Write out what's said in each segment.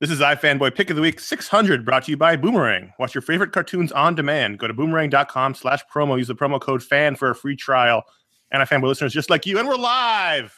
This is iFanboy Pick of the Week 600 brought to you by Boomerang. Watch your favorite cartoons on demand. Go to boomerang.com slash promo. Use the promo code FAN for a free trial. And iFanboy listeners just like you. And we're live.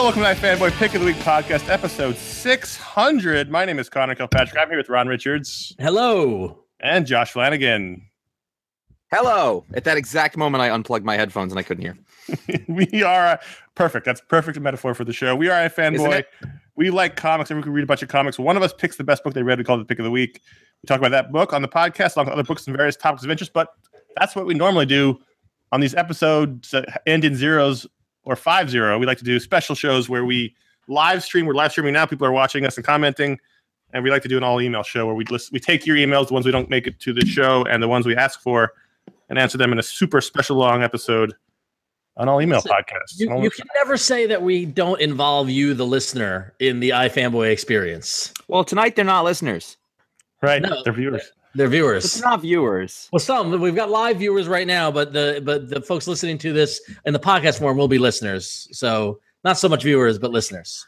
Hello, welcome to my Fanboy Pick of the Week podcast, episode 600. My name is Conor Kilpatrick. I'm here with Ron Richards Hello. and Josh Flanagan. Hello. At that exact moment, I unplugged my headphones and I couldn't hear. we are perfect. That's perfect metaphor for the show. We are a fanboy. We like comics, and we can read a bunch of comics. One of us picks the best book they read. We call it the pick of the week. We talk about that book on the podcast, along with other books and various topics of interest. But that's what we normally do on these episodes that end in zeros or five zero. We like to do special shows where we live stream. We're live streaming now. People are watching us and commenting. And we like to do an all email show where we list, we take your emails, the ones we don't make it to the show, and the ones we ask for, and answer them in a super special long episode on all email So podcast. You, you can never say that we don't involve you, the listener, in the iFanboy experience. Well, tonight they're not listeners. right, No. they're viewers. They're viewers. It's viewers. not viewers. Well, some we've got live viewers right now, but the but the folks listening to this in the podcast form will be listeners. So not so much viewers, but listeners.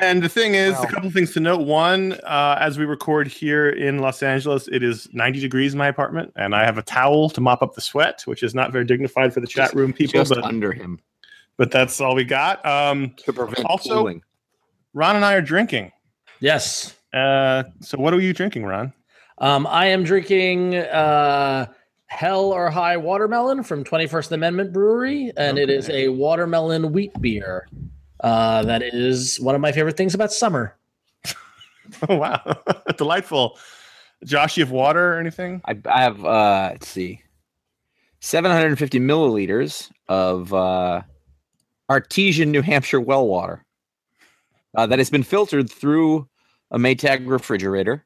And the thing is, Wow. a couple things to note. One, uh, as we record here in Los Angeles, it is 90 degrees in my apartment, and I have a towel to mop up the sweat, which is not very dignified for the chat room people, Just but, under him but that's all we got. Um, to prevent Also- cooling. Ron and I are drinking. Yes. Uh, so, what are you drinking, Ron? Um, I am drinking uh, Hell or High Watermelon from 21st Amendment Brewery, and it is a watermelon wheat beer. Uh, that is one of my favorite things about summer. Oh, wow. Delightful. Josh, you have water or anything? I, I have, uh, let's see, 750 milliliters of uh, artesian New Hampshire well water uh, that has been filtered through a Maytag refrigerator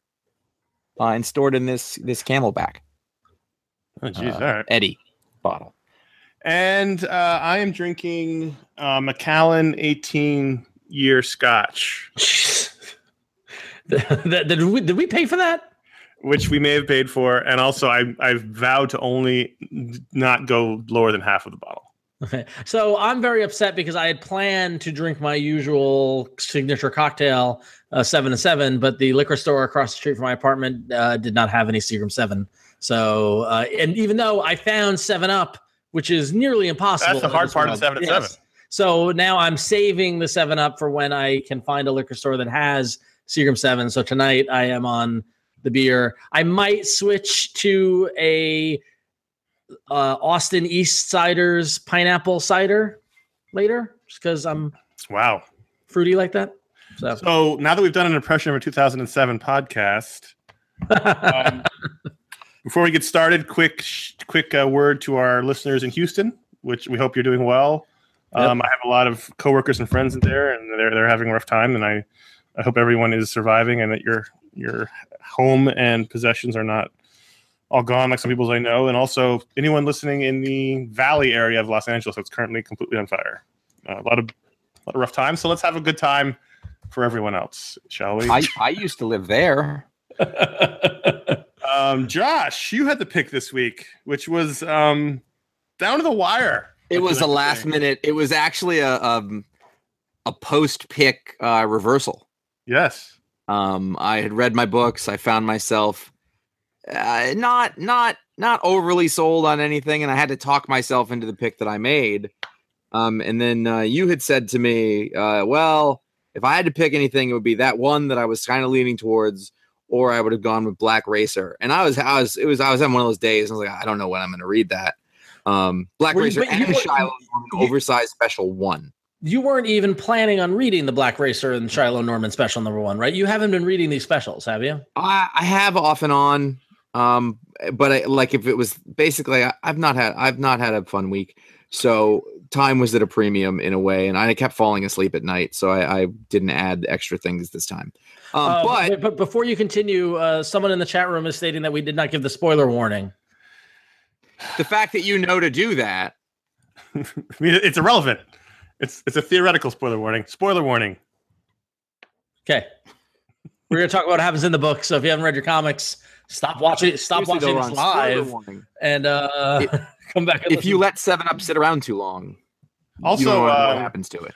uh, and stored in this this CamelBak Oh, jeez. uh, all right. Eddy bottle. And uh, I am drinking uh, Macallan 18 year scotch. That- did, we, did we pay for that? which we may have paid for, and also I I've vowed to only not go lower than half of the bottle. Okay. So I'm very upset because I had planned to drink my usual signature cocktail, uh, seven to seven, but the liquor store across the street from my apartment uh, did not have any Seagram Seven. So, uh, and even though I found Seven Up, which is nearly impossible, That's the hard part of. Seven at Seven. So now I'm saving the Seven Up for when I can find a liquor store that has Seagram Seven. So tonight I am on the beer. I might switch to a uh, Austin Eastciders pineapple cider later, just because I'm Wow. fruity like that. So So now that we've done an impression of a 2007 podcast, um, before we get started, quick sh- quick uh, word to our listeners in Houston, which we hope you're doing well. Yep. Um, I have a lot of coworkers and friends in there, and they're they're having a rough time, and I I hope everyone is surviving and that your your home and possessions are not all gone like some people I know, and also anyone listening in the Valley area of Los Angeles that's currently completely on fire. Uh, a lot of a lot of rough times, so let's have a good time for everyone else, shall we? I, I used to live there. Um, Josh, you had the pick this week, which was um, down to the wire. It was a last say? minute. It was actually a um, a post pick uh, reversal. Yes. Um, I had read my books. I found myself uh, not not not overly sold on anything, and I had to talk myself into the pick that I made. Um, and then uh, you had said to me, uh, "Well, if I had to pick anything, it would be that one that I was kind of leaning towards, or I would have gone with Black Racer." And I was, I was, it was, I was having one of those days. I was like, I don't know when I'm going to read that. Um, Black Well, Racer and Shilo you- oversized special one. you weren't even planning on reading the Black Racer and Shilo Norman special number one, right? You haven't been reading these specials, have you? I, I have off and on, um, but I, like if it was basically, I, I've not had I've not had a fun week. So time was at a premium in a way, and I kept falling asleep at night, so I, I didn't add extra things this time. Um, Uh, but but before you continue, uh, someone in the chat room is stating that we did not give the spoiler warning. the fact that you know to do that, I mean, it's irrelevant. It's it's a theoretical spoiler warning. Spoiler warning. Okay, we're gonna talk about what happens in the book. So if you haven't read your comics, stop watching. Stop seriously, watching though, this Ron, spoiler live and uh, come back. And If you let Seven Up sit around too long, Also, don't know what uh, happens to it.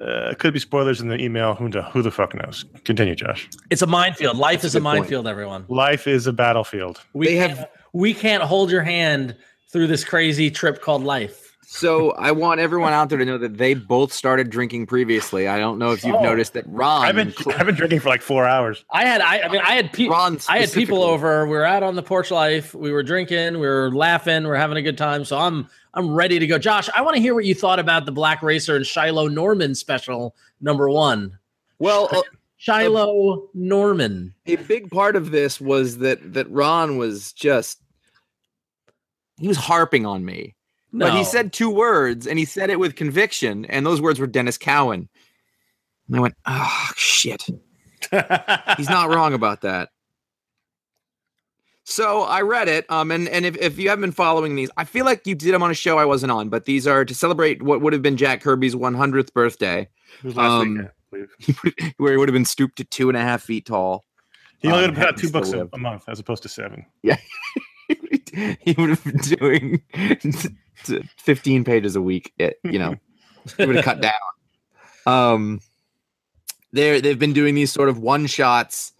uh, it could be spoilers in the email. Who the, who the fuck knows? Continue, Josh. it's a minefield. Life That's is a a good point. minefield. Everyone, Life is a battlefield. we They have- we can't hold your hand through this crazy trip called life. So I want everyone out there to know that they both started drinking previously. I don't know if you've Oh. noticed that Ron, I've been I've been drinking for like four hours. I had I, I mean I had people Ron I had people over. We were out on the porch life. We were drinking. We were laughing. We are having a good time. So I'm I'm ready to go. Josh, I want to hear what you thought about the Black Racer and Shilo Norman special number one. Well, uh, Shilo Norman. a big part of this was that that Ron was just he was harping on me. No. But he said two words and he said it with conviction, and those words were Denys Cowan. And I went, oh shit. He's not wrong about that. So I read it, um, and and if, if you haven't been following these, I feel like you did them on a show I wasn't on, but these are to celebrate what would have been Jack Kirby's 100th birthday, It Um, week, I where he would have been stooped to two and a half feet tall. He only um, would have put out two books a, a month as opposed to seven. He would have been doing 15 pages a week. It, you know, he would have cut down. Um, they they've been doing these sort of one shots,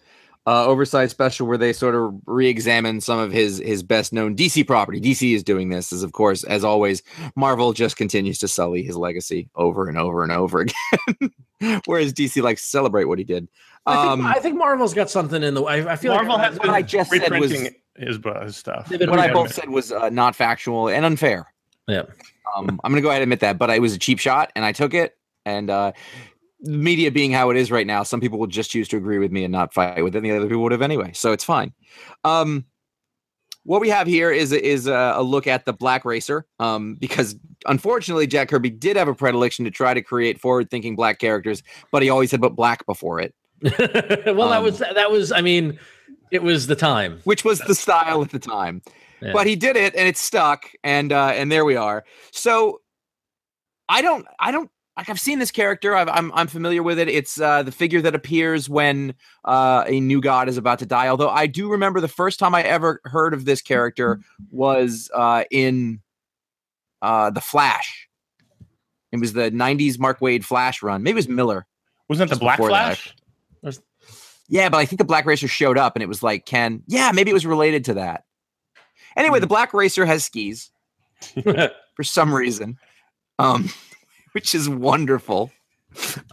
uh, oversized special where they sort of re-examine some of his his best known DC property. DC is doing this, as of course, as always, Marvel just continues to sully his legacy over and over and over again. Whereas DC likes to celebrate what he did. I think, Um, I think Marvel's got something in the. I, I feel Marvel like has what I just said was- reprinting his, bu- his stuff. They've what I Yeah. both said was uh, not factual and unfair. Yeah. Um, I'm gonna go ahead and admit that, but it was a cheap shot, and I took it. And uh, media being how it is right now, some people will just choose to agree with me and not fight with it, and the other people would have anyway. So it's fine. Um, what we have here is is a, a look at the Black Racer, um, because unfortunately Jack Kirby did have a predilection to try to create forward-thinking black characters, but he always had put black before it, well, that Um, was that was. I mean, it was the time. which was the style at the time. Yeah. but he did it and it stuck and uh and there we are so i don't i don't like i've seen this character I've, i'm i'm familiar with it it's uh the figure that appears when uh a new god is about to die although i do remember the first time i ever heard of this character was uh in uh the flash it was the 90s mark waid flash run maybe it was miller Wasn't that the Black Flash? that. Yeah, but I think the Black Racer showed up and it was like Ken. Yeah, maybe it was related to that. Anyway, the Black Racer has skis for some reason, um, which is wonderful.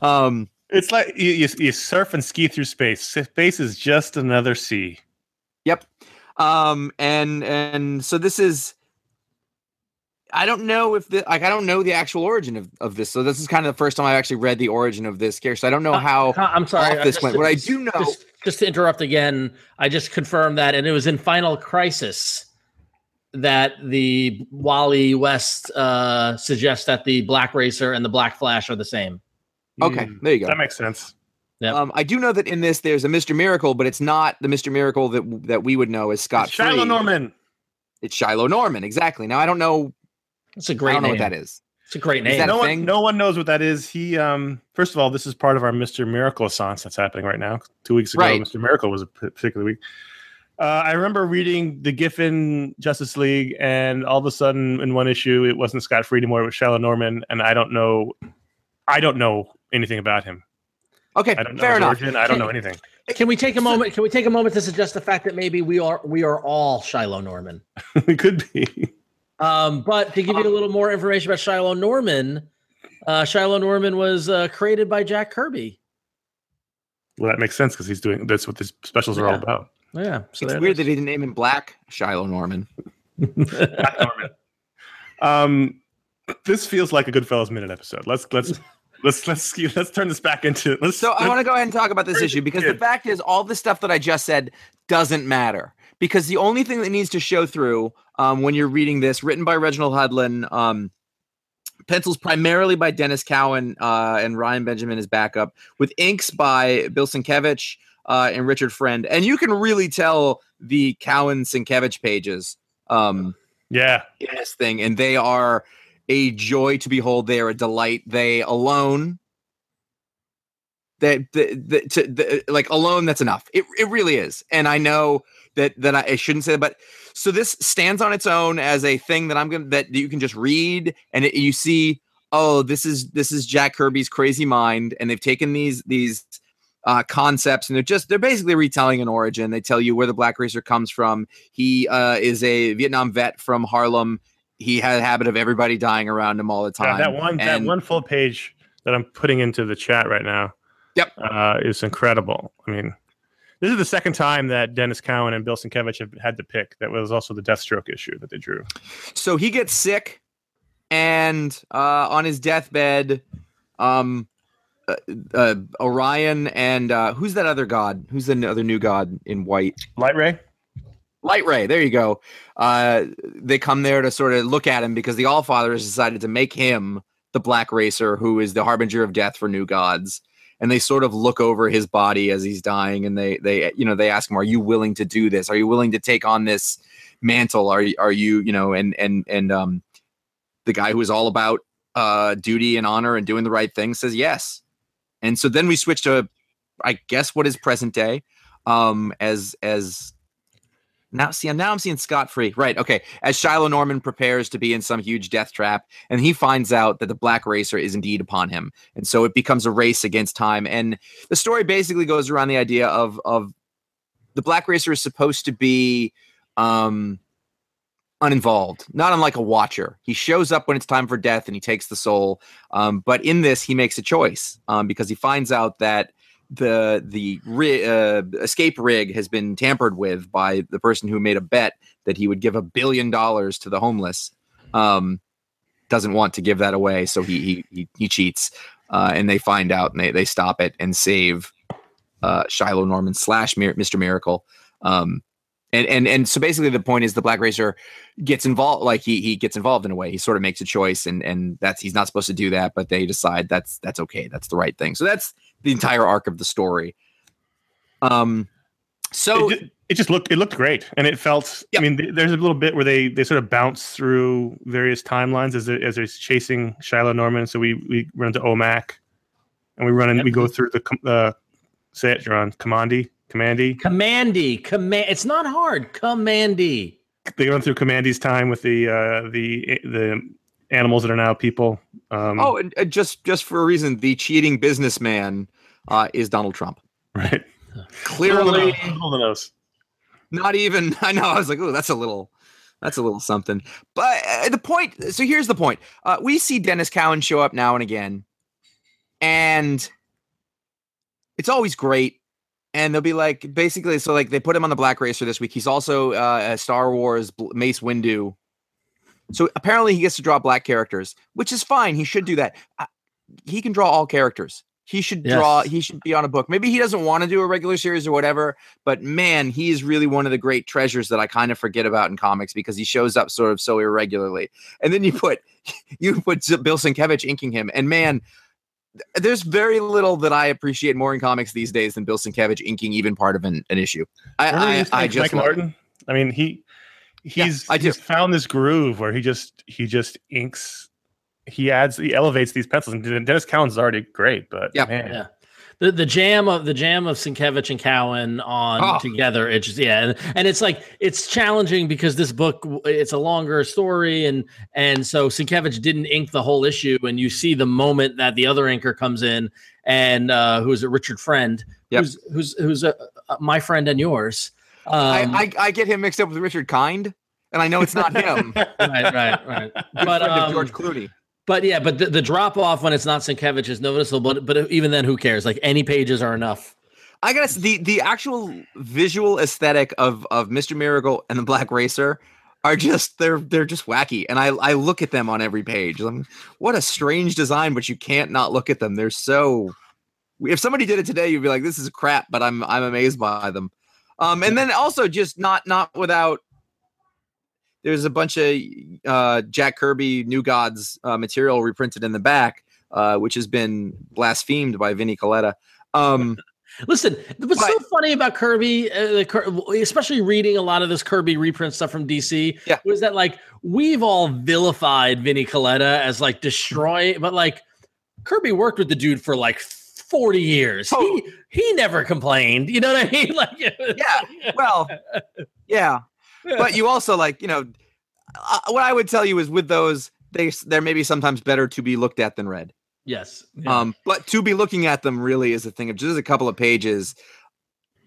Um, It's like you, you, you surf and ski through space. Space is just another sea. Yep. Um, and and so this is. I don't know if the like I don't know the actual origin of, of this. So this is kind of the first time I've actually read the origin of this character. So I don't know how. I'm sorry. off this just- went. What I do know- just, just to interrupt again, I just confirmed that, and it was in Final Crisis that the Wally West uh, suggests that the Black Racer and the Black Flash are the same. Okay, Mm, there you go. That makes sense. Yep. Um, I do know that in this there's a Mr. Miracle, but it's not the Mr. Miracle that that we would know as Scott It's Shilo Norman. It's Shilo Norman, exactly. Now I don't know. It's a great I don't know what that is. It's a great Is name. that no a one, no one knows what that is. He, um, first of all, this is part of our Mr. Miracle Assance that's happening right now. Two weeks ago, Right. Mr. Miracle was a particular week. Uh, I remember reading the Giffen Justice League, and all of a sudden, in one issue, it wasn't Scott Free anymore; it was Shilo Norman, and I don't know, I don't know anything about him. Okay, I don't know fair his enough. origin. I don't know anything. Can we take a moment? Can we take a moment to suggest the fact that maybe we are we are all Shilo Norman? it could be. Um, but to give you a little more information about Shilo Norman, uh, Shilo Norman was uh, created by Jack Kirby. Well, that makes sense because he's doing. That's what these specials are all about. Yeah, so it's there it weird that he didn't name him Black Shilo Norman. Black Norman. Um, this feels like a Goodfellas minute episode. Let's let's let's let's let's turn this back into. Let's. So I let's- want to go ahead and talk about this issue because the fact is, all the stuff that I just said doesn't matter because the only thing that needs to show through um, when you're reading this, written by Reginald Hudlin, um, Pencils primarily by Denys Cowan uh, and Ryan Benjamin is backup, with inks by Bill Sienkiewicz uh, and Richard Friend. And you can really tell the Cowan Sienkiewicz pages um, Yeah. in this thing, and they are a joy to behold. They are a delight. They alone, that the, the, to, the, like alone, that's enough. It, it really is. And I know that that I, I shouldn't say, but so this stands on its own as a thing that I'm gonna that you can just read and it, you see. Oh, this is this is Jack Kirby's crazy mind, and they've taken these these uh, concepts and they're just they're basically retelling an origin. They tell you where the Black Racer comes from. He uh, is a Vietnam vet from Harlem. He had a habit of everybody dying around him all the Yeah, time. that one that one full page that I'm putting into the chat right now. Yep. Uh, is incredible. I mean, this is the second time that Denys Cowan and Bill Sienkiewicz have had to pick. That was also the Deathstroke issue that they drew. so he gets sick and uh, on his deathbed um uh, uh, orion and uh, who's that other god who's the other new god in white Light Ray. light ray there you go uh, they come there to sort of look at him because the All Father has decided to make him the black racer who is the harbinger of death for new gods and they sort of look over his body as he's dying and they they you know they ask him are you willing to do this? Are you willing to take on this mantle? Are you are you you know and and and um the guy who is all about uh duty and honor and doing the right thing says yes. And so then we switch to i guess what is present day um as as now see now i'm seeing scott free right okay. As shilo norman prepares to be in some huge death trap and he finds out that the black racer is indeed upon him. And so it becomes a race against time. And the story basically goes around the idea of of the black racer is supposed to be um uninvolved not unlike a watcher. He shows up when it's time for death and he takes the soul um, but in this he makes a choice um, because he finds out that the the ri- uh, escape rig has been tampered with by the person who made a bet that he would give a billion dollars to the homeless um, doesn't want to give that away so he he, he, he cheats uh, and they find out and they, they stop it and save uh, Shilo Norman slash Mr. Miracle um, and and and so basically the point is the black racer gets involved like he he gets involved in a way he sort of makes a choice and and that's he's not supposed to do that but they decide that's that's okay that's the right thing so that's the entire arc of the story um so it, ju- it just looked it looked great, and it felt. Yep. I mean, th- there's a little bit where they they sort of bounce through various timelines as they, as they're chasing Shilo Norman. So we we run into OMAC, and we run and Yep. we go through the com- uh, say it, John Kamandi, Kamandi. Kamandi, command. It's not hard. Kamandi. They run through Kamandi's time with the uh, the the animals that are now people. Um, oh and, and just just for a reason the cheating businessman uh is donald trump right. clearly Hold on those. not even i know i was like oh that's a little that's a little something but uh, the point so here's the point uh, we see denys cowan show up now and again and it's always great and they'll be like basically so like they put him on the black racer this week he's also uh, a star wars mace windu so apparently he gets to draw black characters which is fine he should do that uh, he can draw all characters he should draw he should be on a book maybe he doesn't want to do a regular series or whatever but man he is really one of the great treasures that i kind of forget about in comics because he shows up sort of so irregularly and then you put you put bill sienkiewicz inking him and man there's very little that I appreciate more in comics these days than Bill Sienkiewicz inking even part of an, an issue. I, Remember I, I just Mike it. Martin. I mean, he he's I do. he's found this groove where he just he just inks. He adds he elevates these pencils, and Denys Cowan's already great, but Yeah. man, Yeah. The, the jam of the jam of Sienkiewicz and Cowan on Oh. together. It's just yeah, and, and it's like it's challenging because this book it's a longer story, and and so Sienkiewicz didn't ink the whole issue, and you see the moment that the other inker comes in, and uh, who's it, Richard Friend, Yep. who's who's who's uh, uh, my friend and yours. Um, I, I, I get him mixed up with Richard Kind, and I know it's not him. Good right, right, right. But friend of um, George Clooney. But yeah, but the, the drop off when it's not Sienkiewicz is noticeable. But but even then, who cares? Like any pages are enough. I gotta the the actual visual aesthetic of of Mr. Miracle and the Black Racer are just they're they're just wacky, and I I look at them on every page. I'm, what a strange design, but you can't not look at them. They're so. If somebody did it today, you'd be like, "This is crap," but I'm I'm amazed by them. Um, and then also just not not without there's a bunch of uh, Jack Kirby New Gods uh, material reprinted in the back, uh, which has been blasphemed by Vinnie Colletta. Um, Listen, what's But- so funny about Kirby, uh, the especially reading a lot of this Kirby reprint stuff from DC, Yeah. was that like we've all vilified Vinny Colletta as like destroy, but like Kirby worked with the dude for like 40 years. He, Totally. he never complained. You know what I mean? Like, Yeah. well, yeah, but you also like you know uh, what I would tell you is with those they they're maybe sometimes better to be looked at than read. yes. Yeah. Um, but to be looking at them really is a thing of just a couple of pages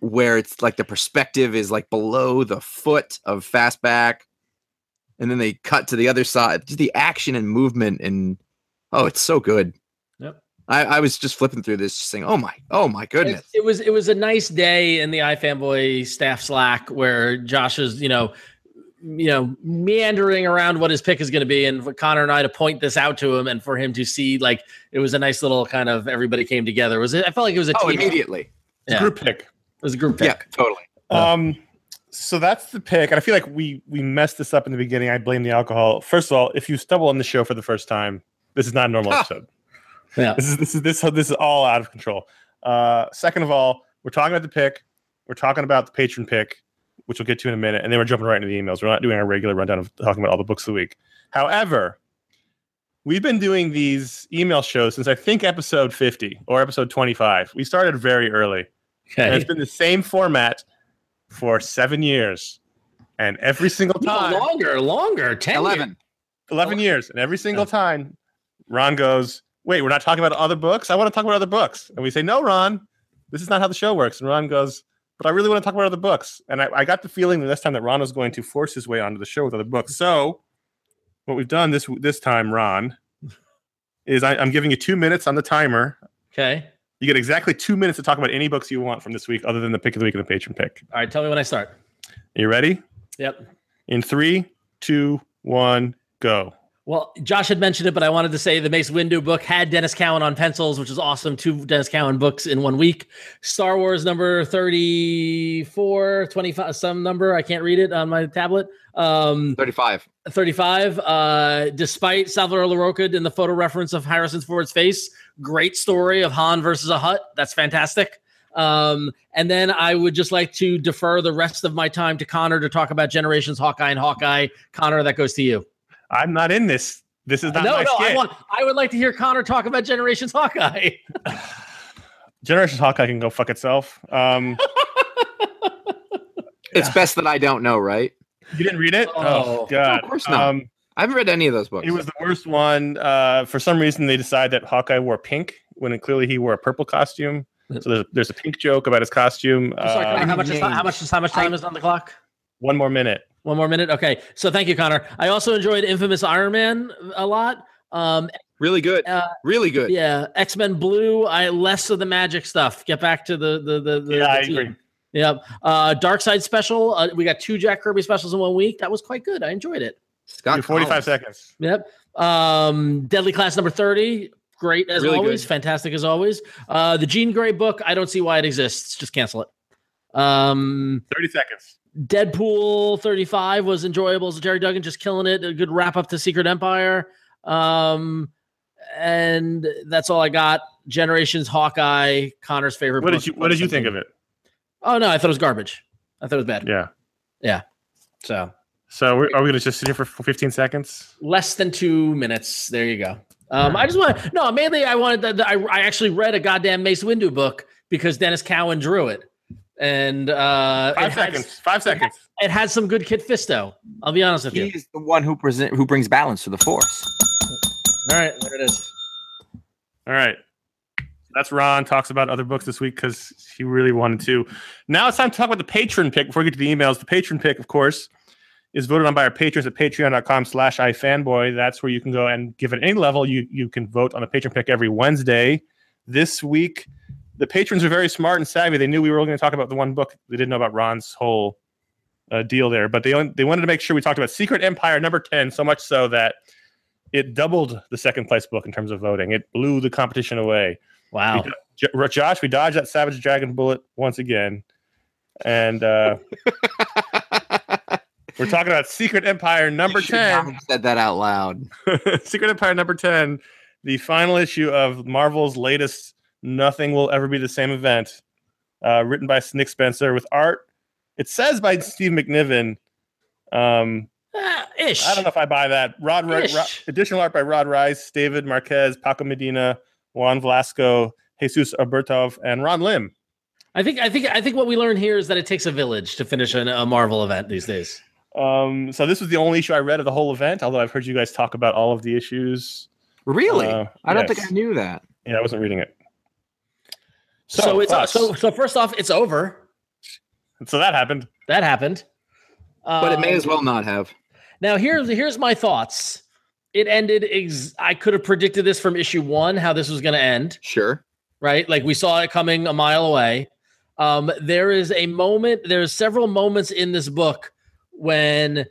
where it's like the perspective is like below the foot of fastback, and then they cut to the other side. Just the action and movement and oh, it's so good. Yep. I, I was just flipping through this, saying, "Oh my, oh my goodness!" It, it was it was a nice day in the iFanboy staff Slack where Josh is, you know, you know, meandering around what his pick is going to be, and for Conor and I to point this out to him, and for him to see, like, it was a nice little kind of everybody came together. Was it? I felt like it was a Oh, team. immediately. Yeah. Group pick. It was a group pick. Yeah, totally. Um, so that's the pick, and I feel like we we messed this up in the beginning. I blame the alcohol. First of all, if you stumble on the show for the first time, this is not a normal Ha. episode. Yeah. This is this is this this is all out of control. Uh, second of all, we're talking about the pick. We're talking about the patron pick, which we'll get to in a minute, and then we're jumping right into the emails. We're not doing our regular rundown of talking about all the books of the week. However, we've been doing these email shows since I think episode 50 or episode 25. We started very early. And it's been the same format for seven years. And every single No, time, longer, longer. Ten. years. 11 years. And every single time, Ron goes, Wait, we're not talking about other books? I want to talk about other books. And we say, No, Ron, this is not how the show works. And Ron goes, But I really want to talk about other books. And I, I got the feeling that this time that Ron was going to force his way onto the show with other books. So, what we've done this this time, Ron, is I, I'm giving you two minutes on the timer. Okay. You get exactly two minutes to talk about any books you want from this week, other than the pick of the week and the patron pick. All right. Tell me when I start. Are you ready? Yep. In three, two, one, go. Well, Josh had mentioned it, but I wanted to say the Mace Windu book had Denys Cowan on pencils, which is awesome. Two Denys Cowan books in one week. Star Wars number 34, 25, some number. I can't read it on my tablet. Um, Thirty-five. 35. Uh, despite Salvador Larroca in the photo reference of Harrison Ford's face, great story of Han versus a Hutt. That's fantastic. Um, and then I would just like to defer the rest of my time to Conor to talk about Generations Hawkeye and Hawkeye. Conor, that goes to you. I'm not in this. This is not no, my no, I want. I would like to hear Conor talk about Generations Hawkeye. Generations Hawkeye can go fuck itself. Um, It's best that I don't know, right? you didn't read it? Oh. God. Of course not. Um, I haven't read any of those books. it was the worst one. Uh, for some reason, they decided that Hawkeye wore pink when it, clearly he wore a purple costume. So there's, there's a pink joke about his costume. Sorry, Conor, Uh, how much is how much is how much time is on the clock? one more minute. One more minute. Okay. So thank you, Conor. I also enjoyed Infamous Iron Man a lot. Um, really good. Uh, really good. yeah, X Men Blue. I less of the magic stuff. Get back to the the the. the Yeah, I team. agree. Yep. Uh, Darkseid special. Uh, we got two Jack Kirby specials in one week. That was quite good. I enjoyed it. Scott. 45 seconds. Yep. Um, Deadly Class number 30. Great as Really always. good. Fantastic as always. Uh, the Jean Grey book. I don't see why it exists. Just cancel it. Um, 30 seconds. Deadpool 35 was enjoyable. So Gerry Duggan just killing it. A good wrap up to Secret Empire. Um, and that's all I got. Generations Hawkeye, Conor's favorite. What book, did you What did you think of it? Oh no, I thought it was garbage. I thought it was bad. Yeah. Yeah. So So we're, are we going to just sit here for 15 seconds? less than two minutes. There you go. Um, I just want no. Mainly, I wanted that. I, I actually read a goddamn Mace Windu book because Denys Cowan drew it, and uh, Five it had, seconds. Five seconds. it has some good Kit Fisto. I'll be honest with you. He's the one who present who brings balance to the force. All right, there it is. All right. That's Ron talks about other books this week because he really wanted to. Now it's time to talk about the patron pick before we get to the emails. The patron pick, of course, is voted on by our patrons at patreon.com slash ifanboy. That's where you can go and give at any level. You you can vote on a patron pick every Wednesday. This week, the patrons were very smart and savvy. They knew we were only going to talk about the one book. They didn't know about Ron's whole uh, deal there, but they they wanted to make sure we talked about Secret Empire number 10, so much so that it doubled the second place book in terms of voting. It blew the competition away. Wow. J- Josh, we dodged that Savage Dragon bullet once again. And uh, We're talking about Secret Empire number You should not 10. have said that out loud. Secret Empire number 10, the final issue of Marvel's latest Nothing Will Ever Be the Same event, uh, written by Nick Spencer with art. It says by Steve McNiven. Um, Ah, ish. I don't know if I buy that. Rod, Ri- Ish. Additional art by Rod Reis, David Marquez, Paco Medina, Juan Vlasco, Jesus Aburtov, and Ron Lim. I think I think I think what we learn here is that it takes a village to finish an, a Marvel event these days. Um, so this was the only issue I read of the whole event, although I've heard you guys talk about all of the issues. Really? Uh, I don't yes. think I knew that. Yeah, I wasn't reading it. So, it's thoughts? so so first off, it's over. so that happened. That happened. But it may Um, as well not have. Now here's here's my thoughts. It ended. Ex- I could have predicted this from issue one how this was going to end. Sure. Right, like we saw it coming a mile away. Um, there is a moment. There's several moments in this book when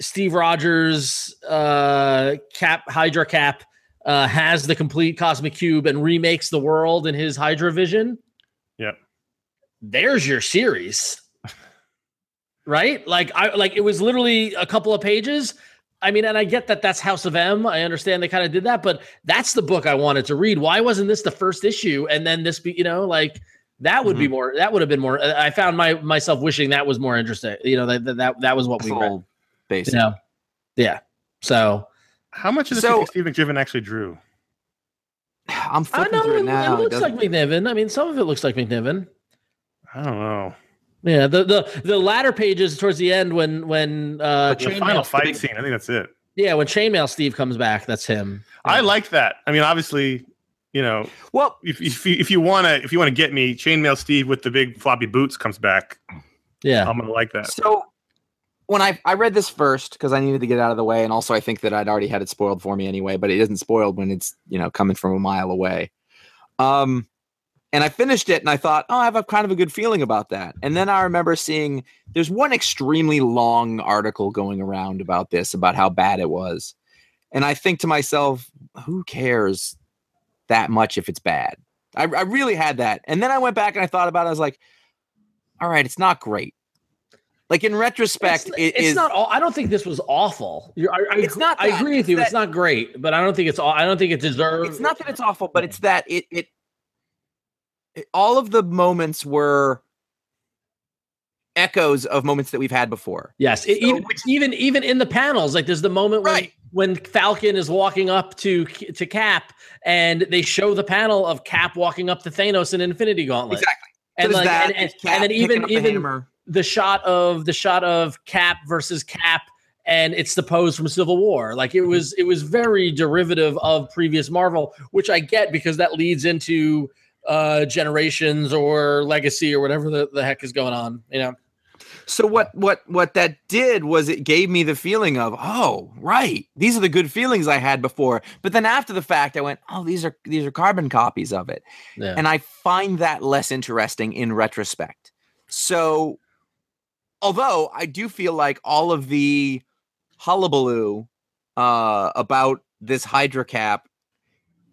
Steve Rogers, uh, Cap Hydra Cap, uh, has the complete cosmic cube and remakes the world in his Hydra vision. Yeah. There's your series. right? Like I like it was literally a couple of pages. I mean, and I get that that's House of M. I understand they kind of did that, but that's the book I wanted to read. Why wasn't this the first issue and then this be, you know, like that would be more that would have been more I found my myself wishing that was more interesting. You know, that that that, that was what we read. Full You basic. know. Yeah. So How much of this So- do you think Steve McNiven actually drew? I'm I know through it, it now. it It looks like doesn't- McNiven. I mean, some of it looks like McNiven. I don't know. Yeah, the the the latter pages towards the end when when uh the chainmail, final fight scene, I think that's it. yeah when chainmail Steve comes back, that's him. I like that. I mean, obviously, you know, well, if if you, if you want to if you want to get me, Chainmail Steve with the big floppy boots comes back. yeah. I'm gonna like that. So when I I read this first because I needed to get out of the way, and also I think that I'd already had it spoiled for me anyway. But it isn't spoiled when it's you know coming from a mile away. Um, and I finished it, and I thought, oh, I have a kind of a good feeling about that. And then I remember seeing there's one extremely long article going around about this, about how bad it was, and I think to myself, who cares that much if it's bad? I, I really had that, and then I went back and I thought about it. I was like, all right, it's not great. Like in retrospect, it's, it it's is- not. All, I don't think this was awful. You're, I, I, It's not I agree with you. It's not great, but I don't think it's. all I don't think it deserves. it's not that it's awful, but it's that it it, it all of the moments were echoes of moments that we've had before. Yes, So even, which- even even in the panels, like there's the moment when Right. when Falcon is walking up to to Cap, and they show the panel of Cap walking up to Thanos in Infinity Gauntlet, Exactly. and There's like that, and, and, and then even the even hammer. The shot of the shot of Cap versus Cap, and it's the pose from Civil War. Like it was it was very derivative of previous Marvel, which I get because that leads into uh generations or legacy or whatever the, the heck is going on. You know, So what what what that did was it gave me the feeling of oh right these are the good feelings I had before. But then after the fact, I went oh these are these are carbon copies of it. yeah. and I find that less interesting in retrospect. So, although I do feel like all of the hullabaloo uh, about this Hydra cap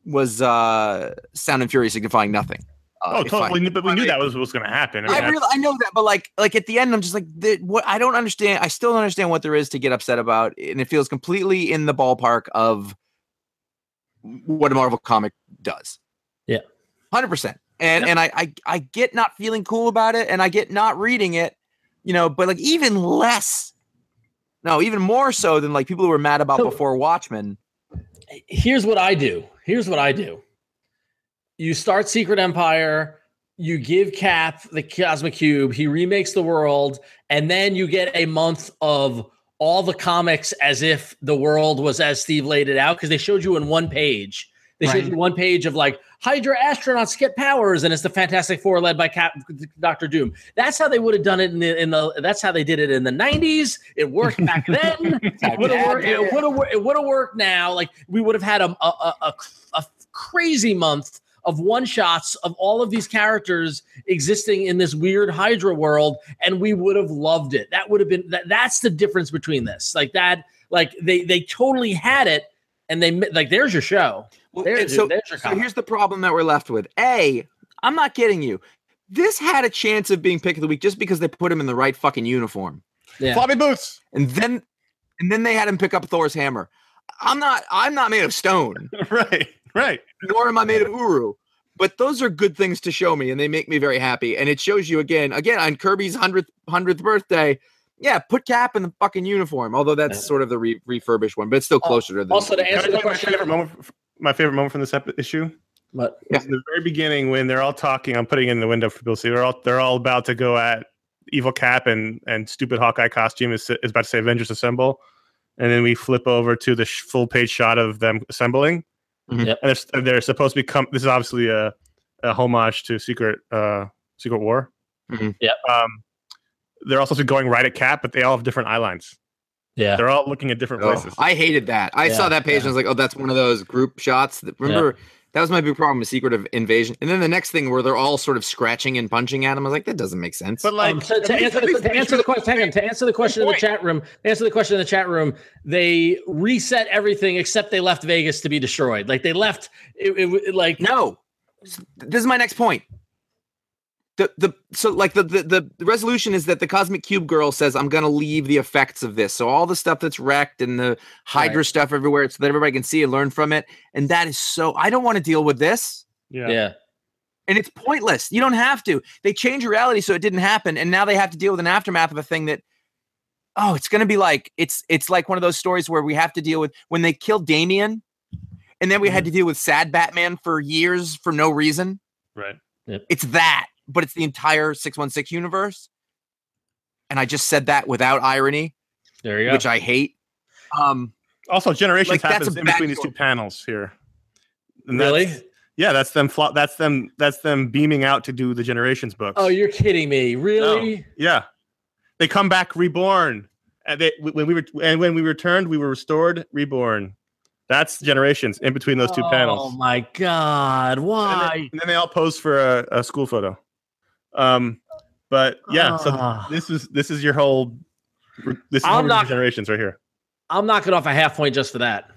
was uh, sound and fury signifying nothing. Uh, oh, if I- totally. but we if knew I- that was what was going to happen. I, mean, I really, I know that, but like, like at the end, I'm just like, the, what? I don't understand. I still don't understand what there is to get upset about, and it feels completely in the ballpark of what a Marvel comic does. Yeah. hundred percent. And and I, I I get not feeling cool about it, and I get not reading it, you know. But like even less, no, even more so than like people who were mad about So- before Watchmen. here's what I do. Here's what I do. You start Secret Empire, you give Cap the Cosmic Cube, he remakes the world, and then you get a month of all the comics as if the world was as Steve laid it out because they showed you in one page. They showed you one page of like Hydra astronauts get powers, and it's the Fantastic Four led by Cap, Doctor Doom. That's how they would have done it in the, in the. That's how they did it in the '90s. It worked back then. It would have worked. It would have. It would have worked now. Like we would have had a a, a, a, a crazy month of one shots of all of these characters existing in this weird Hydra world, and we would have loved it. That would have been. That, that's the difference between this. Like that. Like they they totally had it, and they mi- like there's your show. Well, There's so, there's your so here's the problem that we're left with. A, I'm not kidding you. This had a chance of being pick of the week just because they put him in the right fucking uniform. Yeah. Floppy boots. and then and then they had him pick up Thor's hammer. I'm not I'm not made of stone, right. Right. nor am I made of uru. But those are good things to show me, and they make me very happy. And it shows you again, again on Kirby's hundredth hundredth birthday. Yeah, put Cap in the fucking uniform. Although that's Yeah. sort of the re- refurbished one, but it's still Al- closer to the. Also, to answer the you my favorite moment? My favorite moment from this ep- issue. but Yeah. the very beginning when they're all talking i'm putting it in the window for people to see they're all they're all about to go at evil cap and and stupid hawkeye costume is, is about to say avengers assemble and then we flip over to the sh- full page shot of them assembling Mhm. Yep. and they're, they're supposed to become this is obviously a, a homage to secret uh secret war Mhm. Yep. um they're also going right at cap but they all have different eye lines yeah, they're all looking at different Oh, places I hated that. I Yeah, saw that page and I was like, oh, that's one of those group shots. That, remember, that was my big problem with Secret of Invasion. And then the next thing where they're all sort of scratching and punching at him, I was like, that doesn't make sense. but like um, to, to answer the, to answer the question, hang on, to answer the question in the chat room, answer the question in the chat room, they reset everything except they left Vegas to be destroyed. Like they left it, it, it- like No, this is my next point. The the so like the, the the resolution is that the cosmic cube girl says I'm gonna leave the effects of this. So all the stuff that's wrecked and the Hydra Right. stuff everywhere, so that everybody can see and learn from it. And that is so I don't want to deal with this. yeah. yeah. And it's pointless. You don't have to. They change reality so it didn't happen, and now they have to deal with an aftermath of a thing that. Oh, it's gonna be like it's it's like one of those stories where we have to deal with when they killed Damian, and then we had mm-hmm. to deal with sad Batman for years for no reason. right It's that, but it's the entire 616 universe. And I just said that without irony, There you go. which I hate. Um, Also, generations Like, happens in between backstory. these two panels here. And really? that's- Yeah, that's them. Flo- that's them. That's them beaming out to do the generations books. Oh, you're kidding me! Really? yeah. They come back reborn. And they when we were and when we returned, we were restored, reborn. That's generations in between those two Oh panels. Oh my god! And Why? then, and then they all pose for a, a school photo. Um, but yeah, so Ah. this is this is your whole. This is I'm how not- generations right here. I'm knocking off a half point just for that.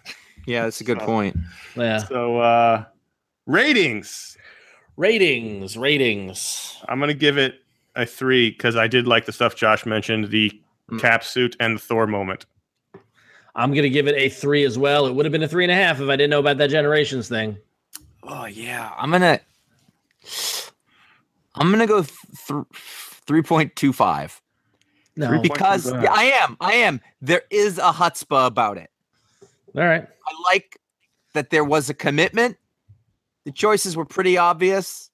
yeah, that's a good So- point. Yeah. So uh ratings. Ratings, ratings. I'm gonna give it a three because I did like the stuff Josh mentioned, the Mm. cap suit and the Thor moment. I'm gonna give it a three as well. It would have been a three and a half if I didn't know about that generations thing. Oh yeah, I'm gonna, I'm gonna go th- three point two five No. because yeah, I am, I am. There is a chutzpah about it. All right. I like that there was a commitment. The choices were pretty obvious.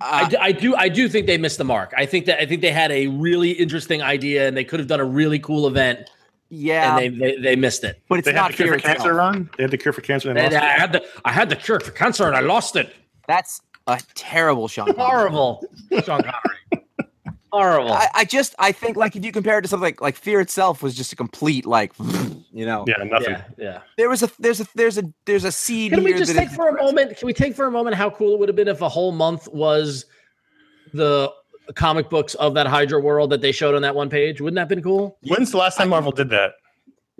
I Uh, do, I do I do think they missed the mark. I think that I think they had a really interesting idea and they could have done a really cool event yeah, and they, they they missed it. but it's They had not the cure for cancer run. They had the cure for cancer. And And lost I it. had the I had the cure for cancer and I lost it. That's a terrible Sean. Connery. Horrible. Sean Connery. Horrible. I, I just I think like if you compare it to something like like Fear itself was just a complete like you know Yeah, nothing. yeah, yeah. there was a there's a there's a there's a seed Can we here just that take is- for a moment? Can we take for a moment how cool it would have been if a whole month was the comic books of that Hydra world that they showed on that one page? Wouldn't that have been cool? When's the last time Marvel did that?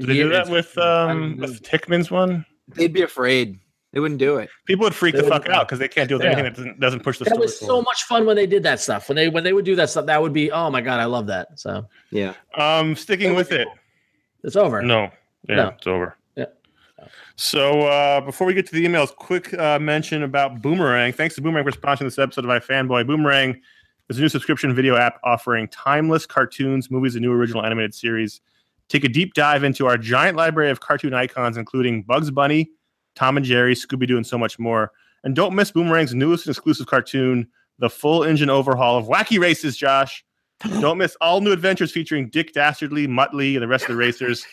Did they do that with um with Hickman's one? they'd be afraid they wouldn't do it People would freak They the fuck out because they can't deal with Yeah. anything that doesn't, doesn't push the That story was so forward. much fun when they did that stuff. When they when they would do that stuff, that would be oh my god, I love that. So yeah Um, sticking with it. it's over. No, yeah, No. it's over. Yeah. So uh, before we get to the emails, quick uh, mention about Boomerang. Thanks to Boomerang for sponsoring this episode of iFanboy. Boomerang is a new subscription video app offering timeless cartoons, movies, and new original animated series. Take a deep dive into our giant library of cartoon icons, including Bugs Bunny, Tom and Jerry, Scooby Doo, and so much more. And don't miss Boomerang's newest and exclusive cartoon, the full engine overhaul of Wacky Races, Josh. Don't miss all new adventures featuring Dick Dastardly, Muttley, and the rest of the racers.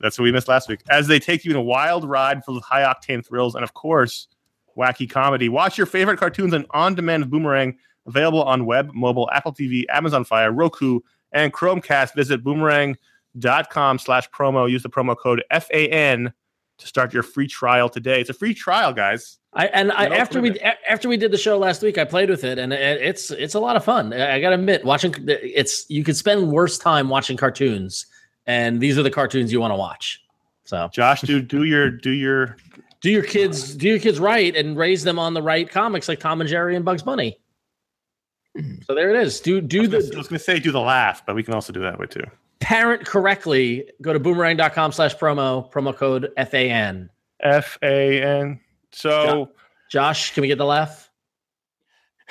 That's what we missed last week. As they take you on a wild ride full of high octane thrills and, of course, wacky comedy. Watch your favorite cartoons on on demand Boomerang, available on web, mobile, Apple TV, Amazon Fire, Roku, and Chromecast. Visit boomerang.com slash promo. Use the promo code FAN to start your free trial today. It's a free trial, guys. I and I, after we limit. after we did the show last week, I played with it, and it's it's a lot of fun. I, I gotta admit, watching it's you could spend worse time watching cartoons, and these are the cartoons you want to watch. So Josh, do do your do your do your kids do your kids right and raise them on the right comics like Tom and Jerry and Bugs Bunny. Hmm. So there it is. Do I do was, gonna, I was gonna say do the laugh, but we can also do that way too. Parent correctly. Go to boomerang.com slash promo, promo code FAN. F A N. So Josh, can we get the laugh?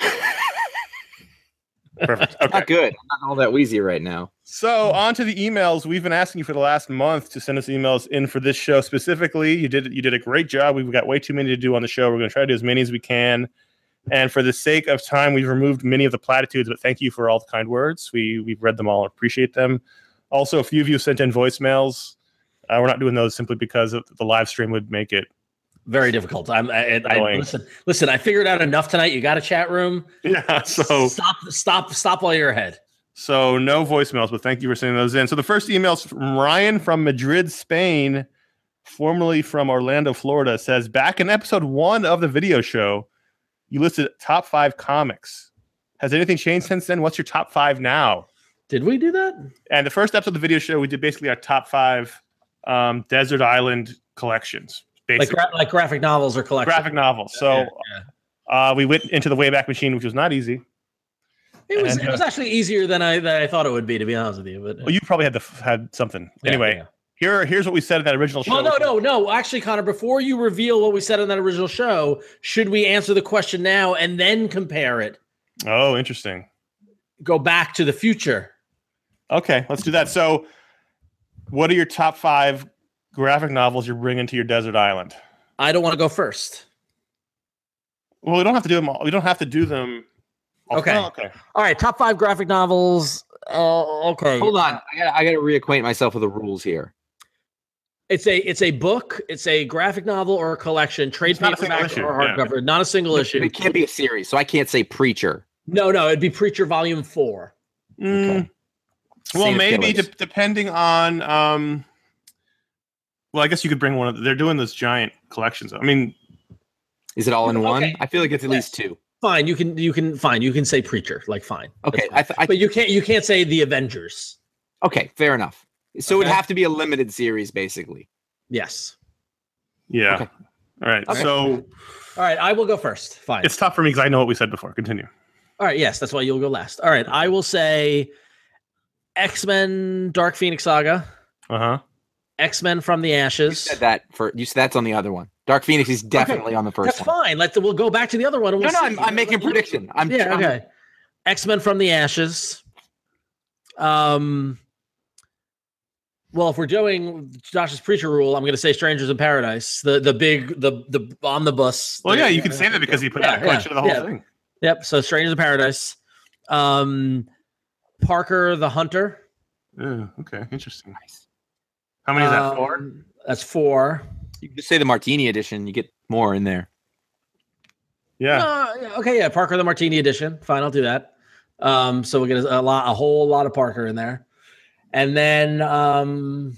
perfect. Okay. Not good. I'm not all that wheezy right now. So on to the emails. We've been asking you for the last month to send us emails in for this show specifically. You did you did a great job. We've got way too many to do on the show. We're going to try to do as many as we can. And for the sake of time, we've removed many of the platitudes. But thank you for all the kind words. We we've read them all. Appreciate them. Also, a few of you sent in voicemails. Uh, we're not doing those simply because of the live stream would make it. Very difficult. I'm. I, I, listen. Listen. I figured out enough tonight. You got a chat room. Yeah. So stop. Stop. Stop while you're ahead. So no voicemails, but thank you for sending those in. So the first email's from Ryan from Madrid, Spain, formerly from Orlando, Florida, says back in episode one of the video show, you listed top five comics. Has anything changed since then? What's your top five now? Did we do that? And the first episode of the video show, we did basically our top five um, desert island collections, Like basically gra- like graphic novels or collections. graphic novels. So Yeah, yeah. uh, we went into the Wayback Machine, which was not easy. it was. and, It was actually easier than I than I thought it would be. To be honest with you, but Well, you probably had the had something Yeah, anyway. Here, here's what we said in that original show. Well, no, no, no. Actually, Conor, before you reveal what we said in that original show, should we answer the question now and then compare it? Oh, interesting. Go back to the future. Okay, let's do that. So, what are your top five graphic novels you're bringing to your desert island? I don't want to go first. Well, we don't have to do them. All. We don't have to do them. all- Okay. Oh, okay. All right, top five graphic novels. Uh, okay. Hold on. I gotta, I gotta reacquaint myself with the rules here. It's a it's a book. It's a graphic novel or a collection, trade It's not a single paperback issue, or yeah. hardcover. Not a single issue. It can't be a series, so I can't say preacher. No, no, it'd be Preacher Volume Four. Mm, well, maybe de- depending on. um Well, I guess you could bring one of. They're doing those giant collections. I mean, Is it all in one? Okay. I feel like it's at least two. Fine, you can you can fine. You can say Preacher, like fine. Okay, fine. I, th- I but you can't you can't say the Avengers. okay, fair enough. So it'd have to be a limited series, basically. Yes. yeah. Okay. All right. Okay. So All right, I will go first. Fine. it's tough for me because I know what we said before. Continue. All right, yes, that's why you'll go last. All right, I will say X Men Dark Phoenix Saga, Uh huh. X Men from the You Ashes. said that for you. Said that's on the other one. Dark Phoenix is definitely on the first That's one. fine. Let's we'll go back to the other one. And No, we'll no, see. I'm, I'm making a prediction. I'm Yeah, I'm- okay. X Men from the Ashes. Um. Well, if we're doing Josh's preacher rule, I'm going to say Strangers in Paradise, the the big the the omnibus. Well, yeah, you can say that because he put out a Yeah, collection of the whole yeah. thing. Yep. So Strangers in Paradise. Um, Parker the Hunter. Yeah, okay, interesting. Nice. How many is that for? Um, That's four. You can just say the Martini edition. You get more in there. Yeah. Uh, okay, yeah, Parker the Martini edition. Fine, I'll do that. Um, so we get a, a lot, a whole lot of Parker in there, and then um,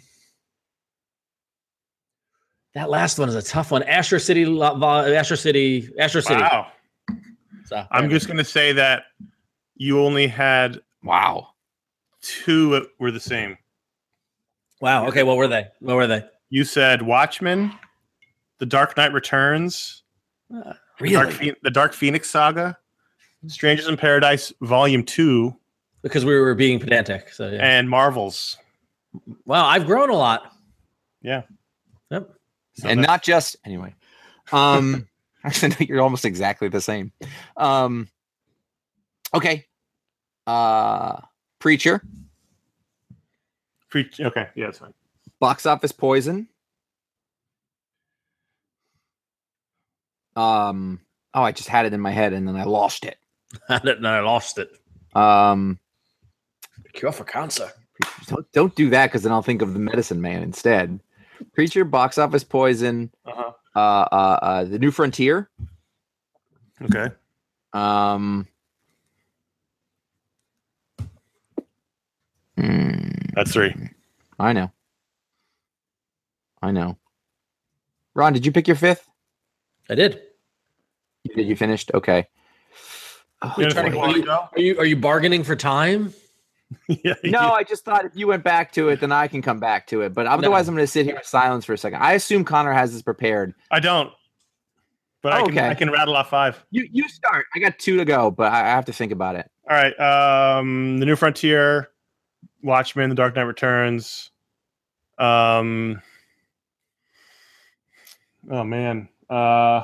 that last one is a tough one. Astro City, Lo- Astro City, Astro City. Wow. So, I'm just going to say that you only had Wow. two were the same. wow. Okay, what were they? What were they? You said Watchmen, The Dark Knight Returns, Really? Dark Phe- The Dark Phoenix Saga, Strangers in Paradise Volume 2, because we were being pedantic. So yeah. and Marvels. wow, I've grown a lot. Yeah. Yep. So and that's- not just anyway. Um, actually, no, you're almost exactly the same. Um, okay. Uh, preacher, Pre- okay, yeah, that's fine. box office poison. Um, oh, I just had it in my head and then I lost it. and I lost it. Um, Cure for cancer. don't don't do that because then I'll think of the Medicine Man instead. Preacher, box office poison. Uh-huh. Uh, uh, uh, the New Frontier. Okay. Um, hmm, That's three. I know. I know. Ron, did you pick your fifth? I did. You did. You finished. Okay. Oh, You understand boy. why I? Are you are you bargaining for time? yeah, no, I just thought if you went back to it, then I can come back to it. But otherwise, I'm going to sit here in silence for a second. I assume Conor has this prepared. I don't. But I can Okay. I can rattle off five. You you start. I got two to go, but I I have to think about it. All right. Um, the New Frontier, Watchmen, The Dark Knight Returns. Um. Oh man. Uh.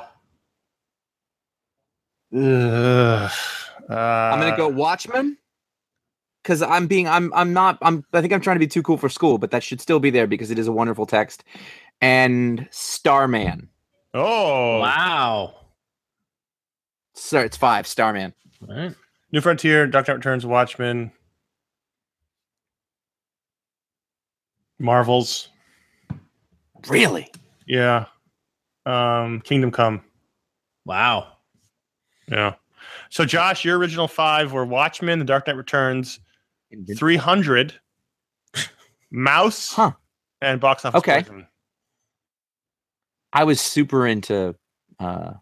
ugh, uh, I'm gonna go Watchmen because I'm being I'm I'm not I'm I think I'm trying to be too cool for school, but that should still be there because it is a wonderful text. And Starman. Oh. Wow. So it's five. Starman. All right. New Frontier, Dark Knight Returns, Watchmen. Marvels. Really? Yeah. Um, Kingdom Come. Wow. Yeah. So, Josh, your original five were Watchmen, The Dark Knight Returns, 300, Maus, Huh. and Box Office Okay. Poison. I was super into uh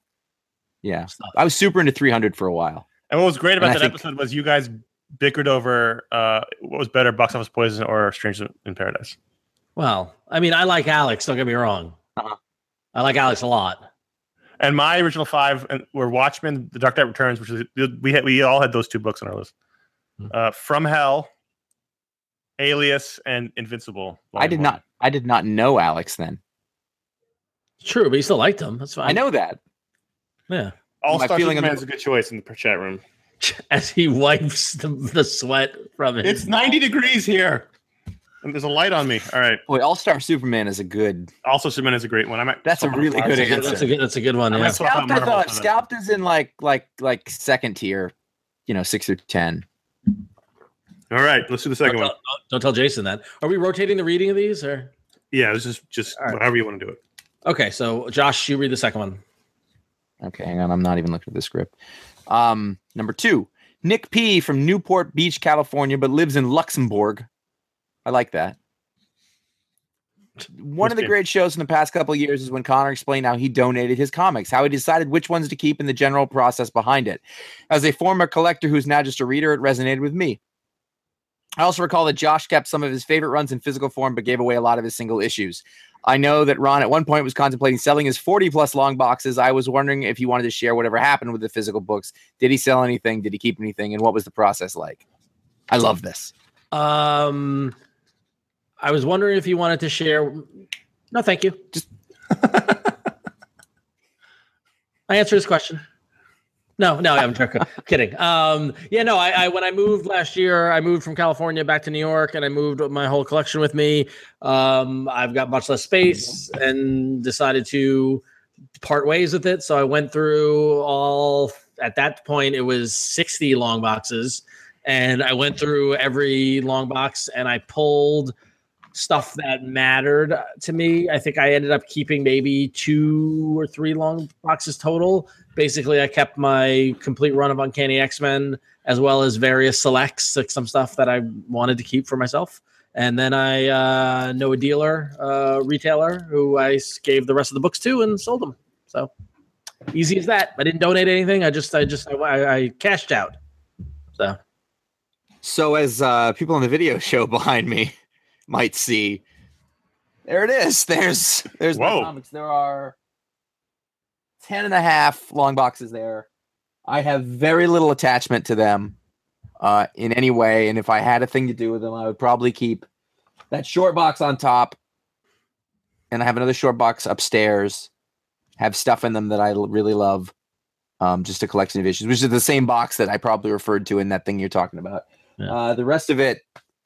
yeah. I was super into 300 for a while. And what was great about And that episode was you guys bickered over uh, what was better, Box Office Poison or Stranger in Paradise. Well, I mean, I like Alex. Don't get me wrong. Uh-huh. I like Alex a lot. And my original five were Watchmen, The Dark Knight Returns, which is we had we all had those two books on our list. Hmm. Uh, From Hell, Alias, and Invincible. I did not I did not know Alex then. True, but you still liked him. That's fine. I know that. Yeah. All my Star feeling Superman of- is a good choice in the chat room. As he wipes the, the sweat from it. It's 90 degrees here. And there's a light on me. All right. Boy, All Star Superman is a good. Also, Superman is a great one. I might That's a swap out really Marvel good for answer. That's a good. That's a good one. I Yeah. might swap out Scalped is, Marvel for that. Scalped is in like like like second tier, you know, six through ten. All right. Let's do the second Don't, one. don't tell Jason that. Are we rotating the reading of these or? Yeah, this is just All right. however you want to do it. Okay, so Josh, you read the second one. Okay, hang on. I'm not even looking at the script. Um, number two, Nick P from Newport Beach, California, but lives in Luxembourg. I like that. One of the great shows in the past couple of years is when Conor explained how he donated his comics, how he decided which ones to keep, and the general process behind it. As a former collector who's now just a reader, it resonated with me. I also recall that Josh kept some of his favorite runs in physical form, but gave away a lot of his single issues. I know that Ron at one point was contemplating selling his 40 plus long boxes. I was wondering if he wanted to share whatever happened with the physical books. Did he sell anything? Did he keep anything? And what was the process like? I love this. Um, I was wondering if you wanted to share. No, thank you. Just- I answered his question. No, no, I'm joking. kidding. Um, yeah, no, I, I when I moved last year, I moved from California back to New York, and I moved my whole collection with me. Um, I've got much less space, and decided to part ways with it. So I went through all. At that point, it was 60 long boxes, and I went through every long box, and I pulled stuff that mattered to me. I think I ended up keeping maybe two or three long boxes total. Basically, I kept my complete run of Uncanny X Men as well as various selects, like some stuff that I wanted to keep for myself. And then I uh, know a dealer, uh, retailer, who I gave the rest of the books to and sold them. So easy as that. I didn't donate anything. I just, I just, I, I cashed out. So So, as uh, people on the video show behind me might see, there it is. There's there's my comics. There are 10 and a half long boxes there. I have very little attachment to them uh, in any way. And if I had a thing to do with them, I would probably keep that short box on top. And I have another short box upstairs, have stuff in them that I l- really love. Um, just a collection of issues, which is the same box that I probably referred to in that thing you're talking about. Yeah. Uh, the rest of it,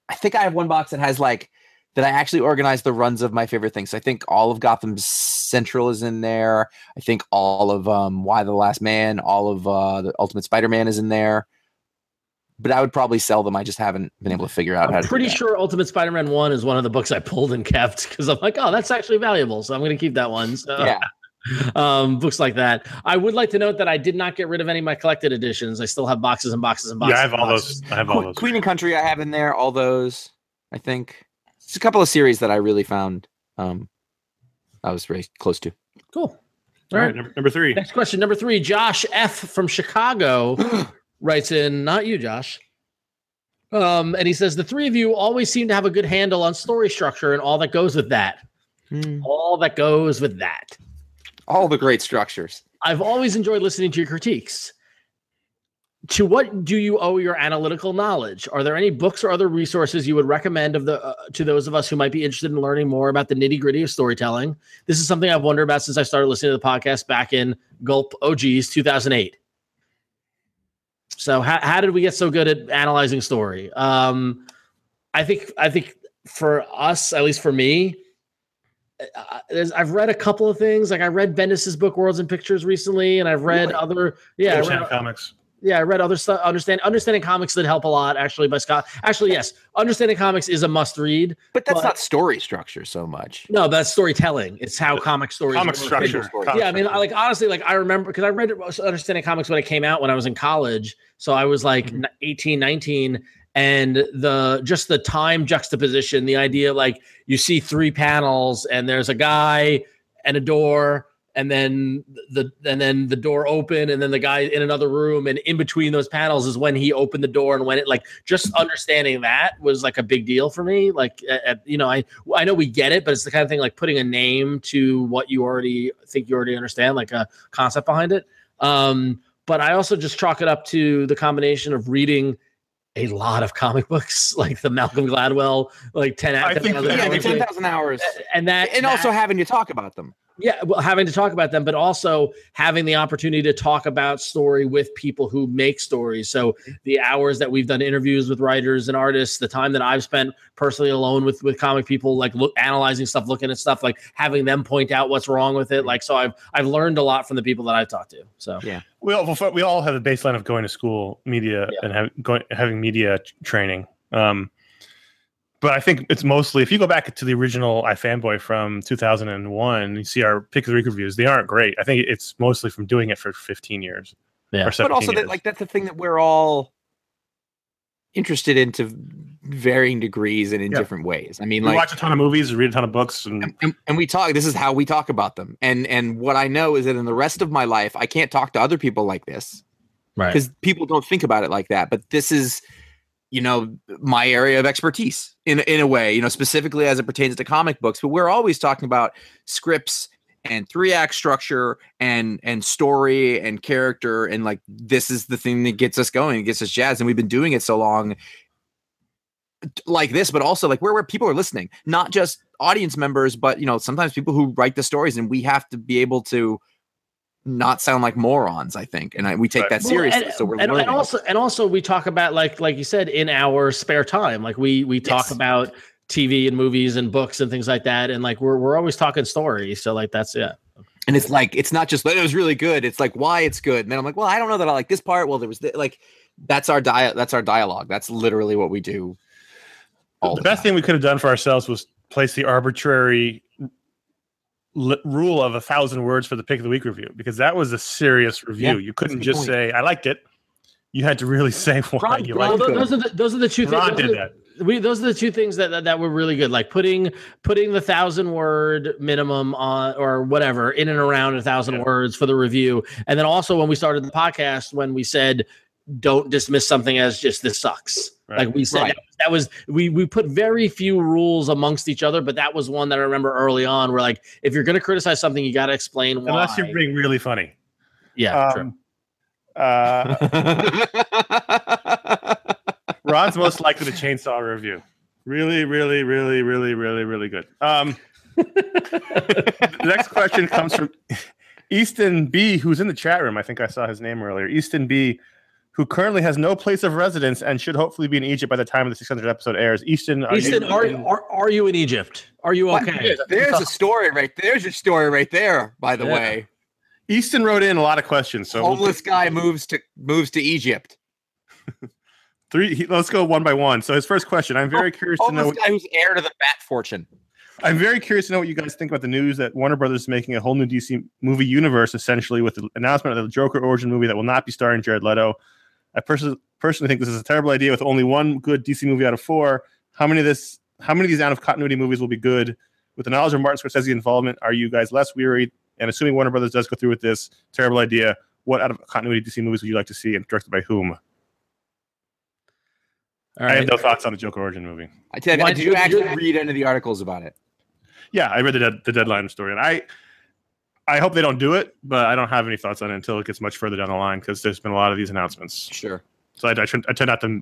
I think I have one box that has like that I actually organized the runs of my favorite things. I think all of Gotham Central is in there. I think all of um, Y the Last Man, all of uh, the Ultimate Spider-Man is in there. But I would probably sell them. I just haven't been able to figure out how I'm to. do pretty sure Ultimate Spider-Man One is one of the books I pulled and kept because I'm like, oh, that's actually valuable, so I'm going to keep that one. So, Yeah, um, books like that. I would like to note that I did not get rid of any of my collected editions. I still have boxes and boxes and boxes. Yeah, I have all boxes. those. I have all Que- those. Queen and Country I have in there. All those, I think. It's a couple of series that I really found. Um, I was very close to. Cool. All All right, right. number, number three. Next question, number three. Josh F from Chicago writes in, not you, Josh. Um, and he says the three of you always seem to have a good handle on story structure and all that goes with that. Hmm. All that goes with that. All the great structures. I've always enjoyed listening to your critiques. to what do you owe your analytical knowledge? Are there any books or other resources you would recommend of the uh, to those of us who might be interested in learning more about the nitty gritty of storytelling? This is something I've wondered about since I started listening to the podcast back in Gulp OGs 2008. So how, how did we get so good at analyzing story? Um, I think I think for us, at least for me, uh, I've read a couple of things. Like I read Bendis's book Words for Pictures recently, and I've read Really? other yeah, I read, comics. yeah, I read other stuff. Understand understanding comics that help a lot actually by Scott. Actually, yes, understanding comics is a must read. But that's But- not story structure so much. No, that's storytelling. It's how comic stories Comic structure. story. Comic yeah, I mean, structure. like honestly, like I remember because I read Understanding Comics when it came out when I was in college. So I was like Mhm. 18, 19, and the just the time juxtaposition, the idea like you see three panels and there's a guy and a door. And then the and then the door open, and then the guy in another room, and in between those panels is when he opened the door, and when it like just understanding that was like a big deal for me. Like, you know, I I know we get it, but it's the kind of thing like putting a name to what you already think you already understand, like a concept behind it. Um, but I also just chalk it up to the combination of reading a lot of comic books, like the Malcolm Gladwell, like 10 I think 10,000 Yeah, hours. ten thousand hours, and that and that- also having to talk about them. Yeah, well, having to talk about them, but also having the opportunity to talk about story with people who make stories. So the hours that we've done interviews with writers and artists, the time that I've spent personally alone with with comic people, like look analyzing stuff, looking at stuff, like having them point out what's wrong with it. Like so, I've I've learned a lot from the people that I've talked to. So yeah. we all we all have a baseline of going to school, media, Yeah. and have, going, having media training. Um, but I think it's mostly if you go back to the original iFanboy from 2001, you see our pick of the week reviews. They aren't great. I think it's mostly from doing it for 15 years. Yeah. or But 17 also, that like that's the thing that we're all interested in to varying degrees and in Yeah. different ways. I mean, we like watch a ton of movies, read a ton of books, and and, and, and we talk this is how we talk about them and and what i know is that in the rest of my life i can't talk to other people like this right, because people don't think about it like that but this is you know my area of expertise in in a way you know specifically as it pertains to comic books. But we're always talking about scripts and three act structure and and story and character and like this is the thing that gets us going it gets us jazzed. And we've been doing it so long like this but also like where where people are listening not just audience members but you know sometimes people who write the stories and we have to be able to not sound like morons i think and I, we take Right. that Well, seriously and, so we're and, learning. and also and also we talk about like like you said in our spare time like we we talk Yes. about tv and movies and books and things like that and like we're, we're always talking stories so like that's yeah and it's like it's not just that it was really good it's like why it's good and then i'm like well i don't know that i like this part well there was th-. like that's our dia- that's our dialogue that's literally what we do all the best time. thing we could have done for ourselves was place the arbitrary li- rule of a thousand words for the pick of the week review because that was a serious review. Yeah, you couldn't just point. say I liked it. You had to really say why Ron- you Ron liked well, it. those are the those are the two Ron things did those are- that. we those are the two things that, that that were really good like putting putting the thousand word minimum on or whatever in and around a thousand Yeah. words for the review and then also when we started the podcast when we said don't dismiss something as just this sucks Right. like we said Right. that, that was we we put very few rules amongst each other but that was one that i remember early on where like if you're going to criticize something you got to explain why Unless you're being really funny. yeah true. Um, uh, Ron's most likely to chainsaw review. Really, really, really, really, really, really good. Um, the next question comes from Easton B, who's in the chat room. I think I saw his name earlier. Easton B, who currently has no place of residence and should hopefully be in Egypt by the time the 600 episode airs. Easton, are Easton, you are, in- are are you in egypt are you What? okay there's a story right there's your story right there by the Yeah. way Easton wrote in a lot of questions. So we'll homeless guy moves to moves to egypt three. He, let's go one by one. So his first question. I'm very curious to know. homeless guy who's heir to the bat fortune I'm very curious to know what you guys think about the news that Warner Brothers is making a whole new DC movie universe, essentially, with the announcement of the Joker origin movie that will not be starring Jared Leto. I personally personally think this is a terrible idea with only one good DC movie out of four. How many of this? How many of these out of continuity movies will be good? With the knowledge of Martin Scorsese involvement, are you guys less wearied? And assuming Warner Brothers does go through with this terrible idea, what out of continuity DC movies would you like to see, and directed by whom? all I have no thoughts on the Joker origin movie. i tell you Why did did you you- actually read any of the articles about it Yeah, I read the dead, the deadline story, and I I hope they don't do it, but I don't have any thoughts on it until it gets much further down the line because there's been a lot of these announcements. Sure. So I, I, I tend not to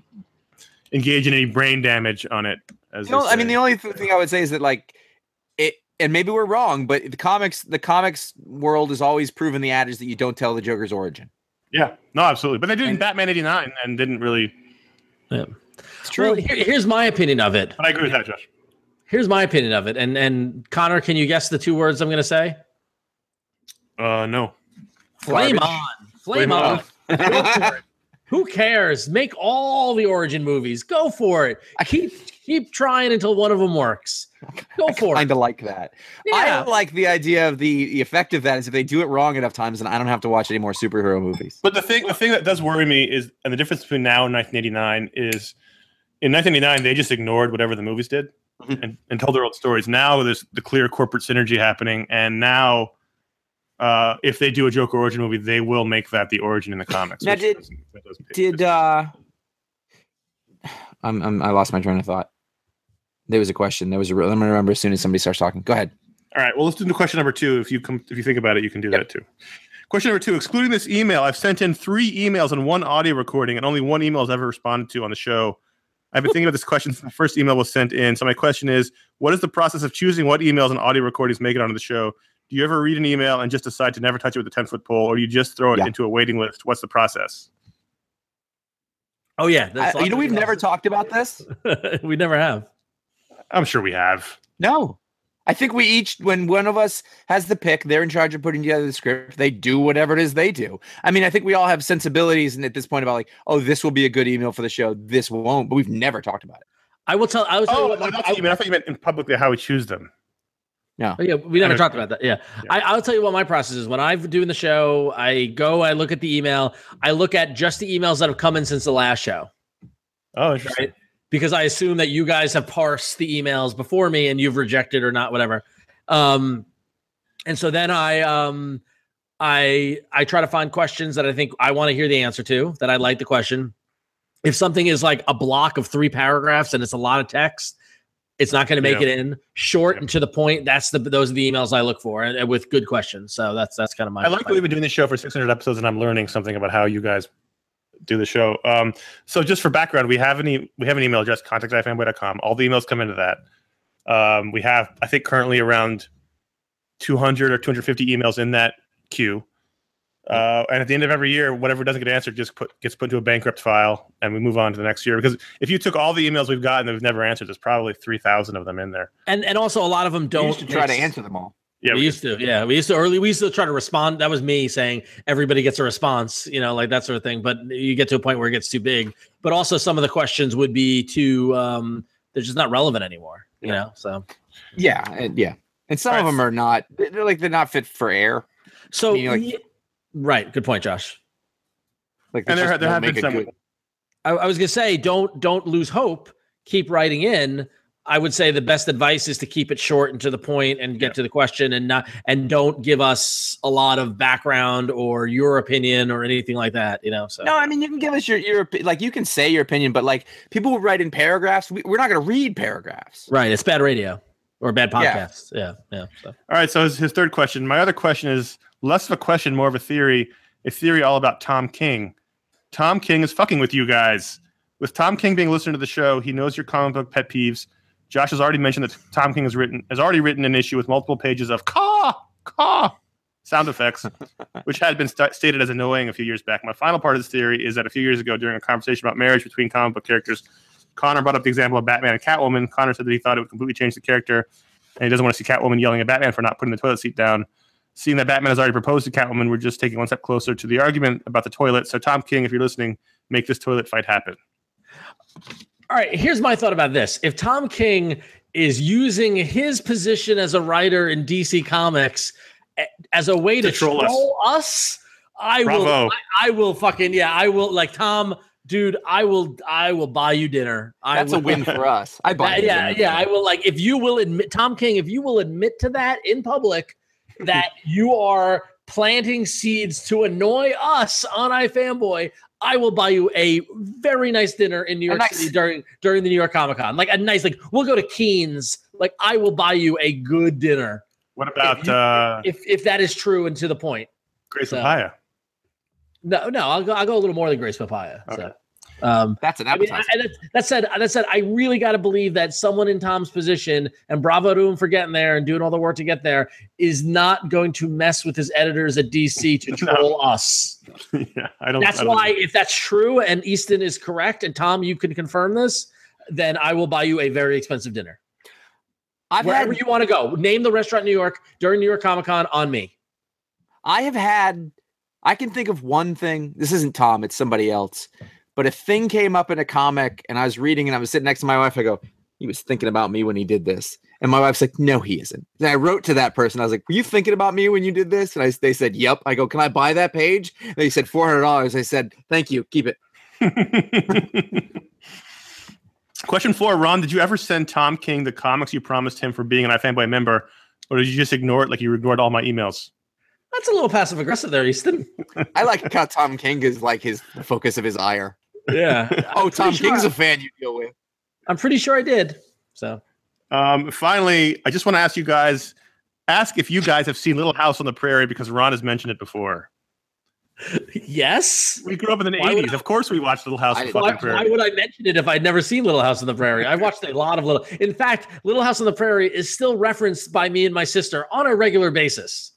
engage in any brain damage on it. As You know, I mean, the only th- thing I would say is that like it, and maybe we're wrong, but the comics, the comics world has always proven the adage that you don't tell the Joker's origin. yeah, no, absolutely. But they did in Batman '89 and didn't really. Yeah, it's Well, here, here's my opinion of it. But I agree with that, Josh. Here's my opinion of it. And and Conor, can you guess the two words I'm going to say? Uh, no. Flame Garbage. on. Flame, Flame on. on. Go for it. Who cares? Make all the origin movies. Go for it. I Keep keep trying until one of them works. Go for it. kind of like that. I like the idea of the, the effect of that is if they do it wrong enough times, then I don't have to watch any more superhero movies. But the thing, the thing that does worry me is, and the difference between now and 1989 is, in 1989 they just ignored whatever the movies did Mhm. and, and told their own stories. Now there's the clear corporate synergy happening, and now, uh, if they do a Joker origin movie, they will make that the origin in the comics. Now, did- doesn't- doesn't Did uh I'm, I'm I lost my train of thought. There was a question. There was a. I'm gonna remember as soon as somebody starts talking. Go ahead. All right. Well, let's do the question number two. If you come, if you think about it, you can do Yep. that too. Question number two: Excluding this email, I've sent in three emails and one audio recording, and only one email is ever responded to on the show. I've been thinking about this question since the first email was sent in. So my question is: What is the process of choosing what emails and audio recordings make it onto the show? Do you ever read an email and just decide to never touch it with a ten foot pole, or do you just throw it Yeah. into a waiting list? What's the process? Oh yeah. I- you know, we've never talked about this. we never have. I'm sure we have. No. I think we each, when one of us has the pick, they're in charge of putting together the script. They do whatever it is they do. I mean, I think we all have sensibilities, and at this point, about like, oh, this will be a good email for the show. This won't, but we've never talked about it. I will tell. I was tell you Oh, what. my- that's what you mean. I thought you meant in publicly how we choose them. Oh, yeah, we never talked about that. Yeah. Yeah. I, I'll tell you what my process is. When I'm doing the show, I go, I look at the email, I look at just the emails that have come in since the last show, Oh, interesting. right? Because I assume that you guys have parsed the emails before me and you've rejected or not, whatever. Um, and so then I, um, I, I try to find questions that I think I want to hear the answer to, that I like the question. If something is like a block of three paragraphs and it's a lot of text, it's not going to make Yeah. it in short Yeah. and to the point. That's the those are the emails I look for and, and with good questions. So that's that's kind of my. I like that we've been doing this show for 600 episodes, and I'm learning something about how you guys do the show. Um, so just for background, we have any we have an email address, contact@ifanboy.com. All the emails come into that. Um, we have, I think, currently around 200 or 250 emails in that queue. Uh, and at the end of every year, whatever doesn't get answered just put, gets put into a bankrupt file, and we move on to the next year. Because if you took all the emails we've gotten that we've never answered, there's probably 3,000 of them in there. and and also a lot of them don't Don't used to try to answer them all. Yeah, we we- used to, yeah, we used to early. We used to try to respond. That was me saying everybody gets a response, you know, like that sort of thing. But you get to a point where it gets too big. But also, some of the questions would be too, um, they're just not relevant anymore, you Yeah. know. So, Yeah, and, yeah, and some of them are not. They're like they're not fit for air. so You know, like- ye- right, good point, Josh. Like And there, just there have been some. good- I, I was gonna say, don't don't lose hope. Keep writing in. I would say the best advice is to keep it short and to the point and get Yeah. to the question and not and don't give us a lot of background or your opinion or anything like that. You know. So No, I mean you can give us your your like you can say your opinion, but like people will write in paragraphs. We, we're not going to read paragraphs. Right, it's bad radio or bad Yeah. podcasts. Yeah, yeah. so. All right. So his, his third question. My other question is less of a question, more of a theory. A theory all about Tom King. Tom King is fucking with you guys. With Tom King being a listener to the show, he knows your comic book pet peeves. Josh has already mentioned that Tom King has written has already written an issue with multiple pages of caw caw sound effects, which had been st- stated as annoying a few years back. My final part of this theory is that a few years ago, during a conversation about marriage between comic book characters, Conor brought up the example of Batman and Catwoman. Conor said that he thought it would completely change the character, and he doesn't want to see Catwoman yelling at Batman for not putting the toilet seat down. Seeing that Batman has already proposed to Catwoman, we're just taking one step closer to the argument about the toilet. So, Tom King, if you're listening, make this toilet fight happen. All right, here's my thought about this. If Tom King is using his position as a writer in DC Comics eh, as a way to, To troll troll, us. us, I will I, I will fucking yeah, I will like Tom, dude, I will I will buy you dinner. I That's a win for us. I buy. That- it. yeah, yeah, I will like if you will admit Tom King, if you will admit to that in public that you are planting seeds to annoy us on iFanboy, I will buy you a very nice dinner in New York nice- City during during the New York Comic Con. Like a nice, like we'll go to Keen's. Like I will buy you a good dinner. What about you- uh, If if that is true and to the point. Gray's so- Papaya? No, no, I'll go. I'll go a little more than Gray's Papaya. So, um, That's an I mean, I, that, that said, that said, I really got to believe that someone in Tom's position, and bravo to him for getting there and doing all the work to get there, is not going to mess with his editors at DC to No. troll us. yeah, I don't. That's I don't- why, if that's true, and Easton is correct, and Tom, you can confirm this, then I will buy you a very expensive dinner I've wherever had, you want to go. Name the restaurant in New York during New York Comic Con on me. I have had. I can think of one thing. This isn't Tom. It's somebody else. But a thing came up in a comic, and I was reading, and I was sitting next to my wife. I go, "He was thinking about me when he did this." And my wife's like, "No, he isn't." And I wrote to that person. I was like, "Were you thinking about me when you did this?" And I, they said, "Yep." I go, "Can I buy that page?" They said four hundred dollars. I said, "Thank you. Keep it." Question four, Ron. Did you ever send Tom King the comics you promised him for being an iFanboy member, or did you just ignore it like you ignored all my emails? That's a little passive aggressive there, Easton. I like how Tom King is like his the focus of his ire. Yeah. Oh, Tom sure King's I- a fan you deal with. I'm pretty sure I did. So Um, finally, I just want to ask you guys, ask if you guys have seen Little House on the Prairie because Ron has mentioned it before. yes. We grew up in the Why would '80s. Of course, we watched Little House on the Why, fucking why would I mention it if I'd never seen Little House on the Prairie? I watched a lot of Little. In fact, Little House on the Prairie is still referenced by me and my sister on a regular basis.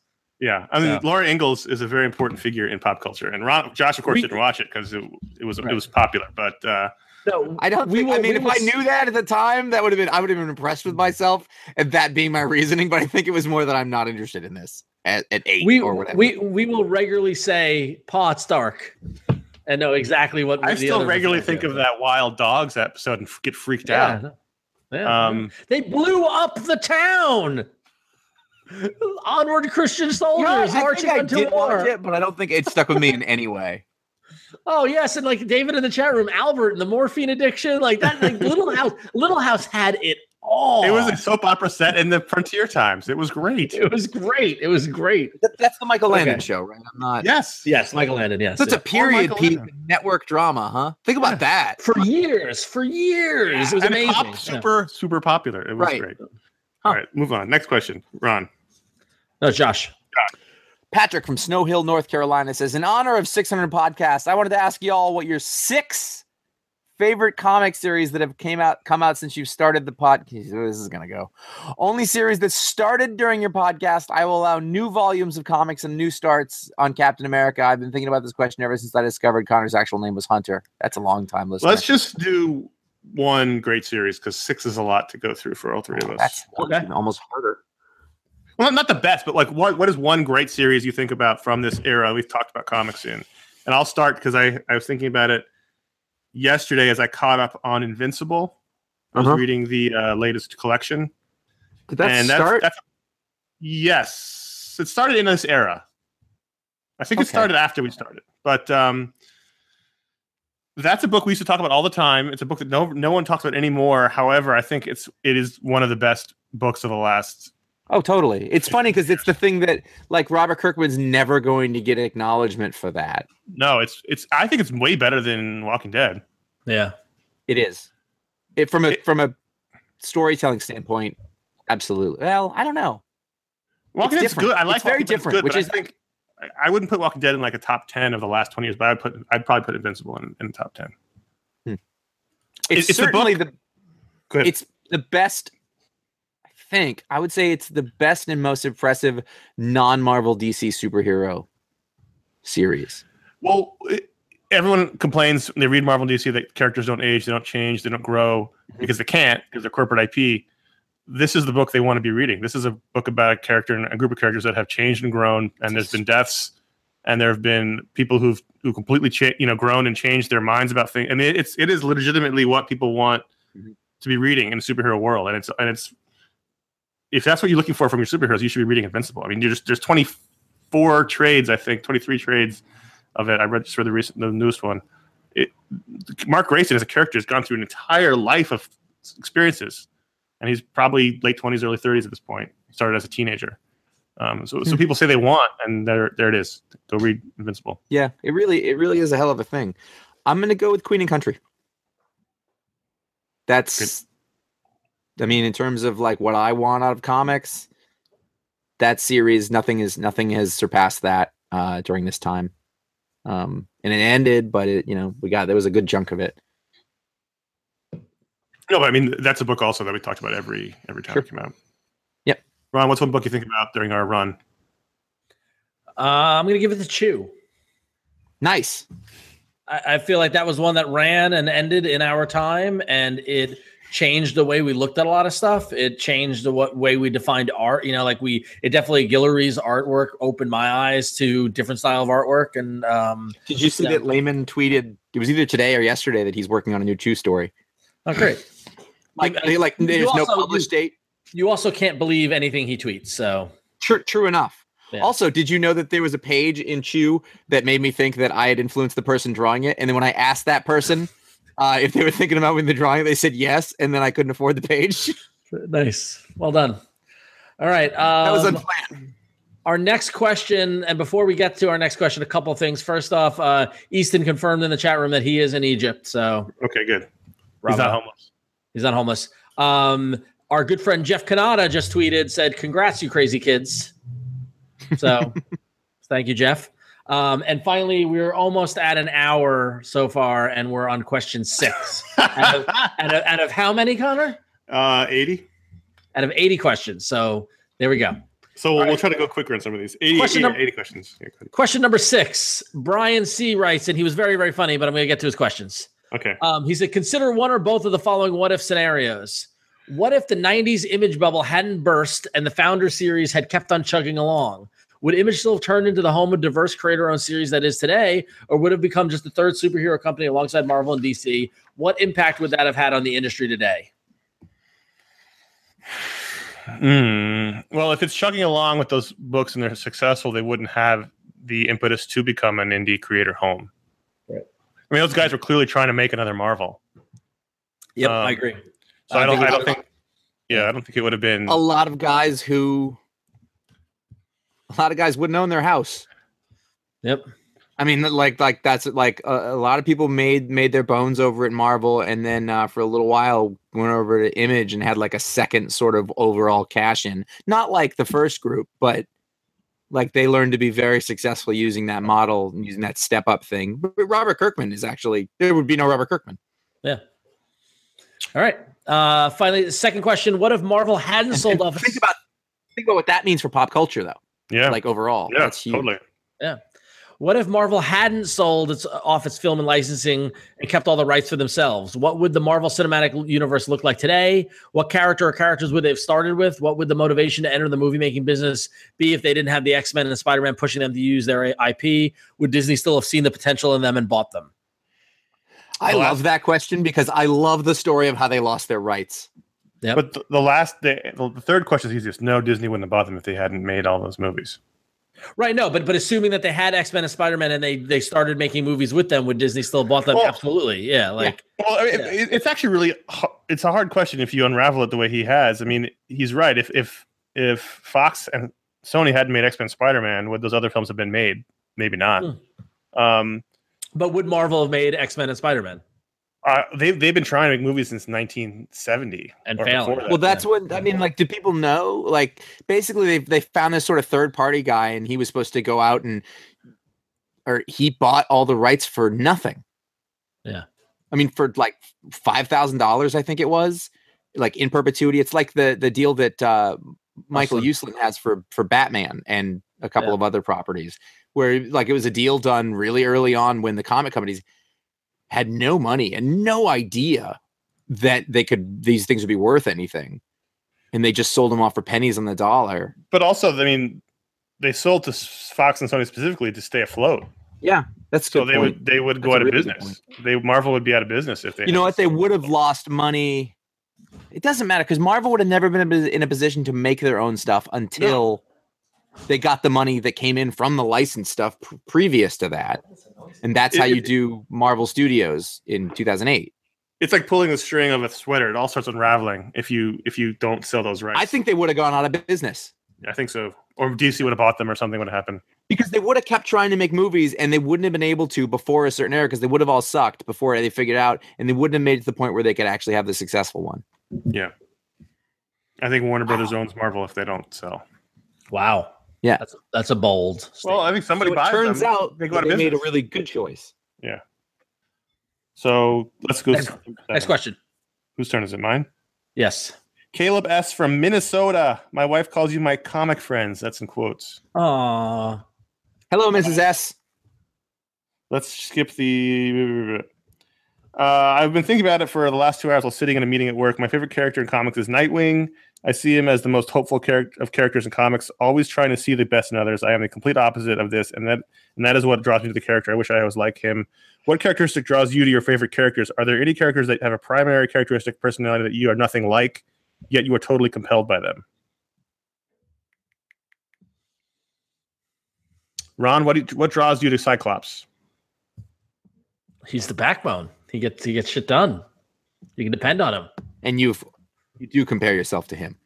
Yeah, I mean, Yeah. Laura Ingalls is a very important figure in pop culture, and Ron, Josh, of course, We- didn't watch it because it, it was Right. it was popular. But uh, No, I don't. We think, I mean, if will I s- knew that at the time, that would have been. I would have been impressed with myself, and that being my reasoning. But I think it was more that I'm not interested in this at, at eight we or whatever. we we will regularly say "Paw, it's dark," and know exactly what I still regularly think of that Wild Dogs episode and get freaked Yeah, out. yeah. Um, they blew up the town. Onward, Christian You know, I soldiers think marching I into did war. watch it, but I don't think it stuck with me in any way. Oh yes, and like David in the chat room, Albert and the morphine addiction, like that. Like Little House, Little House had it all. It was a soap opera set in the frontier times. It was great. It was great. It was great. That- That's the Michael Landon Okay. show, right? I'm not. Yes. Yes, Michael Landon. Yes, That's yeah. a period piece network drama, huh? Think about that. for years, for years. It was and amazing. pop Yeah. super super popular. It was Right. great. Huh. All right, move on. Next question, Ron. No, Josh. Patrick from Snow Hill, North Carolina says, In honor of 600 podcasts, I wanted to ask y'all what your six favorite comic series that have came out come out since you started the pod. This is gonna go. Only series that started during your podcast. I will allow new volumes of comics and new starts on Captain America. I've been thinking about this question ever since I discovered Conor's actual name was Hunter. That's a long time listener. Let's just do one great series because six is a lot to go through for all three of us. That's Okay. almost harder. well, not the best, but like what what is one great series you think about from this era? We've talked about comics in, and I'll start because I I was thinking about it yesterday as I caught up on Invincible. I was Uh-huh. reading the uh, latest collection, Did that and start? That's, that's, yes, it started in this era. I think it started after we started, but um, that's a book we used to talk about all the time. It's a book that no no one talks about anymore. However, I think it's it is one of the best books of the last. Oh, totally. It's funny because it's the thing that, like, Robert Kirkman's never going to get acknowledgement for that. No, it's it's. I think it's way better than Walking Dead. Yeah. It is. It from a It- from a storytelling standpoint, absolutely. Well, I don't know. Walking It's Dead's different. good. I like It's very Walking Dead's different, good, which is- I think I- I wouldn't put Walking Dead in like a top ten of the last twenty years, but I'd put I'd probably put Invincible in, in the top ten. Hmm. It's, it's certainly book- the it's the best. I think I would say it's the best and most impressive non-Marvel DC superhero series. Well, it, everyone complains when they read Marvel and DC that characters don't age, they don't change, they don't grow mm-hmm. because they can't because they're corporate IP. This is the book they want to be reading. This is a book about a character and a group of characters that have changed and grown, and there's been deaths, and there have been people who've who completely cha- you know grown and changed their minds about things. I mean, it's it is legitimately what people want Mhm. to be reading in a superhero world, and it's and it's if that's what you're looking for from your superheroes, you should be reading Invincible. I mean, you just there's 24 trades, I think, 23 trades of it. I read just for the recent, the newest one. It, Mark Grayson as a character has gone through an entire life of experiences, and he's probably late 20s, early 30s at this point. He started as a teenager. Um, so, so people say they want, and there, there it is. Go read Invincible. Yeah, it really it really is a hell of a thing. I'm gonna go with Queen and Country. That's I mean, in terms of like what I want out of comics, that series. Nothing is nothing has surpassed that uh, during this time. Um, and it ended, but it you know we got there was a good chunk of it. No, but I mean that's a book also that we talked about every every time Sure. it came out. Yep. Ron, what's one book you think about during our run? Uh, I'm gonna give it to Chew. Nice. I, I feel like that was one that ran and ended in our time, and it changed the way we looked at a lot of stuff. It changed the what way we defined art. You know, like we it definitely Guillory's artwork opened my eyes to different style of artwork, and um, Did you see Yeah. that Layman tweeted? It was either today or yesterday that he's working on a new Chew story. oh great. Like, You- like you there's no also- published date. You also can't believe anything he tweets. So True, true enough. Yeah. Also, did you know that there was a page in Chew that made me think that I had influenced the person drawing it? And then when I asked that person uh, if they were thinking about when the drawing, they said yes, and then I couldn't afford the page. nice, well done. All right, um, that was unplanned. Our next question, and before we get to our next question, a couple of things. First off, uh, Easton confirmed in the chat room that he is in Egypt, so Okay, good. He's bravo. not homeless. He's not homeless. Um, our good friend Jeff Kanata just tweeted, said, "Congrats, you crazy kids." So, thank you, Jeff. Um, and finally, we're almost at an hour so far, and we're on question six. out, of, out, of, out of how many, Conor? Uh, eighty. Out of eighty questions. So there we go. So we'll, right. try to go quicker on some of these. 80, Question 80, num- 80 questions. Yeah. Question number six. Brian C writes, and he was very, very funny, but I'm going to get to his questions. Okay. Um, he said, consider one or both of the following what if scenarios. What if the 90s image bubble hadn't burst and the founder series had kept on chugging along? Would Image still have turned into the home of diverse creator owned series that is today, or would it have become just the third superhero company alongside Marvel and DC? What impact would that have had on the industry today? Mm, well, if it's chugging along with those books and they're successful, they wouldn't have the impetus to become an indie creator home. Right. I mean, those guys were clearly trying to make another Marvel. Yep, Um, I agree. So I, I don't. think I don't think. Yeah, I don't think it would have been. A lot of guys who, a lot of guys wouldn't own their house. Yep. I mean, like, like that's like a, a lot of people made made their bones over at Marvel, and then uh, for a little while went over to Image and had like a second sort of overall cash in. Not like the first group, but like they learned to be very successful using that model, and using that step up thing. But Robert Kirkman is actually there would be no Robert Kirkman. Yeah. All right. Uh, finally, the second question What if Marvel hadn't And- sold and off? Think about think about what that means for pop culture, though. yeah. Like overall, yeah. that's huge. Totally. What if Marvel hadn't sold its off its film and licensing and kept all the rights for themselves? What would the Marvel Cinematic Universe look like today? What character or characters would they have started with? What would the motivation to enter the movie making business be if they didn't have the X Men and Spider Man pushing them to use their IP? Would Disney still have seen the potential in them and bought them? I The love that question because I love the story of how they lost their rights. Yep. But the, the last, the, the third question is easiest. No, Disney wouldn't have bought them if they hadn't made all those movies. Right, no, but but assuming that they had X Men and Spider Man and they they started making movies with them, would Disney still bought them? Well- Absolutely, yeah. Like Well, I mean, Yeah. it, it's actually really it's a hard question if you unravel it the way he has. I mean, he's right. If if if Fox and Sony hadn't made X Men Spider Man, would those other films have been made? Maybe not. Um, but would Marvel have made X Men and Spider Man? Uh, they've they've been trying to make movies since 1970 And failing. that. Well, that's what I mean. Like, do people know? Like, basically, they they found this sort of third party guy, and he was supposed to go out and, or he bought all the rights for nothing. Yeah. I mean, for like five thousand dollars, I think it was, like in perpetuity. It's like the the deal that uh, Michael Uslan has for for Batman and a couple Yeah. of other properties, where like it was a deal done really early on when the comic companies had no money and no idea that they could these things would be worth anything and they just sold them off for pennies on the dollar but also, I mean, they sold to Fox and Sony specifically to stay afloat. yeah that's So they point. would they would go That's out of really business. They Marvel would be out of business if they. you know what they would have lost money it doesn't matter because marvel would have never been in a position to make their own stuff until they got the money that came in from the licensed stuff pr- previous to that and that's how It- you do marvel studios in 2008 It's like pulling the string of a sweater. It all starts unraveling if you if you don't sell those rights. i think they would have gone out of business I think so. Or DC would have bought them, or something would have happened. because they would have kept trying to make movies and they wouldn't have been able to before a certain era because they would have all sucked before they figured out and they wouldn't have made it to the point where they could actually have the successful one Yeah, I think Warner ah. Brothers owns Marvel if they don't sell. Wow. Yeah. That's that's a bold. Well. I think somebody So it buys turns them. out they they, go out of made a really good choice. Yeah. So let's go. Next- next question. Whose turn is it? Mine. Yes. Caleb S from Minnesota. My wife calls you my comic friends. That's in quotes. Aw. Hello, Mrs. S. Let's skip the. Uh, I've been thinking about it for the last two hours while sitting in a meeting at work. My favorite character in comics is Nightwing. I see him as the most hopeful character of characters in comics, always trying to see the best in others. I am the complete opposite of this, and that and that is what draws me to the character. I wish I was like him. What characteristic draws you to your favorite characters? Are there any characters that have a primary characteristic personality that you are nothing like, yet you are totally compelled by them? Ron, what do you, what draws you to Cyclops? He's the backbone. He gets he gets shit done. You can depend on him. And you you do compare yourself to him.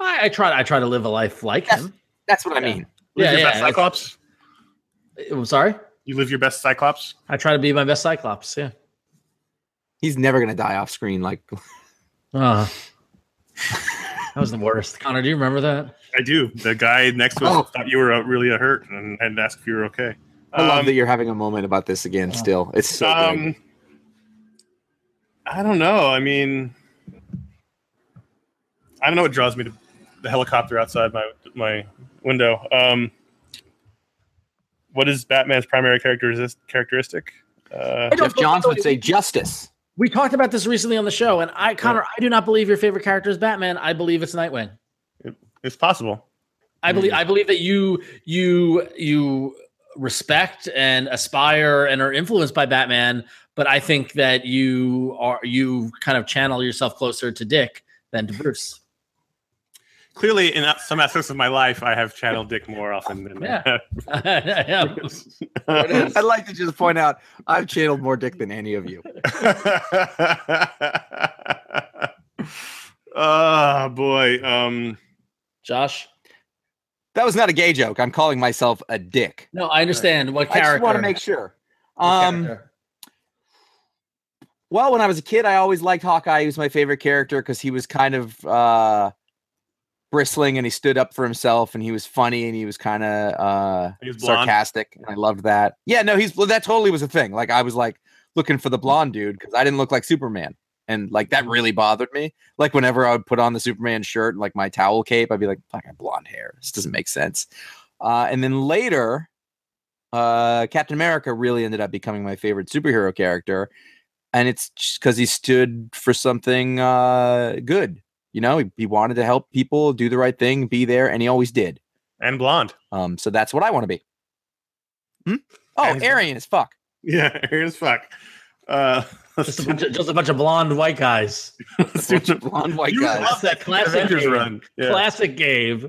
I, I try I try to live a life like him. That's what I mean. Live Yeah, your yeah, best it's- Cyclops. I'm sorry. You live your best Cyclops. I try to be my best Cyclops. Yeah. He's never gonna die off screen like Uh, that was the worst. Conor, do you remember that? I do. The guy next to us Oh. thought you were uh, really a hurt and had to ask if you were okay. I love Um, that you're having a moment about this again Oh. still. It's so good. um, I don't know. I mean, I don't know what draws me to the helicopter outside my my window. Um, what is Batman's primary characteris- characteristic? Uh, Geoff Johns would say justice. We talked about this recently on the show, and I, Conor, I do not believe your favorite character is Batman. I believe it's Nightwing. it's possible. I believe I believe that you you you respect and aspire and are influenced by Batman, but I think that you are you kind of channel yourself closer to Dick than to Bruce. Clearly, in some aspects of my life, I have channeled Dick more often than Yeah. Yeah. I'd like to just point out I've channeled more dick than any of you. oh boy. Um Josh. That was not a gay joke. I'm calling myself a dick. No, I understand what character? I just want to make sure. Um, well, when I was a kid, I always liked Hawkeye. He was my favorite character because he was kind of uh, bristling and he stood up for himself and he was funny and he was kind of uh, sarcastic. And I loved that. Yeah, no, he's well, that totally was a thing. Like I was like looking for the blonde dude because I didn't look like Superman. And like that really bothered me. Like whenever I would put on the Superman shirt and like my towel cape, I'd be like, "Fuck, I have blonde hair. This doesn't make sense." Uh, and then later, uh, Captain America really ended up becoming my favorite superhero character, and it's because he stood for something uh, good. You know, he, he wanted to help people do the right thing, be there, and he always did. and blonde. Um, so that's what I want to be. Hmm? Oh, And- Aryan as fuck. Yeah, Aryan here's fuck. Uh, Just a bunch of just a bunch of blonde white guys. A Bunch of blonde white You guys. love that Classic Avengers Gabe. run. Yeah. Classic Gabe.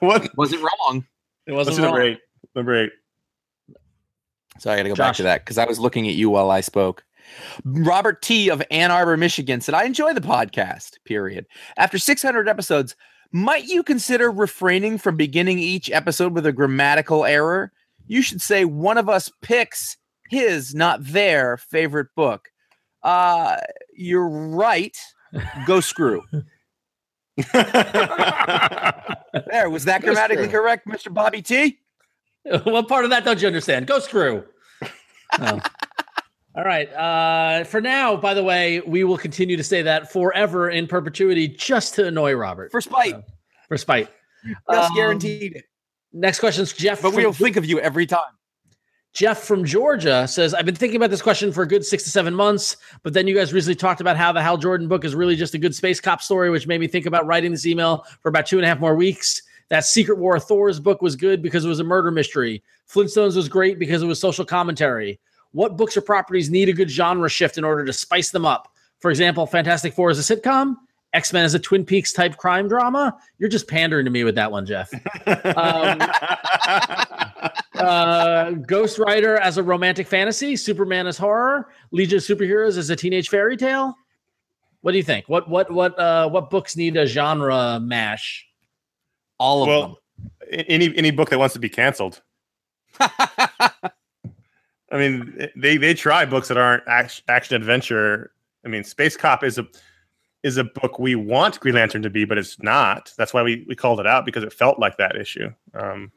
what? was it wrong. It wasn't number wrong. eight? Number eight. So I got to go back to that because I was looking at you while I spoke. Robert T of Ann Arbor, Michigan said, I enjoy the podcast, period. After 600 episodes, might you consider refraining from beginning each episode with a grammatical error? You should say one of us picks his, not their favorite book. Uh, you're right. Go screw. There, was that Go grammatically screw. correct, Mr. Bobby T? what part of that don't you understand? Go screw. Oh. All right. Uh, for now, by the way, we will continue to say that forever in perpetuity just to annoy Robert. For spite. For spite. That's Um, guaranteed. Next question is Jeff. But we'll think of you every time. Jeff from Georgia says, I've been thinking about this question for a good six to seven months, but then you guys recently talked about how the Hal Jordan book is really just a good space cop story, which made me think about writing this email for about two and a half more weeks. That Secret War of Thor's book was good because it was a murder mystery. Flintstones was great because it was social commentary. What books or properties need a good genre shift in order to spice them up? For example, Fantastic Four is a sitcom, X Men is a Twin Peaks type crime drama. You're just pandering to me with that one, Jeff. Um, uh, Ghost Rider as a romantic fantasy, Superman as horror, Legion of Superheroes as a teenage fairy tale. What do you think? What what what uh, what books need a genre mash? All of well, any any book that wants to be canceled. I mean, they they try books that aren't action, action adventure. I mean, Space Cop is a is a book we want Green Lantern to be, but it's not. That's why we, we called it out because it felt like that issue. Um,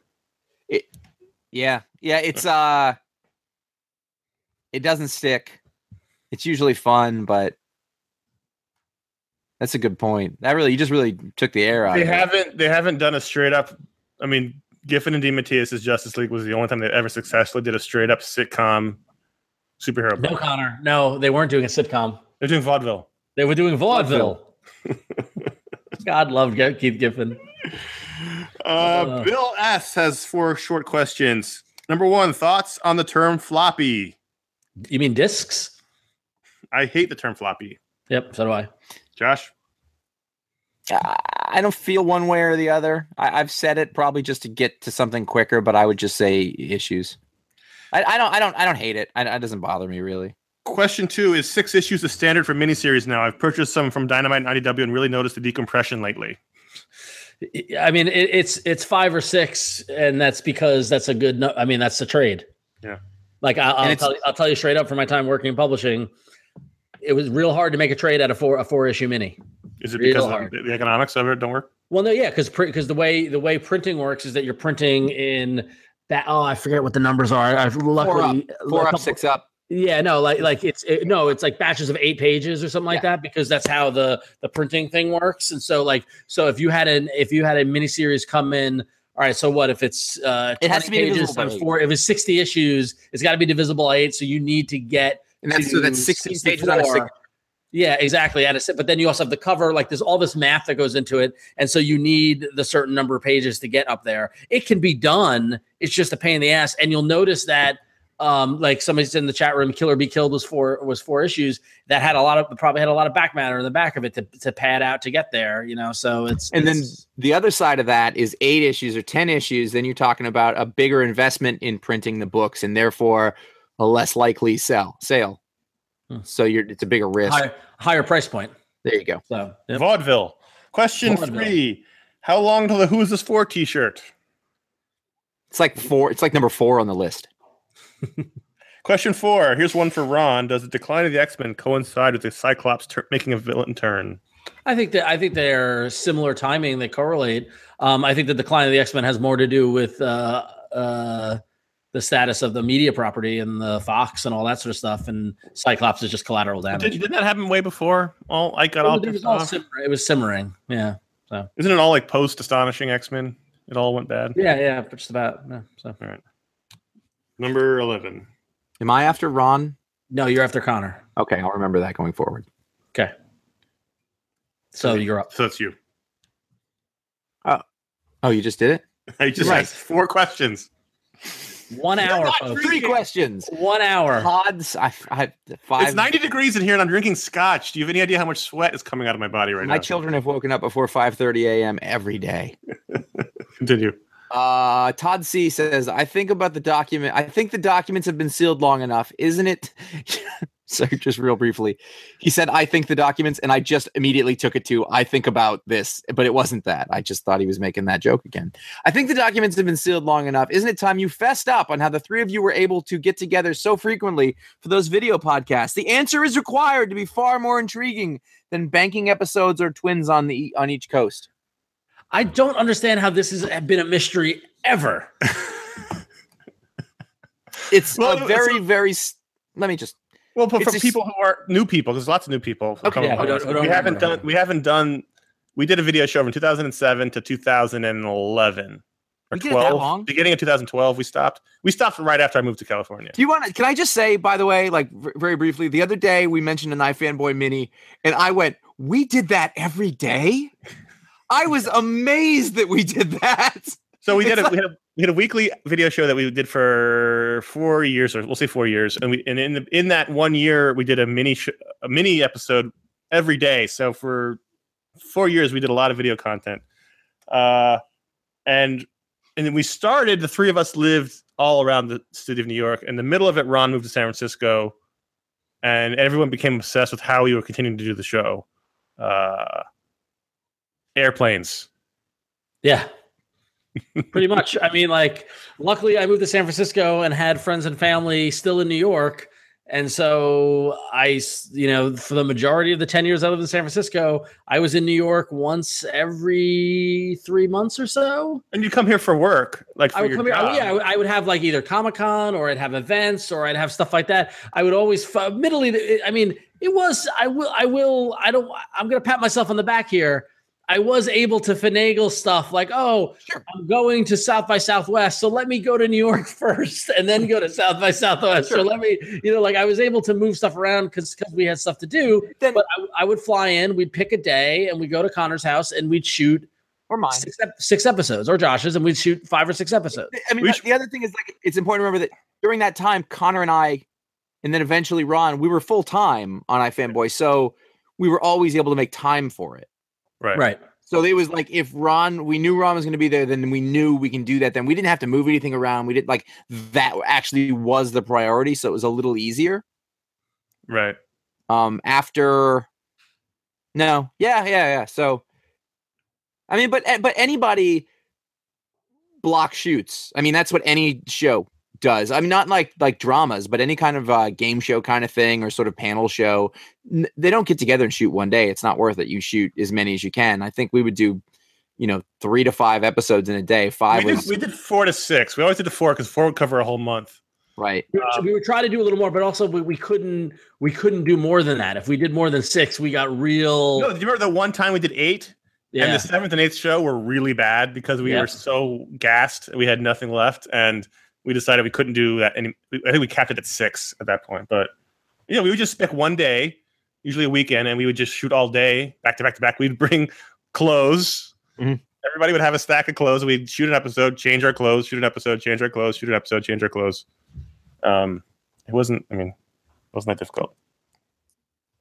it, Yeah, yeah, it's uh, it doesn't stick. It's usually fun, but that's a good point. That really, you just really took the air out. they of haven't they haven't done a straight up. I mean, Giffen and DeMatteis' Justice League was the only time they ever successfully did a straight up sitcom superhero No, book. Conor. No, they weren't doing a sitcom. They're doing vaudeville. They were doing vaudeville. God loved Keith Giffen. Uh, Uh. Bill S has four short questions. Number one, thoughts on the term floppy. You mean discs? I hate the term floppy. Yep, so do I. Josh, I I don't feel one way or the other. I, I've said it probably just to get to something quicker, but I would just say issues. I, I don't, I don't, I don't hate it. I, it doesn't bother me really. question two is six issues the standard for miniseries now. I've purchased some from Dynamite and IDW and really noticed the decompression lately. I mean, it, it's it's five or six, and that's because that's a good. No- I mean, that's a trade. Yeah. Like I, I'll tell you, I'll tell you straight up. For my time working in publishing, it was real hard to make a trade out of four a four issue mini. Is it Real because hard. the, the economics of it don't work? Well, no, yeah, because because the way the way printing works is that you're printing in that. Oh, I forget what the numbers are. I've luckily Four a up, couple- six up. Yeah, no, like like it's it, no, it's like batches of eight pages or something like that because that's how the the printing thing works. And so like so if you had an if you had a miniseries come in, all right, so what if it's uh It has to be pages divisible by times eight. four? If it's sixty issues, it's got to be divisible by eight. So you need to get And that's so to that's sixteen pages on a six. Yeah, exactly. At a but then you also have the cover. Like there's all this math that goes into it, and so you need the certain number of pages to get up there. It can be done. It's just a pain in the ass, and you'll notice that. Um, like somebody's in the chat room, "Kill or Be Killed" was four was four issues that had a lot of probably had a lot of back matter in the back of it to, to pad out to get there. You know, so it's And then the other side of that is eight issues or 10 issues. Then you're talking about a bigger investment in printing the books and therefore a less likely sell sale. Hmm. So you're it's a bigger risk. higher, higher price point. There you go. So yep. Vaudeville. Question Vaudeville. three: How long till the Who's This For T-shirt? It's like four, it's like number four on the list. Question four. Here's one for Ron. Does the decline of the X Men coincide with the Cyclops tur- making a villain turn? I think that I think they're similar timing. They correlate. Um, I think the decline of the X Men has more to do with uh, uh, the status of the media property and the Fox and all that sort of stuff. And Cyclops is just collateral damage. Did, didn't that happen way before? All I got oh, all it, was all simmer- it was simmering. Yeah. So isn't it all like post Astonishing X Men? It all went bad. Yeah. Yeah. Just about. Yeah, so all right. Number eleven. Am I after Ron? no, you're after Conor. Okay, I'll remember that going forward. Okay. So you're up. So it's you. Oh, oh, you just did it? I just Right. asked four questions. One hour, folks. three questions. One hour. Pods. I, I five. It's 90 degrees in here and I'm drinking scotch. Do you have any idea how much sweat is coming out of my body right My now? My children have woken up before 5:30 a.m. every day. Continue. Uh, Todd C says, I think about the document. I think the documents have been sealed long enough, isn't it? so just real briefly, he said, I think the documents, and I just immediately took it to, I think about this, but it wasn't that. I just thought he was making that joke again. I think the documents have been sealed long enough. Isn't it time you fessed up on how the three of you were able to get together so frequently for those video podcasts? The answer is required to be far more intriguing than banking episodes or twins on the on each coast. I don't understand how this has been a mystery ever. It's Well, a very, a- very. s- Let me just. Well, but It's for a s- people who are new people, there's lots of new people. who Okay, come yeah, don't- don't we haven't remember. done. We haven't done. We did a video show from 2007 to 2011 or We did it that 12. long? Beginning of 2012, we stopped. We stopped right after I moved to California. Do you want to? Can I just say, by the way, like very briefly, the other day we mentioned an iFanboy Mini, and I went, "We did that every day." I was amazed that we did that. So we did It's a, we had a we had a weekly video show that we did for four years, or we'll say four years, and we and in the, in that one year we did a mini sh- a mini episode every day. So for four years we did a lot of video content, uh, and and then we started. The three of us lived all around the city of New York. In the middle of it, Ron moved to San Francisco, and everyone became obsessed with how we were continuing to do the show. Uh, airplanes. Yeah. Pretty much. I mean, like, luckily I moved to San Francisco and had friends and family still in New York. And so I, you know, for the majority of the 10 years I lived in San Francisco, I was in New York once every three months or so. And you come here for work, like for I would your come here. Oh, I job. yeah, I would, I would have like either Comic Con or I'd have events or I'd have stuff like that. I would always, f- admittedly, I mean, it was. I will. I will. I don't. I'm gonna pat myself on the back here. I was able to finagle stuff like, oh, Sure. I'm going to South by Southwest, so let me go to New York first and then go to South by Southwest. So let me, you know, like I was able to move stuff around because because we had stuff to do. Then But I, I would fly in, we'd pick a day, and we'd go to Conor's house and we'd shoot or mine. six, six episodes or Josh's, and we'd shoot five or six episodes. I mean, We the- sh- the other thing is like it's important to remember that during that time, Conor and I, and then eventually Ron, we were full time on iFanboy, so we were always able to make time for it. Right. Right. So it was like if Ron, we knew Ron was going to be there, then we knew we can do that. Then we didn't have to move anything around. We didn't like that actually was the priority, so it was a little easier. Right. Um, after, no, yeah, yeah, yeah. So, I mean, but eh, but anybody block shoots. I mean, that's what any show does. I mean, not like like dramas, but any kind of uh, game show kind of thing or sort of panel show. N- they don't get together and shoot one day. It's not worth it. You shoot as many as you can. I think we would do, you know, three to five episodes in a day. Five We was did, we did four to six. We always did the four because four would cover a whole month. right. We, would- we would try to do a little more, but also we, we couldn't we couldn't do more than that. If we did more than six, we got real. No, do you remember the one time we did eight? And the seventh and eighth show were really bad because we Yeah. were so gassed. We had nothing left. And we decided we couldn't do that. any I think we capped it at six at that point. But, you know, we would just pick one day, usually a weekend, and we would just shoot all day, back to back to back. We'd bring clothes. Mhm. Everybody would have a stack of clothes. We'd shoot an episode, change our clothes, shoot an episode, change our clothes, shoot an episode, change our clothes. Um, it wasn't, I mean, it wasn't that difficult.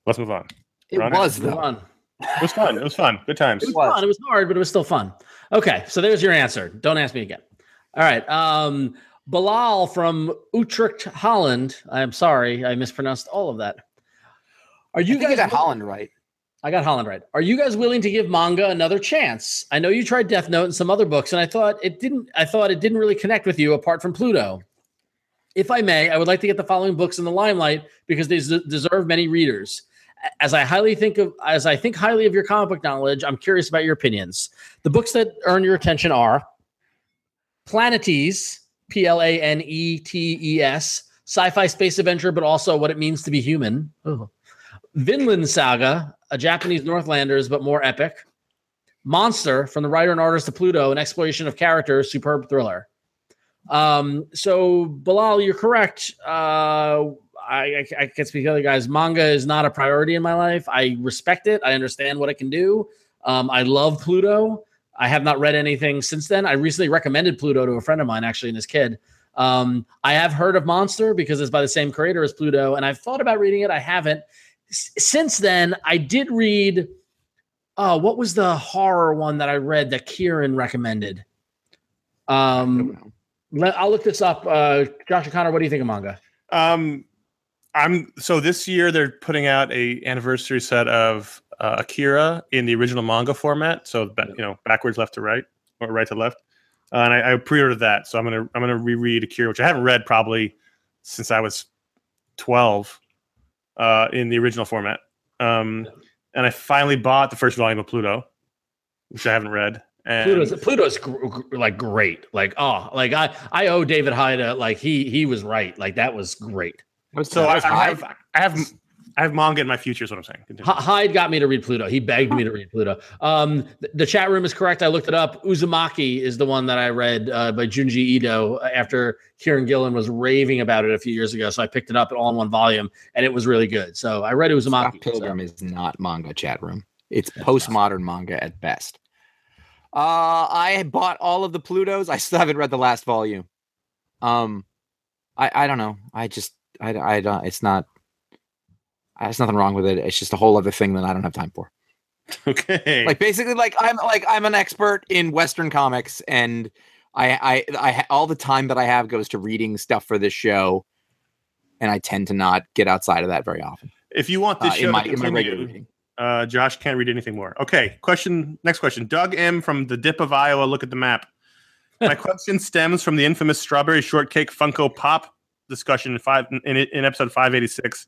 Let's move on. It Ron, was Move though. on. It was fun. It was fun. Good times. It was, was. fun. It was hard, but it was still fun. Okay, so there's your answer. Don't ask me again. All right. Um, Bilal from Utrecht, Holland. I'm sorry, I mispronounced all of that. Are you You think guys you got Holland right? I got Holland right. Are you guys willing to give manga another chance? I know you tried Death Note and some other books, and I thought it didn't. I thought it didn't really connect with you apart from Pluto. If I may, I would like to get the following books in the limelight because they des- deserve many readers. As I highly think of, as I think highly of your comic book knowledge, I'm curious about your opinions. The books that earn your attention are Planetes, P L A N E T E S, sci-fi space adventure, but also what it means to be human. Ugh. Vinland Saga, a Japanese Northlanders, but more epic. Monster, from the writer and artist of Pluto, an exploration of characters, superb thriller. Um, so Bilal, you're correct. Uh, I, I, I can speak to other guys. Manga is not a priority in my life. I respect it. I understand what it can do. Um, I love Pluto. I have not read anything since then. I recently recommended Pluto to a friend of mine, actually, and his kid. Um, I have heard of Monster because it's by the same creator as Pluto, and I've thought about reading it. I haven't. S- since then, I did read. Oh, what was the horror one that I read that Kieron recommended? Um, let, I'll look this up. Uh, Josh or Conor, what do you think of manga? Um, I'm so this year they're putting out a anniversary set of uh, Akira in the original manga format, so ba- you know backwards, left to right, or right to left. Uh, and I, I pre-ordered that, so I'm gonna I'm gonna reread Akira, which I haven't read probably since I was 12 uh, in the original format. Um, and I finally bought the first volume of Pluto, which I haven't read. And Pluto's Pluto's gr- gr- like great. Like oh, like I I owe David Hyde like he he was right. Like that was great. so I, was I high. have I have I have manga in my future. Is what I'm saying. Continue. H- Hyde got me to read Pluto. He begged me to read Pluto. Um, th- the chat room is correct. I looked it up. Uzumaki is the one that I read uh, by Junji Ito after Kieron Gillen was raving about it a few years ago. So I picked it up all in one volume, and it was really good. So I read Scott Uzumaki. Pilgrim so- is not manga chat room. It's postmodern manga at best. Uh, I bought all of the Plutos. I still haven't read the last volume. Um, I I don't know. I just I I don't. It's not. There's nothing wrong with it. It's just a whole other thing that I don't have time for. Okay. Like basically, like I'm like I'm an expert in Western comics, and I I I all the time that I have goes to reading stuff for this show, and I tend to not get outside of that very often. if you want Uh, this show in my to in my regular continue. Uh, Josh can't read anything more. Okay, question. Next question. Doug M from the Dip of Iowa. Look at the map. My question stems from the infamous strawberry shortcake Funko Pop discussion in five in, in episode 586.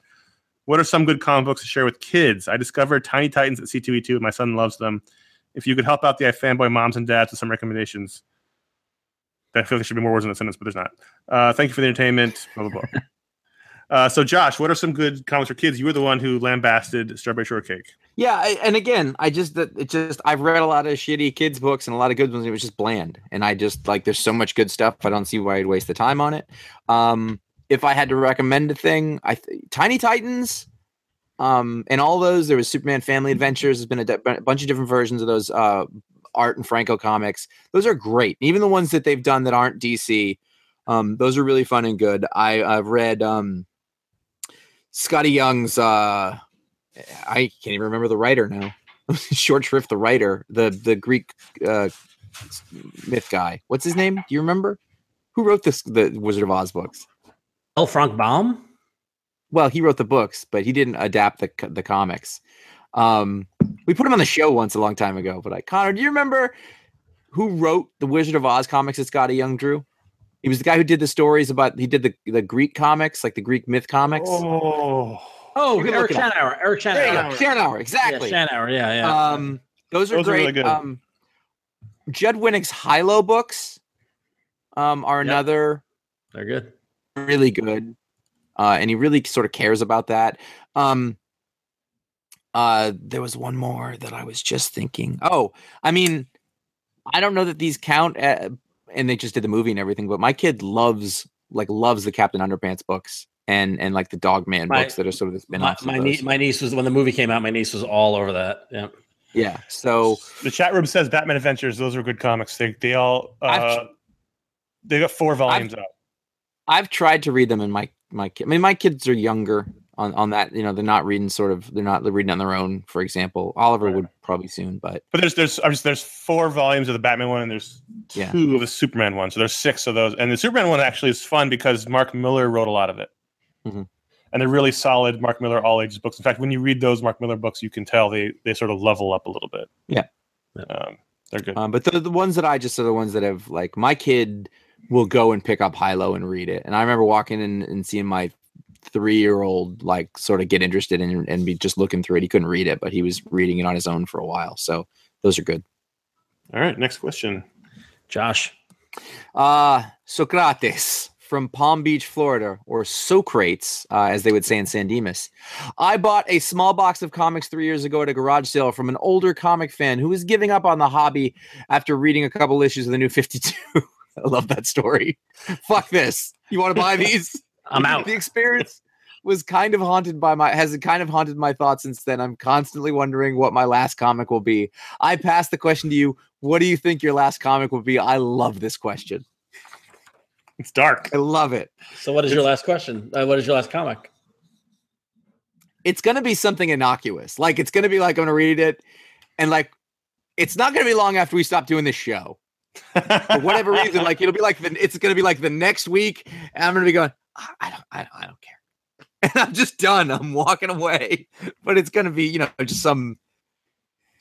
What are some good comic books to share with kids? I discovered Tiny Titans at C2E2. And My son loves them. If you could help out the fanboy moms and dads with some recommendations. I feel like there should be more words in the sentence, but there's not. Uh, thank you for the entertainment. Blah blah blah. uh, so, Josh, what are some good comics for kids? You were the one who lambasted Strawberry Shortcake. Yeah, I, and again, I just it just I've read a lot of shitty kids books and a lot of good ones. And it was just bland, and I just like there's so much good stuff. I don't see why I'd waste the time on it. Um, if I had to recommend a thing, I th- Tiny Titans, um, and all those there was Superman Family Adventures. There's been a, de- bunch of different versions of those uh, Art and Franco comics. Those are great. Even the ones that they've done that aren't DC, um, those are really fun and good. I I've read um, Skottie Young's. Uh, I can't even remember the writer now. Short Shrift, the writer, the the Greek uh, myth guy. What's his name? Do you remember? Who wrote this? The Wizard of Oz books. L. Frank Baum. Well, he wrote the books, but he didn't adapt the the comics. Um, we put him on the show once a long time ago. But I, Conor, do you remember who wrote the Wizard of Oz comics that Skottie Young drew? He was the guy who did the stories about. He did the the Greek comics, like the Greek myth comics. Oh, Oh, You Eric look. Shanower. Eric there Shanower. go, Shanower, exactly. Yeah, Shanower. Yeah, yeah. Um, those are Those are really good. Um, Judd Winick's Hilo books um, are Yep. another They're good. Really good, uh, and he really sort of cares about that. Um, uh, there was one more that I was just thinking. Oh, I mean, I don't know that these count, uh and they just did the movie and everything, but my kid loves like loves the Captain Underpants books and and like the Dogman My- books that are sort of the My, spin-offs. of my, those. niece, my niece was when the movie came out. My niece was all over that. Yeah. yeah, so the chat room says Batman Adventures. Those are good comics. They they all uh, I've- they got four volumes out. I've tried to read them, and my my kid. I mean, my kids are younger on on that. You know, they're not reading sort of. They're not reading on their own. For example, Oliver would probably soon, but But there's there's just, there's four volumes of the Batman one, and there's Yeah. two of the Superman one. So there's six of those. And the Superman one actually is fun because Mark Millar wrote a lot of it, Mhm. and they're really solid Mark Millar all ages books. In fact, when you read those Mark Millar books, you can tell they they sort of level up a little bit. Yeah. um, they're good. um, but the the ones that I just are the ones that have like my kid will go and pick up Hilo and read it. And I remember walking in and seeing my three year old like sort of get interested in and be just looking through it. He couldn't read it, but he was reading it on his own for a while. So those are good. all right, next question. Josh. Uh Socrates from Palm Beach, Florida, or Socrates, uh, as they would say in San Dimas. I bought a small box of comics three years ago at a garage sale from an older comic fan who was giving up on the hobby after reading a couple issues of the new 52. I love that story. Fuck this. You want to buy these? I'm out. the experience was kind of haunted by my has kind of haunted my thoughts since then. I'm constantly wondering what my last comic will be. I pass the question to you. What do you think your last comic will be? I love this question. It's dark. I love it. So, what is your last question? Uh, what is your last comic? It's gonna be something innocuous. Like it's gonna be like I'm gonna read it, and like it's not gonna be long after we stop doing this show. For whatever reason, like it'll be like the it's gonna be like the next week, and I'm gonna be going, I, I don't, I, I don't care, and I'm just done. I'm walking away. But it's gonna be, you know, just some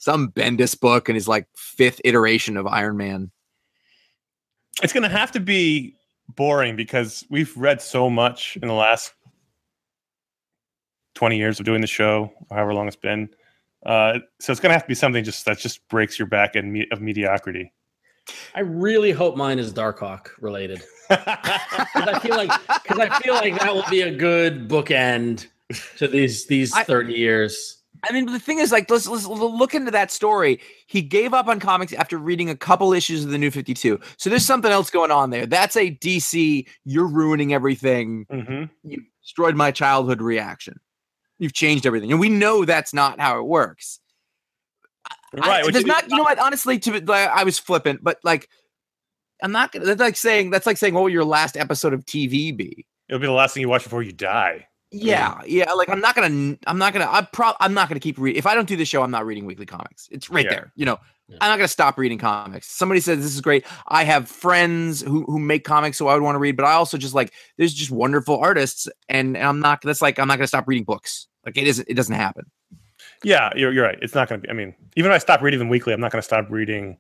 some Bendis book and his like fifth iteration of Iron Man. it's to have to be boring because we've read so much in the last 20 years of doing the show, however long it's been. Uh, so it's going to have to be something just that just breaks your back and me- of mediocrity. I really hope mine is Darkhawk related. 'Cause I feel like because I feel like that will be a good bookend to these these I- 30 years. I mean, the thing is, like, let's, let's look into that story. He gave up on comics after reading a couple issues of the New Fifty Two. So there's something else going on there. That's a DC. You're ruining everything. hmm You destroyed my childhood reaction. You've changed everything, and we know that's not how it works. I- Right. which there's not. You know what? Honestly, to be- like, I was flippant, but like, I'm not gonna. That's like saying that's like saying, "What will your last episode of TV be?" It'll be the last thing you watch before you die. Yeah, yeah. Like I'm not gonna, I'm not gonna, I'm pro, I'm not gonna keep reading. If I don't do the show, I'm not reading weekly comics. It's right Yeah. there. You know, Yeah. I'm not gonna stop reading comics. Somebody says this is great. I have friends who who make comics, so I would want to read. But I also just like there's just wonderful artists, and, and I'm not. That's like I'm not gonna stop reading books. Like it isn't. It doesn't happen. Yeah, you're, you're right. It's not going to be. I mean, even if I stop reading them weekly, I'm not going to stop reading.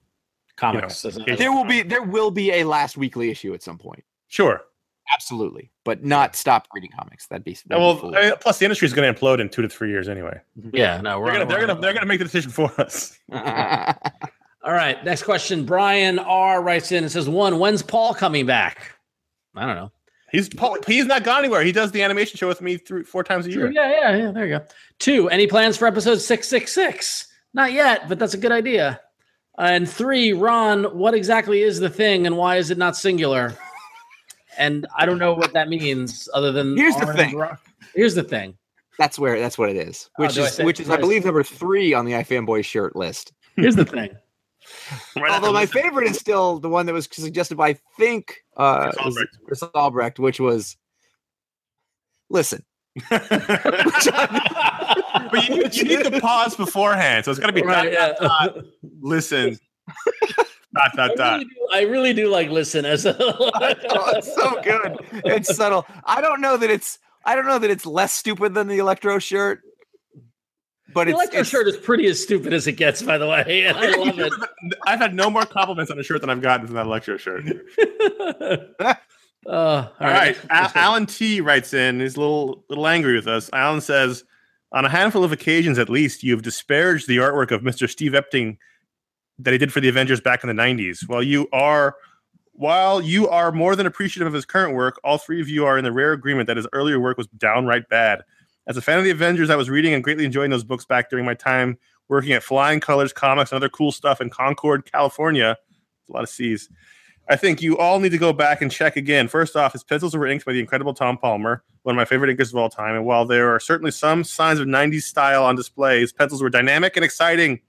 Comics. as a- it- There will be there will be a last weekly issue at some point. Sure. absolutely, but not stop reading comics. That'd be, that'd well, foolish. I mean, plus the industry is going to implode in two to three years anyway. Mm-hmm. Yeah, no, we're They're gonna, they're gonna, they're gonna make the decision for us. All right, next question. Brian R writes in and says, "One, when's Paul coming back?" I don't know. He's Paul, he's not gone anywhere. He does the animation show with me three, four times a year. Yeah, yeah, yeah. There you go. Two, any plans for episode six six six? Not yet, but that's a good idea. And three, Ron, what exactly is the thing, and why is it not singular? And I don't know what that means, other than Here's the thing. rock. Here's the thing. that's where that's what it is. Oh, Which do I is say- which is I I believe number three on the iFanboy shirt list. Here's the thing. Right Although my after favorite is still the one that was suggested by I think uh, Chris Albrecht. Chris Albrecht, which was listen. but you, you need to pause beforehand, so it's got to be Right, dot, yeah. dot, dot, listen. dot dot I dot. really, do, I really do like listen as a. Oh, it's so good. It's subtle. I don't know that it's I don't know that it's less stupid than the Electro shirt, but The it's, electro it's shirt is pretty as stupid as it gets, by the way. I love it. I've had no more compliments on a shirt than I've gotten from that Electro shirt. uh, all All right. next Alan T writes in. He's a little little angry with us. Alan says, on a handful of occasions at least, you have disparaged the artwork of Mr. Steve Epting that he did for the Avengers back in the 90s. While you are while you are more than appreciative of his current work, all three of you are in the rare agreement that his earlier work was downright bad. As a fan of the Avengers, I was reading and greatly enjoying those books back during my time working at Flying Colors Comics and other cool stuff in Concord, California. A lot of C's. I think you all need to go back and check again. First off, his pencils were inked by the incredible Tom Palmer, one of my favorite inkers of all time. And while there are certainly some signs of 90s style on display, his pencils were dynamic and exciting.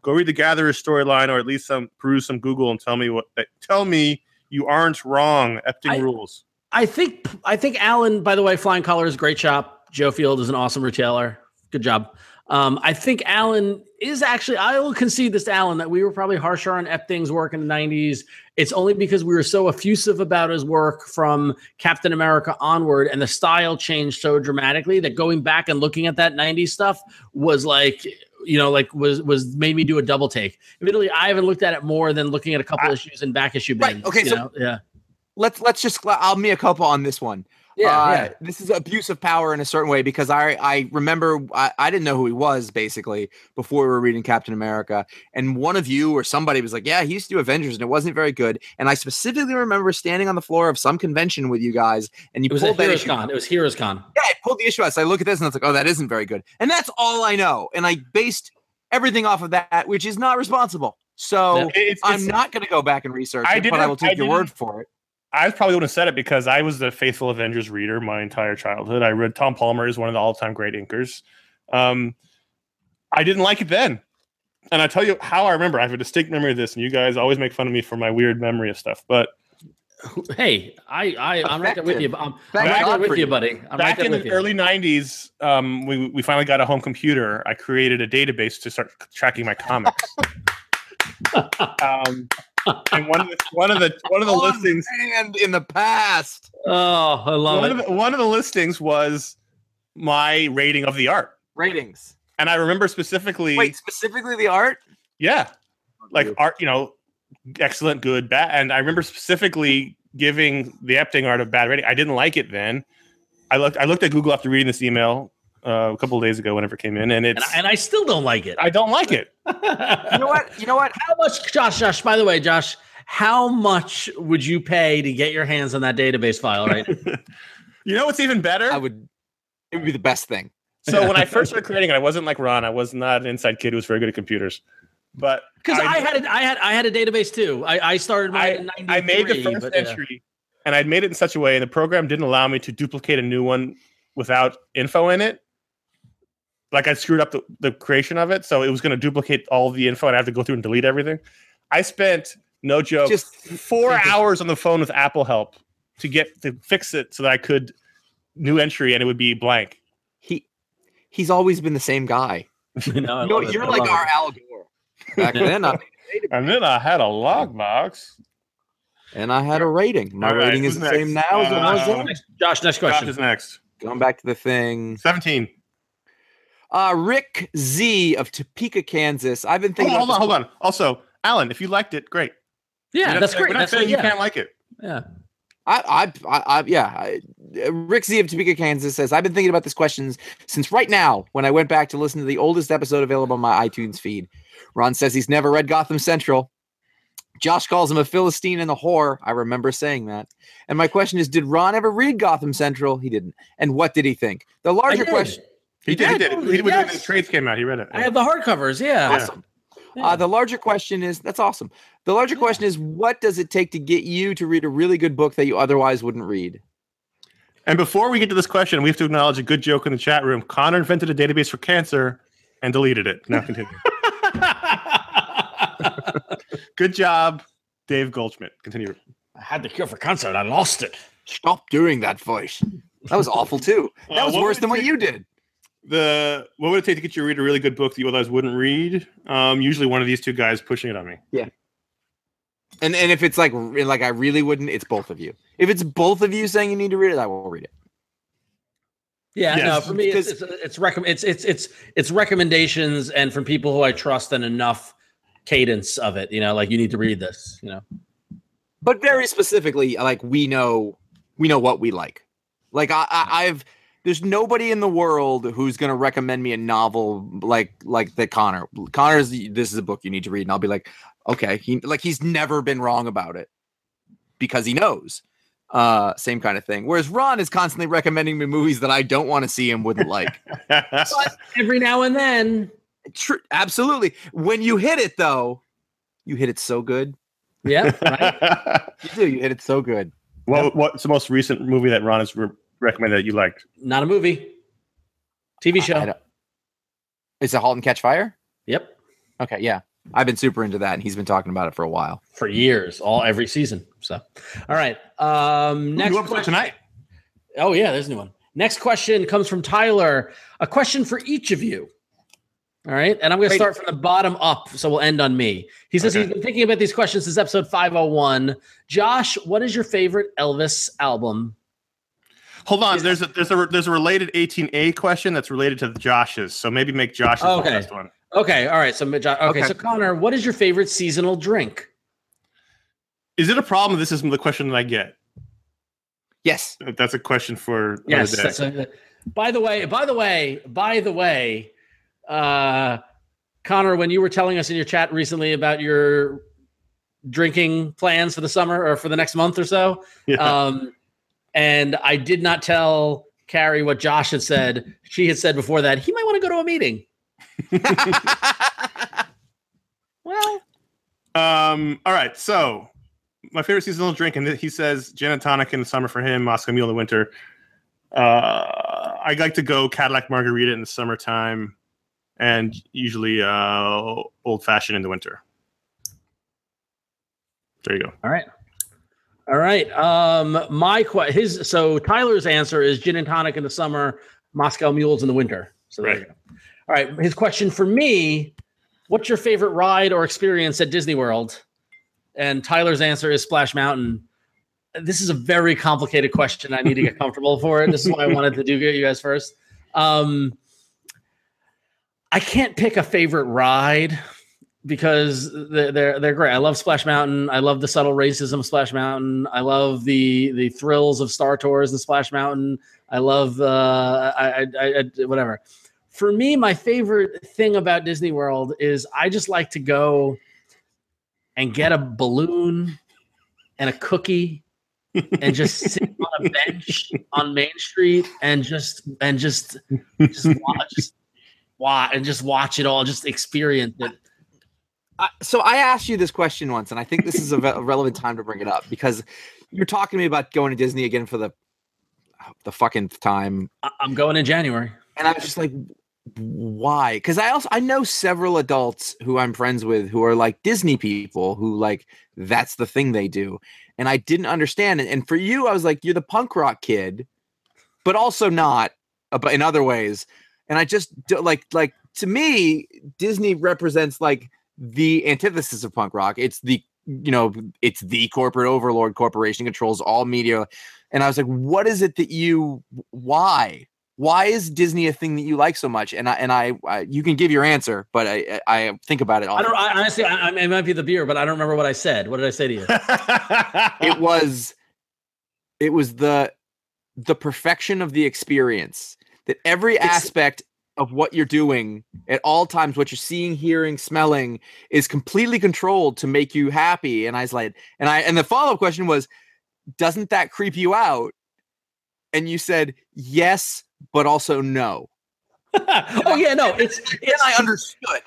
Go read the Gatherer storyline, or at least some peruse some Google and tell me what. Eh, tell me you aren't wrong. Epting I- rules. I think I think Alan, by the way, Flying Colors, great shop. Joe Field is an awesome retailer. Good job. Um, I think Alan is actually. I will concede this, to Alan, that we were probably harsher on Epting's work in the '90s. It's only because we were so effusive about his work from Captain America onward, and the style changed so dramatically that going back and looking at that '90s stuff was like, you know, like was was made me do a double take. Admittedly, I haven't looked at it more than looking at a couple I- issues in back issue Right, bins. okay, so- know? yeah, let's let's just I'll me a couple on this one. Yeah, Uh, yeah. This is abuse of power in a certain way because I I remember I, I didn't know who he was basically before we were reading Captain America, and one of you or somebody was like, "Yeah, he used to do Avengers and it wasn't very good." And I specifically remember standing on the floor of some convention with you guys, and you It was pulled that Heroes issue. Con. It was Heroes Con. Yeah, I pulled the issue out. So I look at this and it's like, "Oh, that isn't very good," and that's all I know. And I based everything off of that, which is not responsible. So. Yeah. It's- I'm it's- not going to go back and research I it, but I will take I your word for it. I probably wouldn't have said it because I was a faithful Avengers reader my entire childhood. I read Tom Palmer is one of the all-time great inkers. Um, I didn't like it then, and I tell you how I remember. I have a distinct memory of this, and you guys always make fun of me for my weird memory of stuff. But Hey, I, I, I'm right there with you. I'm, I'm right there with you, you. buddy. I'm back there in the you. early '90s, um, we we finally got a home computer. I created a database to start tracking my comics. um, and one of the one of the one of the On listings And in the past, oh, I love one it. of the, one of the listings was my rating of the art, ratings. and I remember specifically. Wait, specifically the art? Yeah, like art, you know, excellent, good, bad. And I remember specifically giving the Epting art a bad rating. I didn't like it then. I looked. I looked at Google after reading this email uh, a couple of days ago, whenever it came in, and And. I, and I still don't like it. I don't like it. You know what? You know what? How much, Josh? Josh, by the way, Josh, how much would you pay to get your hands on that database file? Right? You know what's even better? I would. It would be the best thing. so when I first started creating it, I wasn't like Ron. I was not an inside kid who was very good at computers. But Because I, had, a, I had, I had a database too. I, I started mine I, I made the first but, yeah. entry, and I'd made it in such a way, and the program didn't allow me to duplicate a new one without info in it. Like I screwed up the, the creation of it, so it was going to duplicate all the info, and I have to go through and delete everything. I spent no joke Just four hours on the phone with Apple Help to get to fix it so that I could new entry and it would be blank. he. He's always been the same guy. no, I No, you're I like our it. Al Gore. Back then, I, And then I had a logbooks. and I had a rating. My All right, rating is who's the same next? now as it Uh, was then. Josh, next Josh question. is next. Going back to the thing. Seventeen. Uh, Rick Z of Topeka, Kansas. I've been thinking. on, hold on, hold on. Also, Alan, if you liked it, great. yeah, not that's saying- great. We're not That's saying what, you can't like it. yeah. I, I, I, I yeah. I, Rick Z of Topeka, Kansas says, I've been thinking about this question since right now when I went back to listen to the oldest episode available on my iTunes feed. Ron says he's never read Gotham Central. Josh calls him a Philistine and a whore. I remember saying that. And my question is, did Ron ever read Gotham Central? He didn't. And what did he think? The larger question. He, did. He did. He did. Yes. When the trades came out, he read it. I have the hardcovers. Yeah. Yeah. Awesome. Uh, the larger question is that's awesome. The larger question is what does it take to get you to read a really good book that you otherwise wouldn't read? And before we get to this question, we have to acknowledge a good joke in the chat room. Conor invented a database for cancer and deleted it. Now continue. good job, Dave Goldschmidt. Continue. I had the cure for cancer and I lost it. Stop doing that voice. That was awful too. That Uh, was worse than it what you did. The what would it take to get you to read a really good book that you otherwise wouldn't read? Um, usually one of these two guys pushing it on me. Yeah. And and if it's like like I really wouldn't, it's both of you. If it's both of you saying you need to read it, I will read it. Yeah, no, for me, it's it's it's, recomm- it's it's it's it's recommendations and from people who I trust and enough cadence of it. You know, like you need to read this. You know, But very specifically, like we know we know what we like. Like I, I I've there's nobody in the world who's gonna recommend me a novel like like that Conor. Conor's this is a book you need to read, and I'll be like, okay. He like he's never been wrong about it because he knows. Uh same kind of thing. Whereas Ron is constantly recommending me movies that I don't want to see and wouldn't like. every now and then, True, absolutely. When you hit it though, you hit it so good. yeah, right. You do. You hit it so good. what, what's the most recent movie that Ron has re- recommended that you liked? Not a movie, TV show. don't- Is it halt and catch fire? Yep, Okay, yeah. I've been super into that, and he's been talking about it for a while. for years, all every season. So, all right. Um, next New question. tonight. Oh yeah, there's a new one. Next question comes from Tyler. A question for each of you. All right, and I'm going to Wait. start from the bottom up, so we'll end on me. He says Okay. he's been thinking about these questions since episode 501. Josh, what is your favorite Elvis album? Hold on. Is- There's a there's a there's a related 18A question that's related to Josh's. So maybe make Josh's Okay. the best one. Okay, all right. So, okay, Okay. so Conor, what is your favorite seasonal drink? Is it a problem? This is the question that I get. Yes. That's a question for Yes. day. That's a, by the way, by the way, by the way, uh, Conor, when you were telling us in your chat recently about your drinking plans for the summer or for the next month or so, Yeah. um, and I did not tell Carrie what Josh had said. She had said before that he might want to go to a meeting. Well, Um, all right. So my favorite seasonal drink, and he says gin and tonic in the summer for him, Moscow Mule in the winter. Uh, I like to go Cadillac Margarita in the summertime, and usually uh, old fashioned in the winter. There you go. all right. All right. Um, my que- his so Tyler's answer is gin and tonic in the summer, Moscow mules in the winter. So there you Right. go. All right. His question for me: What's your favorite ride or experience at Disney World? And Tyler's answer is Splash Mountain. This is a very complicated question. I need to get comfortable for it. This is why I wanted to do get you guys first. Um, I can't pick a favorite ride because they're, they're they're great. I love Splash Mountain. I love the subtle racism of Splash Mountain. I love the the thrills of Star Tours and Splash Mountain. I love uh, I, I, I I- whatever. For me, my favorite thing about Disney World is I just like to go and get a balloon and a cookie and just sit on a bench on Main Street and just and just just watch just watch and just watch it all, just experience it. I, so I asked you this question once, and I think this is a, relevant time to bring it up because you're talking to me about going to Disney again for the the fucking time, I'm going in January. and I was just like, why? Because I also I know several adults who I'm friends with who are like Disney people who like that's the thing they do, and I didn't understand. And for you, I was like, you're the punk rock kid, but also not, uh, but in other ways. And I just like like to me, Disney represents like the antithesis of punk rock. It's the you know it's the corporate overlord corporation controls all media and i was like what is it that you why why is disney a thing that you like so much and i and i, I you can give your answer but i i think about it all I don't. I, honestly, I, I, might be the beer, but I don't remember what I said. What did I say to you? it was it was the the perfection of the experience that every It's- aspect of what you're doing at all times what you're seeing hearing smelling is completely controlled to make you happy and i was like and i and the follow-up question was doesn't that creep you out? And you said yes but also no. Oh yeah, no, it's and i understood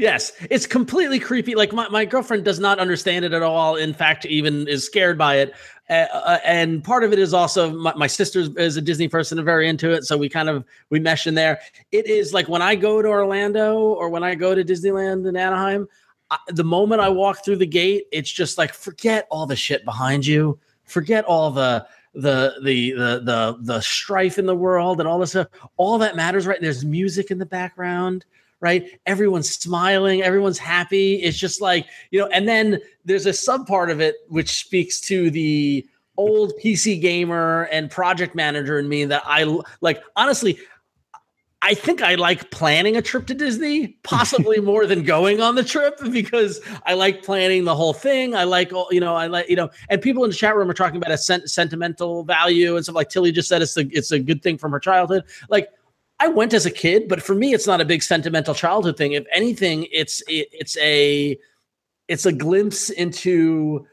Yes, it's completely creepy. Like my, my girlfriend does not understand it at all. In fact, even is scared by it. Uh, and part of it is also my, my sister is a Disney person and very into it. So we kind of we mesh in there. It is like when I go to Orlando or when I go to Disneyland in Anaheim, I, the moment I walk through the gate, it's just like forget all the shit behind you. Forget all the the the the the the strife in the world and all this stuff. All that matters, right? There's music in the background right? Everyone's smiling, everyone's happy. It's just like, you know, and then there's a sub part of it which speaks to the old PC gamer and project manager in me that I like honestly I think I like planning a trip to Disney, possibly more than going on the trip because I like planning the whole thing. I like, all you know, I like, you know, and people in the chat room are talking about a sen- sentimental value and stuff like Tilly just said it's a, it's a good thing from her childhood. Like, I went as a kid, but for me, it's not a big sentimental childhood thing. If anything, it's it, it's a it's a glimpse into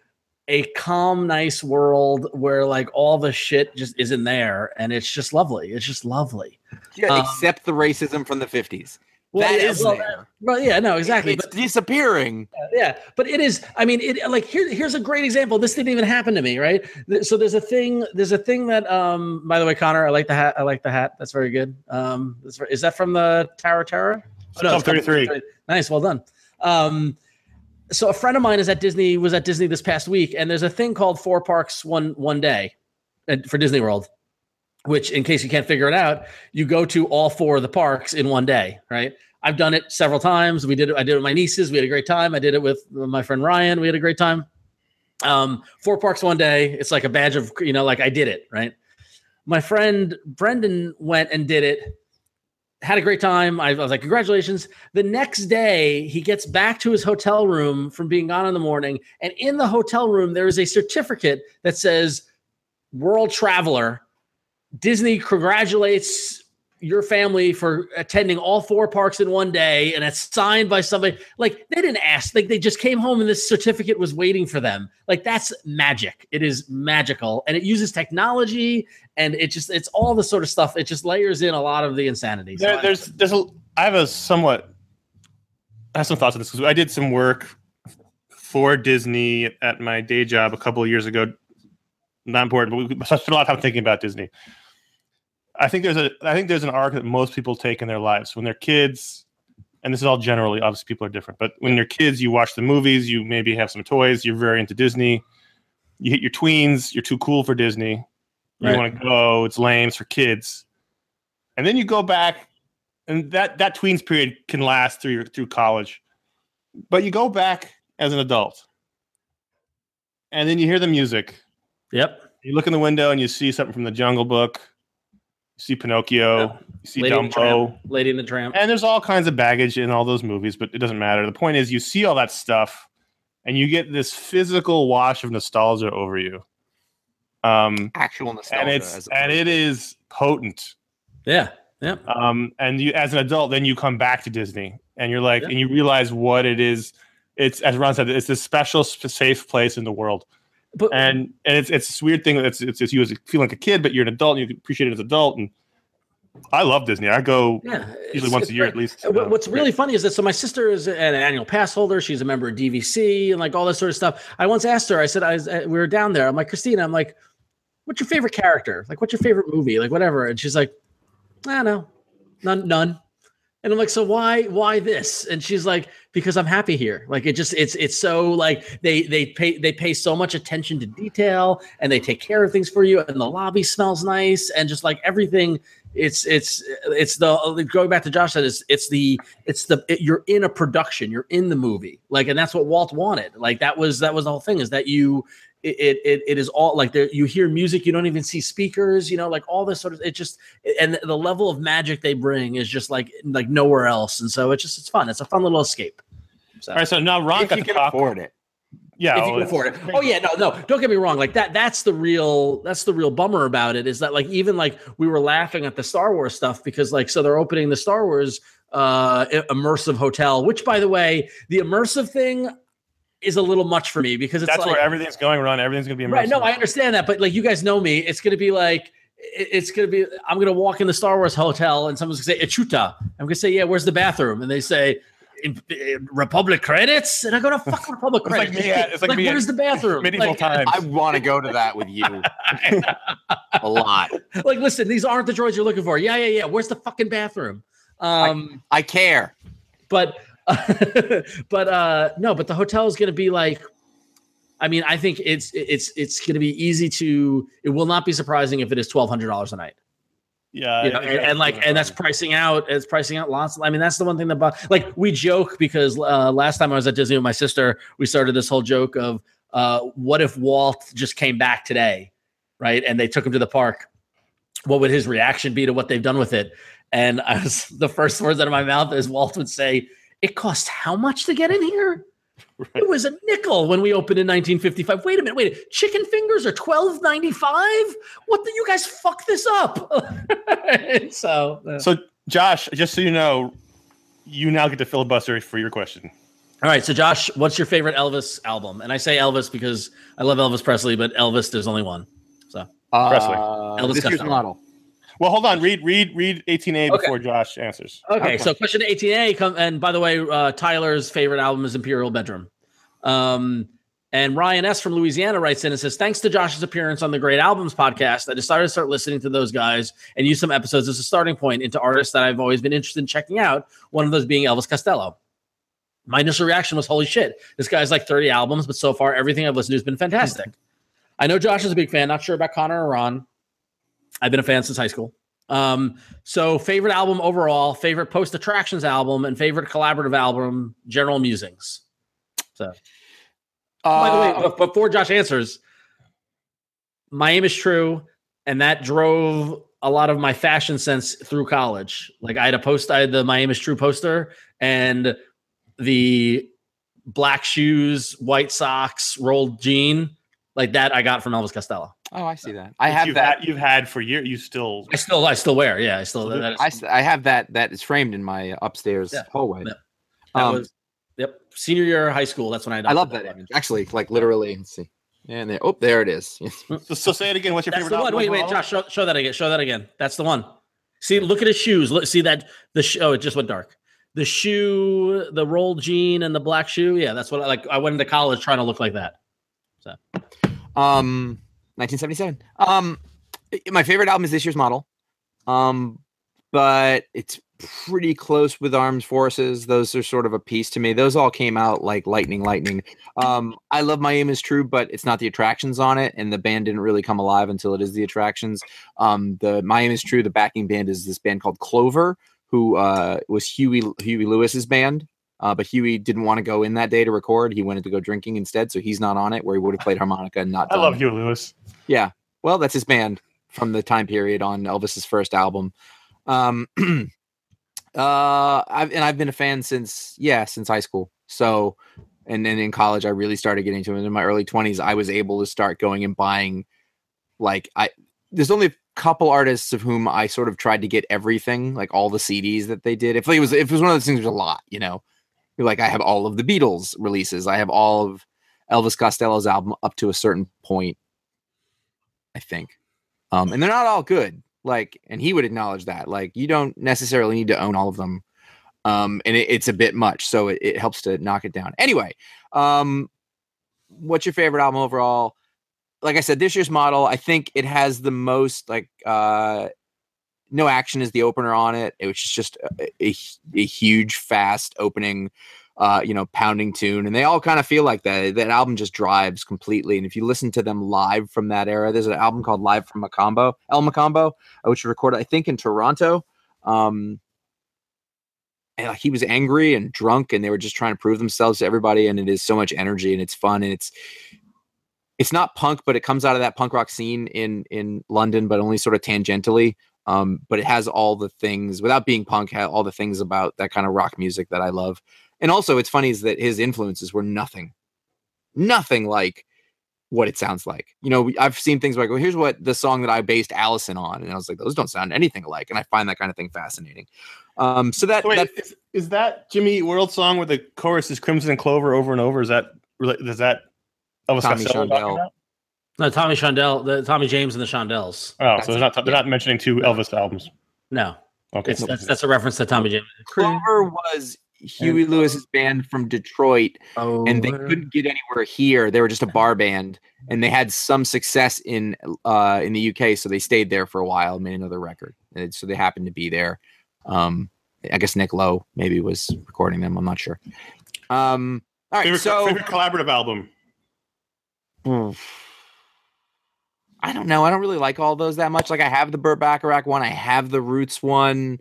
a calm, nice world where like all the shit just isn't there, and it's just lovely. It's just lovely. yeah, Um, except the racism from the 50s Well, that yeah, is well, there Well, yeah, no, exactly. it's But disappearing yeah, but it is. I mean, it like here. Here's a great example. This didn't even happen to me, right? So there's a thing. There's a thing that. Um. By the way, Conor, I like the hat. I like the hat. That's very good. Um. That's, is that from the Tower of Terror? Oh, Club it's 33. Nice. Well done. Um. So a friend of mine is at Disney. Was at Disney this past week, and there's a thing called Four Parks One One Day, at- for Disney World. Which, in case you can't figure it out, you go to all four of the parks in one day, right? I've done it several times. We did it. I did it with my nieces. We had a great time. I did it with my friend Ryan. We had a great time. Um, four parks one day. It's like a badge of you know, like I did it, right? My friend Brendan went and did it. Had a great time. I, I was like, congratulations. The next day, he gets back to his hotel room from being gone in the morning, and in the hotel room there is a certificate that says "World Traveler." Disney congratulates your family for attending all four parks in one day and it's signed by somebody. Like they didn't ask. Like they just came home and this certificate was waiting for them. Like that's magic. It is magical and it uses technology and it just it's all the sort of stuff. It just layers in a lot of the insanity. So There, I- there's there's a I have a somewhat I have some thoughts on this because I did some work for Disney at my day job a couple of years ago. Not important, but we spent a lot of time thinking about Disney. I think there's a I think there's an arc that most people take in their lives when they're kids, and this is all generally obviously people are different, but when you're kids, you watch the movies, you maybe have some toys, you're very into Disney. You hit your tweens, you're too cool for Disney. You Right. want to go, it's lame, it's for kids. And then you go back and that that tweens period can last through your through college but you go back as an adult and then you hear the music yep you look in the window and you see something from the jungle book you see pinocchio Yep. you see Lady and the dumbo Tramp. lady and the tramp and there's all kinds of baggage in all those movies but it doesn't matter the point is you see all that stuff and you get this physical wash of nostalgia over you um actual nostalgia and it's and it is potent yeah Yeah. um, and you as an adult then you come back to disney and you're like Yeah. and you realize what it is it's as ron said it's this special safe place in the world but and and it's it's this weird thing that it's, it's, it's you as feeling like a kid but you're an adult and you appreciate it as an adult and i love disney i go yeah usually once a year at least what- What's really funny is that so my sister is an annual pass holder. She's a member of DVC and like all this sort of stuff. I once asked her. I said, I was, uh, we were down there. I'm like, Christina. I'm like, what's your favorite character? Like, what's your favorite movie? Like, whatever. And she's like, I don't know, none, none. And I'm like, so why, why this? And she's like, because I'm happy here. Like, it just, it's, it's so like they, they pay, they pay so much attention to detail and they take care of things for you. And the lobby smells nice and just like everything it's it's it's the going back to Josh said it's it's the it's the it, you're in a production you're in the movie like and that's what Walt wanted like that was that was the whole thing is that you it it, it is all like there you hear music you don't even see speakers you know like all this sort of it just and the level of magic they bring is just like like nowhere else and so it's just it's fun it's a fun little escape so all right so now ron if got you to can talk afford it Yeah, if you oh, can afford it. Oh yeah, no, no. Don't get me wrong. Like that. That's the real. That's the real bummer about it. Is that like even like we were laughing at the Star Wars stuff because like so they're opening the Star Wars uh immersive hotel, which by the way, the immersive thing is a little much for me because it's That's like, where everything's going. Run. Everything's gonna be immersive. Right. No, I understand that, but like you guys know me, it's gonna be like it's gonna be. I'm gonna walk in the Star Wars hotel, and someone's gonna say "Echuta." I'm gonna say, "Yeah, where's the bathroom?" And they say. "In- in Republic credits, and I go to fuck Republic It's like credits. me at- it's like me where's the bathroom? medieval Like, times. I want to go to that with you a lot. like, listen, these aren't the droids you're looking for. Yeah, yeah, yeah. Where's the fucking bathroom? Um, I care. but but uh no but the hotel is going to be like i mean i think it's it's it's going to be easy to it will not be surprising if it is $1200 a night. Yeah, you know, and, and like and that's pricing out it's pricing out lots i mean that's the one thing that like we joke because uh last time i was at disney with my sister we started this whole joke of uh what if walt just came back today right? And they took him to the park. What would his reaction be to what they've done with it? And i was the first words out of my mouth is walt would say it cost how much to get in here Right. it was a nickel when we opened in 1955. Wait a minute, wait. Chicken fingers are 12.95? What the you guys fuck this up? so uh, So, Josh, just so you know, you now get to filibuster for your question. all right. So Josh, what's your favorite Elvis album? And I say Elvis because I love Elvis Presley, but Elvis, there's only one. So Presley. Uh, Elvis this year's model. Well, hold on. Read, read, read 18A Okay. before Josh answers. Okay, Okay. so question 18A come and by the way, uh, Tyler's favorite album is Imperial Bedroom. Um, and Ryan S from Louisiana writes in and says, Thanks to Josh's appearance on the Great Albums podcast, I decided to start listening to those guys and use some episodes as a starting point into artists that I've always been interested in checking out. One of those being Elvis Costello. My initial reaction was, Holy shit, this guy's like 30 albums, but so far everything I've listened to has been fantastic. I know Josh is a big fan, not sure about Conor or Ron. I've been a fan since high school. Um, so favorite album overall, favorite post attractions album, and favorite collaborative album, General Musings. So by the way, Uh, before Josh answers, my aim is true, and that drove a lot of my fashion sense through college. Like I had a post, I had the My Aim is True poster and the black shoes, white socks, rolled jean, like that I got from Elvis Costello. oh, I see that. I have you've that. Had, you've had for years. You still. I still, I still wear. Yeah, I still. That is, I, s- I have that. That is framed in my upstairs Yeah. hallway. Yeah. that Um, was, yep, senior year of high school. That's when I. I love adopted that image. Actually, like literally. Let's see. And there. Oh, there it is. So, so say it again. What's your That's favorite the one. Wait, wait. Josh, show, show that again. Show that again. That's the one. See, look at his shoes. Look, see that the sh- oh, it just went dark. The shoe, the rolled jean, and the black shoe. Yeah, that's what I like. I went into college trying to look like that. Um, 1977. Um, my favorite album is this year's model. Um, but it's pretty close with Armed Forces. Those are sort of a piece to me. Those all came out like lightning, lightning. Um, I love My Aim is True, but it's not the attractions on it, and the band didn't really come alive until it is the attractions. Um, the My Aim is True. The backing band is this band called Clover, who uh was Huey Huey Lewis's band. Uh, but Huey didn't want to go in that day to record. He wanted to go drinking instead, so he's not on it. Where he would have played harmonica and not. I love it. Hugh Lewis. Yeah. Well, that's his band from the time period on Elvis's first album. Um uh I've and I've been a fan since yeah, since high school. So and then in college I really started getting into it in my early 20s. I was able to start going and buying like I there's only a couple artists of whom I sort of tried to get everything, like all the CDs that they did. If it was if it was one of those things, there's a lot, you know. Like I have all of the Beatles releases. I have all of Elvis Costello's album up to a certain point. I think. Um, and they're not all good. Like, and he would acknowledge that. Like, you don't necessarily need to own all of them. Um, and it, it's a bit much, so it, it helps to knock it down. Anyway, um, what's your favorite album overall? Like I said, this year's model, I think it has the most like uh no action is the opener on it. It was just a, a, a huge, fast opening uh, you know, pounding tune, and they all kind of feel like that. That album just drives completely. And if you listen to them live from that era, there's an album called Live from Mocambo, El Mocambo, uh, which was recorded, I think, in Toronto. Um, and he was angry and drunk, and they were just trying to prove themselves to everybody. And it is so much energy, and it's fun, and it's it's not punk, but it comes out of that punk rock scene in in London, but only sort of tangentially. Um, but it has all the things without being punk, all the things about that kind of rock music that I love. And also, it's funny is that his influences were nothing, nothing like what it sounds like. You know, I've seen things like, well, here's what the song that I based Alison on, and I was like, those don't sound anything alike, and I find that kind of thing fascinating. Um, so that, So wait, that is, is that Jimmy Eat World song where the chorus is Crimson and Clover over and over? Is that is that Elvis Tommy Costello about? No, Tommy Shondell, the Tommy James and the Shondells. Oh, so they're not they're yeah. not mentioning two Elvis albums. No, Okay, it's, that's that's a reference to Tommy James. Clover was Huey Lewis's band from Detroit, Oh, and they couldn't get anywhere here. They were just a bar band, and they had some success in uh, in the UK, so they stayed there for a while, and made another record. And so they happened to be there. Um, I guess Nick Lowe maybe was recording them. I'm not sure. Um, all right, favorite, so favorite collaborative album. I don't know. I don't really like all those that much. Like I have the Burt Bacharach one. I have the Roots one.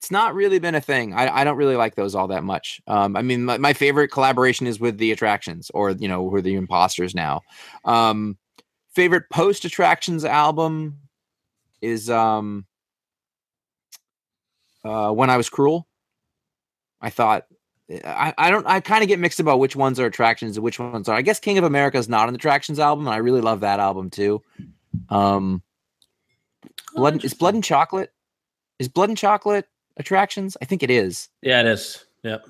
It's not really been a thing. I, I don't really like those all that much. Um, I mean, my, my favorite collaboration is with the Attractions, or you know, who are the Imposters now. Um, favorite post Attractions album is um, uh, When I Was Cruel. I thought I, I don't I kind of get mixed about which ones are attractions and which ones are. I guess King of America is not an attractions album, and I really love that album too. Um Blood is Blood and Chocolate. Is Blood and Chocolate attractions? I think it is. Yeah, it is. Yep.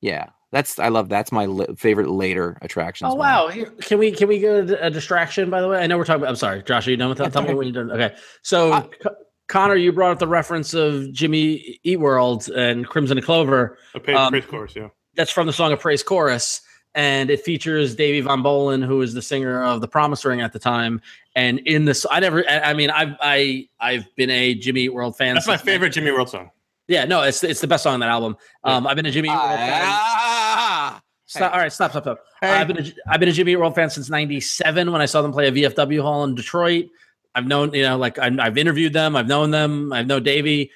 Yeah. That's I love that's my li- favorite later attractions. Oh one. wow! Here, can we can we go to a distraction? By the way, I know we're talking. about I'm sorry, Josh. Are you done with that? Tell me when you're done. Okay. So, I- Co- Conor, you brought up the reference of Jimmy Eat World and Crimson and Clover. A paid Um, praise chorus, yeah. That's from the song of Praise Chorus, and it features Davey Von Bohlen, who was the singer of the Promise Ring at the time. And in this, I never. I I mean, I've I I've been a Jimmy Eat World fan. That's my since- favorite Jimmy Eat World song. Yeah, no, it's it's the best song on that album. Um, I've been a Jimmy Eat World fan. Ah, Stop, all right, stop, stop, stop. Hey. I've been a, I've been a Jimmy Eat World fan since '97 when I saw them play a VFW hall in Detroit. I've known, you know, like I'm, I've interviewed them, I've known them, I've known Davey.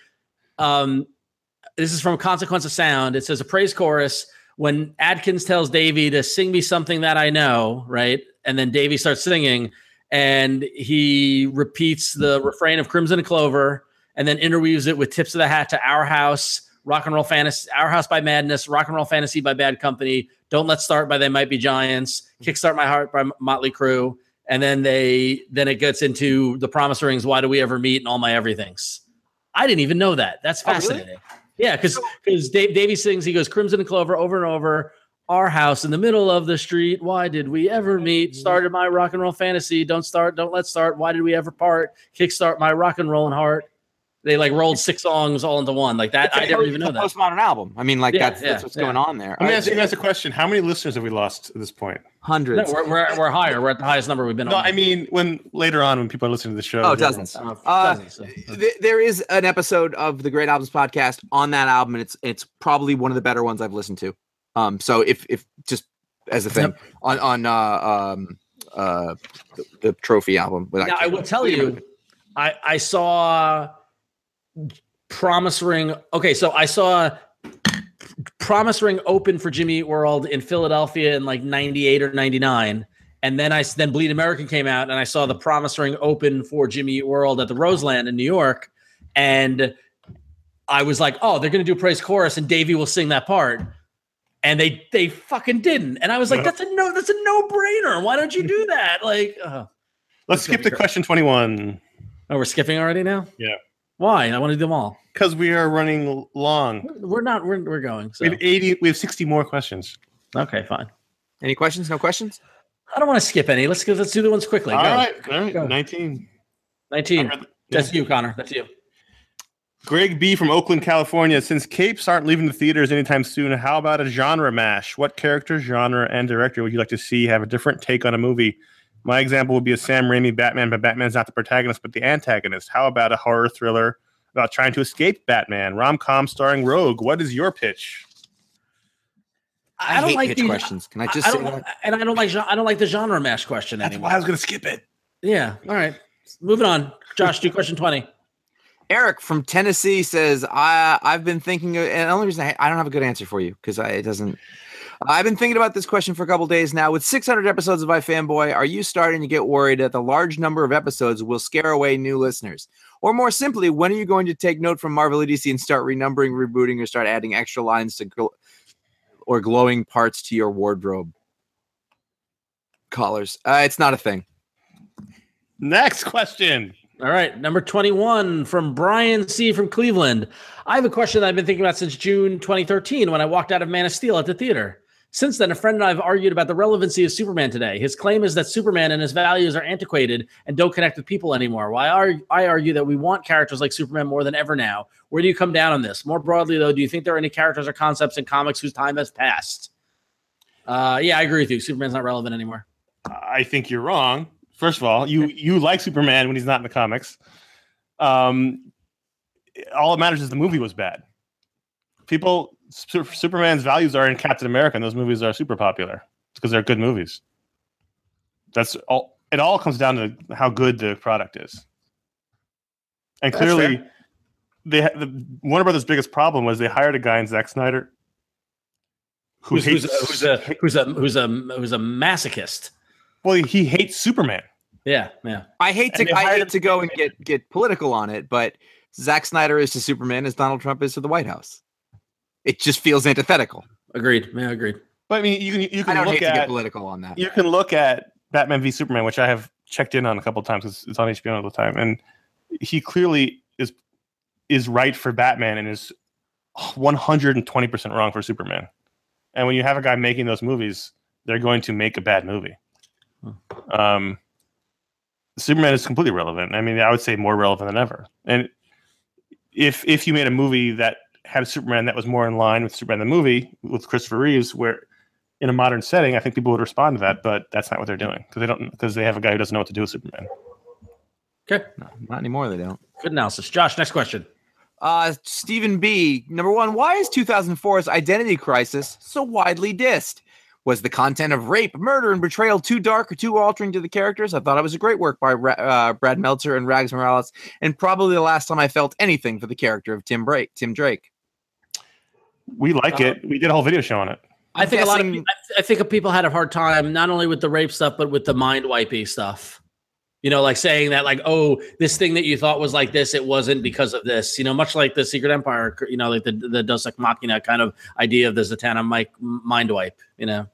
Um, this is from Consequence of Sound. It says a praise chorus when Adkins tells Davey to sing me something that I know, right? And then Davey starts singing, and he repeats the refrain of Crimson and Clover, and then interweaves it with tips of the hat to Our House, Rock and Roll Fantasy, Our House by Madness, Rock and Roll Fantasy by Bad Company, Don't Let's Start by They Might Be Giants, Kickstart My Heart by Motley Crue, and then they then it gets into the Promise Rings, Why Do We Ever Meet, and All My Everythings. I didn't even know that. That's Oh, really? fascinating. Yeah, because because Dave Davey sings, he goes Crimson and Clover over and over. Our house in the middle of the street. Why did we ever meet? Started my rock and roll fantasy. Don't start. Don't let's start. Why did we ever part? Kickstart my rock and roll heart. They like rolled six songs all into one like that. It's a I never even know a that. postmodern album. I mean, like Yeah, that's, yeah, that's what's yeah. going on there. Let me ask you guys a question. How many listeners have we lost at this point? No, hundreds. we're, we're, we're higher. We're at the highest number we've been No, on. I mean when later on when people are listening to the show. Oh, dozens. Uh, Uh, dozens, so- Th- there is an episode of the Great Albums podcast on that album, and it's it's probably one of the better ones I've listened to. Um, so if if just as a thing on on uh, um uh the, the trophy album, but Now I will tell you, I I saw Promise Ring. Okay, so I saw Promise Ring open for Jimmy Eat World in Philadelphia in like '98 or '99, and then I then Bleed American came out, and I saw the Promise Ring open for Jimmy Eat World at the Roseland in New York, and I was like, oh, they're gonna do praise chorus, and Davey will sing that part. And they they fucking didn't, and I was like, "That's a no, that's a no brainer. Why don't you do that?" Like, uh, Let's skip to question 21. Oh, we're skipping already now? Yeah. Why? I want to do them all. because we are running long. We're not. We're, we're going. So We have eighty. We have sixty more questions. okay, fine. any questions? No questions. I don't want to skip any. Let's go. Let's do the ones quickly. all Go. right, all right. Go. Nineteen. Nineteen. I read- That's you, Conor. That's you. Greg B from Oakland, California. Since capes aren't leaving the theaters anytime soon, how about a genre mash? What character, genre, and director would you like to see have a different take on a movie? My example would be a Sam Raimi Batman, but Batman's not the protagonist, but the antagonist. How about a horror thriller about trying to escape Batman? Rom com starring Rogue. What is your pitch? I, don't hate like pitch these- questions. Can I I, just I say that? and I don't like. I don't like the genre mash question That's anymore. why I was going to skip it. Yeah. All right. Moving on. Josh, do question twenty. Eric from Tennessee says, "I I've been thinking, of, and the only reason I, I don't have a good answer for you because it doesn't. I've been thinking about this question for a couple days now. With 600 episodes of iFanboy, are you starting to get worried that the large number of episodes will scare away new listeners? Or more simply, when are you going to take note from Marvel EDC and start renumbering, rebooting, or start adding extra lines to gl- or glowing parts to your wardrobe. Collars. Uh, it's not a thing. Next question. All right, number 21 from Brian C. from Cleveland. I have a question that I've been thinking about since June 2013 when I walked out of Man of Steel at the theater. Since then, a friend and I have argued about the relevancy of Superman today. His claim is that Superman and his values are antiquated and don't connect with people anymore. While I argue that we want characters like Superman more than ever now. Where do you come down on this? More broadly, though, do you think there are any characters or concepts in comics whose time has passed? Uh, yeah, I agree with you. Superman's not relevant anymore. I think you're wrong. First of all, you you like Superman when he's not in the comics. Um, all that matters is the movie was bad. People, Superman's values are in Captain America, and those movies are super popular because they're good movies. That's all. It all comes down to how good the product is, and clearly, they the Warner Brothers' biggest problem was they hired a guy in Zack Snyder who who's, hates, uh, who's, a, who's a who's a who's a masochist. Well, he hates Superman. Yeah, yeah. I hate to I hate to go and get get political on it, but Zack Snyder is to Superman as Donald Trump is to the White House. It just feels antithetical. Agreed. Yeah, agreed. But I mean, you can you can I don't look hate at to get political on that. You can look at Batman v Superman, which I have checked in on a couple times because it's on HBO all the time, and he clearly is is right for Batman and is 120 percent wrong for Superman. And when you have a guy making those movies, they're going to make a bad movie. Um, Superman is completely relevant. I mean, I would say more relevant than ever. And if if you made a movie that had a Superman that was more in line with Superman the movie with Christopher Reeves, where in a modern setting, I think people would respond to that. But that's not what they're doing because they don't because they have a guy who doesn't know what to do with Superman. Okay, no, not anymore. They don't. Good analysis, Josh. Next question. Uh, Stephen B. Number one, why is 2004's Identity Crisis so widely dissed? Was the content of rape, murder, and betrayal too dark or too altering to the characters? I thought it was a great work by uh, Brad Meltzer and Rags Morales, and probably the last time I felt anything for the character of Tim Drake. Tim Drake. We like uh, it. We did a whole video show on it. I think guessing, a lot of people, I think people had a hard time not only with the rape stuff but with the mind wipey stuff. You know, like saying that, like, oh, this thing that you thought was like this, it wasn't because of this. You know, much like the Secret Empire. You know, like the the Deus Ex Machina kind of idea of the Zatanna Mike mind wipe. You know.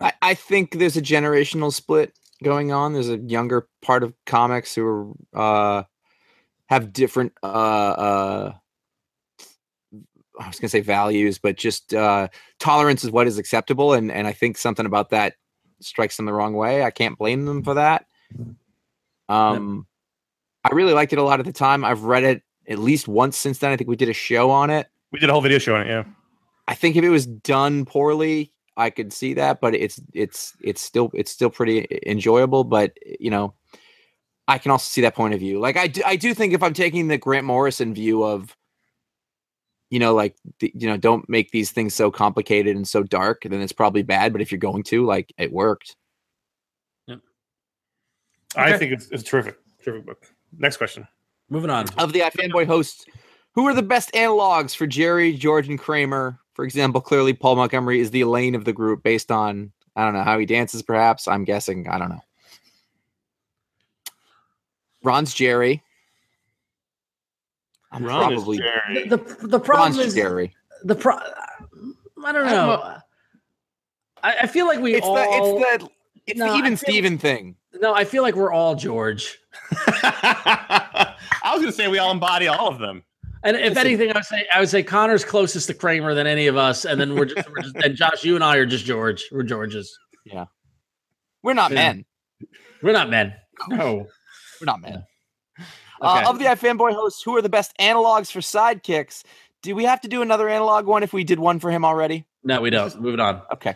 I, I think there's a generational split going on. There's a younger part of comics who are uh, have different uh, uh, I was gonna say values, but just uh, tolerance is what is acceptable, and and I think something about that strikes them the wrong way. I can't blame them for that. Um, I really liked it a lot at the time. I've read it at least once since then. I think we did a show on it. We did a whole video show on it. Yeah. I think if it was done poorly, I could see that, but it's it's it's still it's still pretty enjoyable. But you know, I can also see that point of view. Like I do, I do think if I'm taking the Grant Morrison view of, you know, like the, you know, don't make these things so complicated and so dark, then it's probably bad. But if you're going to, like, it worked. Yep. Okay. I think it's, it's a terrific, terrific book. Next question. Moving on. Of the iFanboy hosts, who are the best analogs for Jerry, George, and Kramer for example, clearly Paul Montgomery is the Elaine of the group based on I don't know how he dances. Perhaps I'm guessing. I don't know. Ron's Jerry. I'm Ron probably Jerry. The, the, the problem Ron's is Jerry. The pro. I don't know. I, I feel like we it's all. The, it's the it's no, the even Steven thing. No, I feel like we're all George. I was going to say we all embody all of them. And if Listen, anything, I would say I would say Conor's closest to Kramer than any of us, and then we're just, we're just and Josh, you and I are just George. We're Georges. Yeah, we're not yeah. men. We're not men. No, we're not men. Uh, okay. Of the iFanboy hosts, who are the best analogs for sidekicks? Do we have to do another analog one if we did one for him already? No, we don't. Moving on. Okay.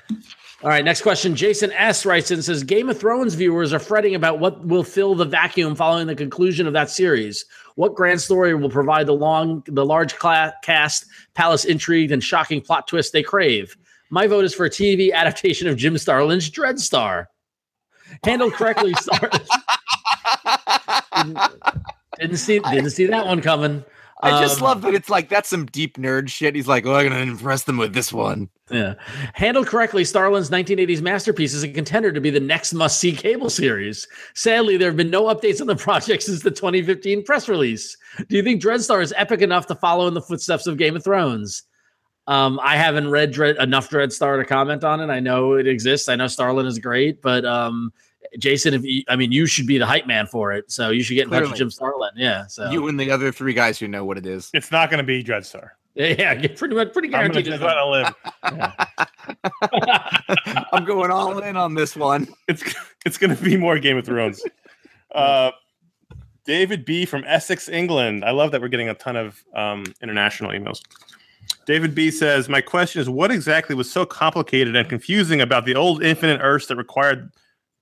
All right, next question. Jason S. writes and says Game of Thrones viewers are fretting about what will fill the vacuum following the conclusion of that series. What grand story will provide the long, the large cast, palace intrigue, and shocking plot twist they crave? My vote is for a TV adaptation of Jim Starlin's Dreadstar. Handled correctly, Star. didn't, see didn't see that one coming. I just um, love that it's like that's some deep nerd shit. He's like, "Oh, I'm gonna impress them with this one." Yeah, handled correctly, Starlin's 1980s masterpiece is a contender to be the next must-see cable series. Sadly, there have been no updates on the project since the 2015 press release. Do you think Dreadstar is epic enough to follow in the footsteps of Game of Thrones? Um, I haven't read Dread, enough Dreadstar to comment on it. I know it exists. I know Starlin is great, but um, Jason, if you, I mean, you should be the hype man for it, so you should get in touch with Jim Starlin. Yeah, so You and the other three guys who know what it is. It's not going to be Dreadstar. yeah, yeah, pretty much, pretty guaranteed. I'm gonna it's go not. out on a limb. I'm going all in on this one. It's it's going to be more Game of Thrones. Uh, David B from Essex, England. I love that we're getting a ton of um, international emails. David B says, "My question is, what exactly was so complicated and confusing about the old Infinite Earths that required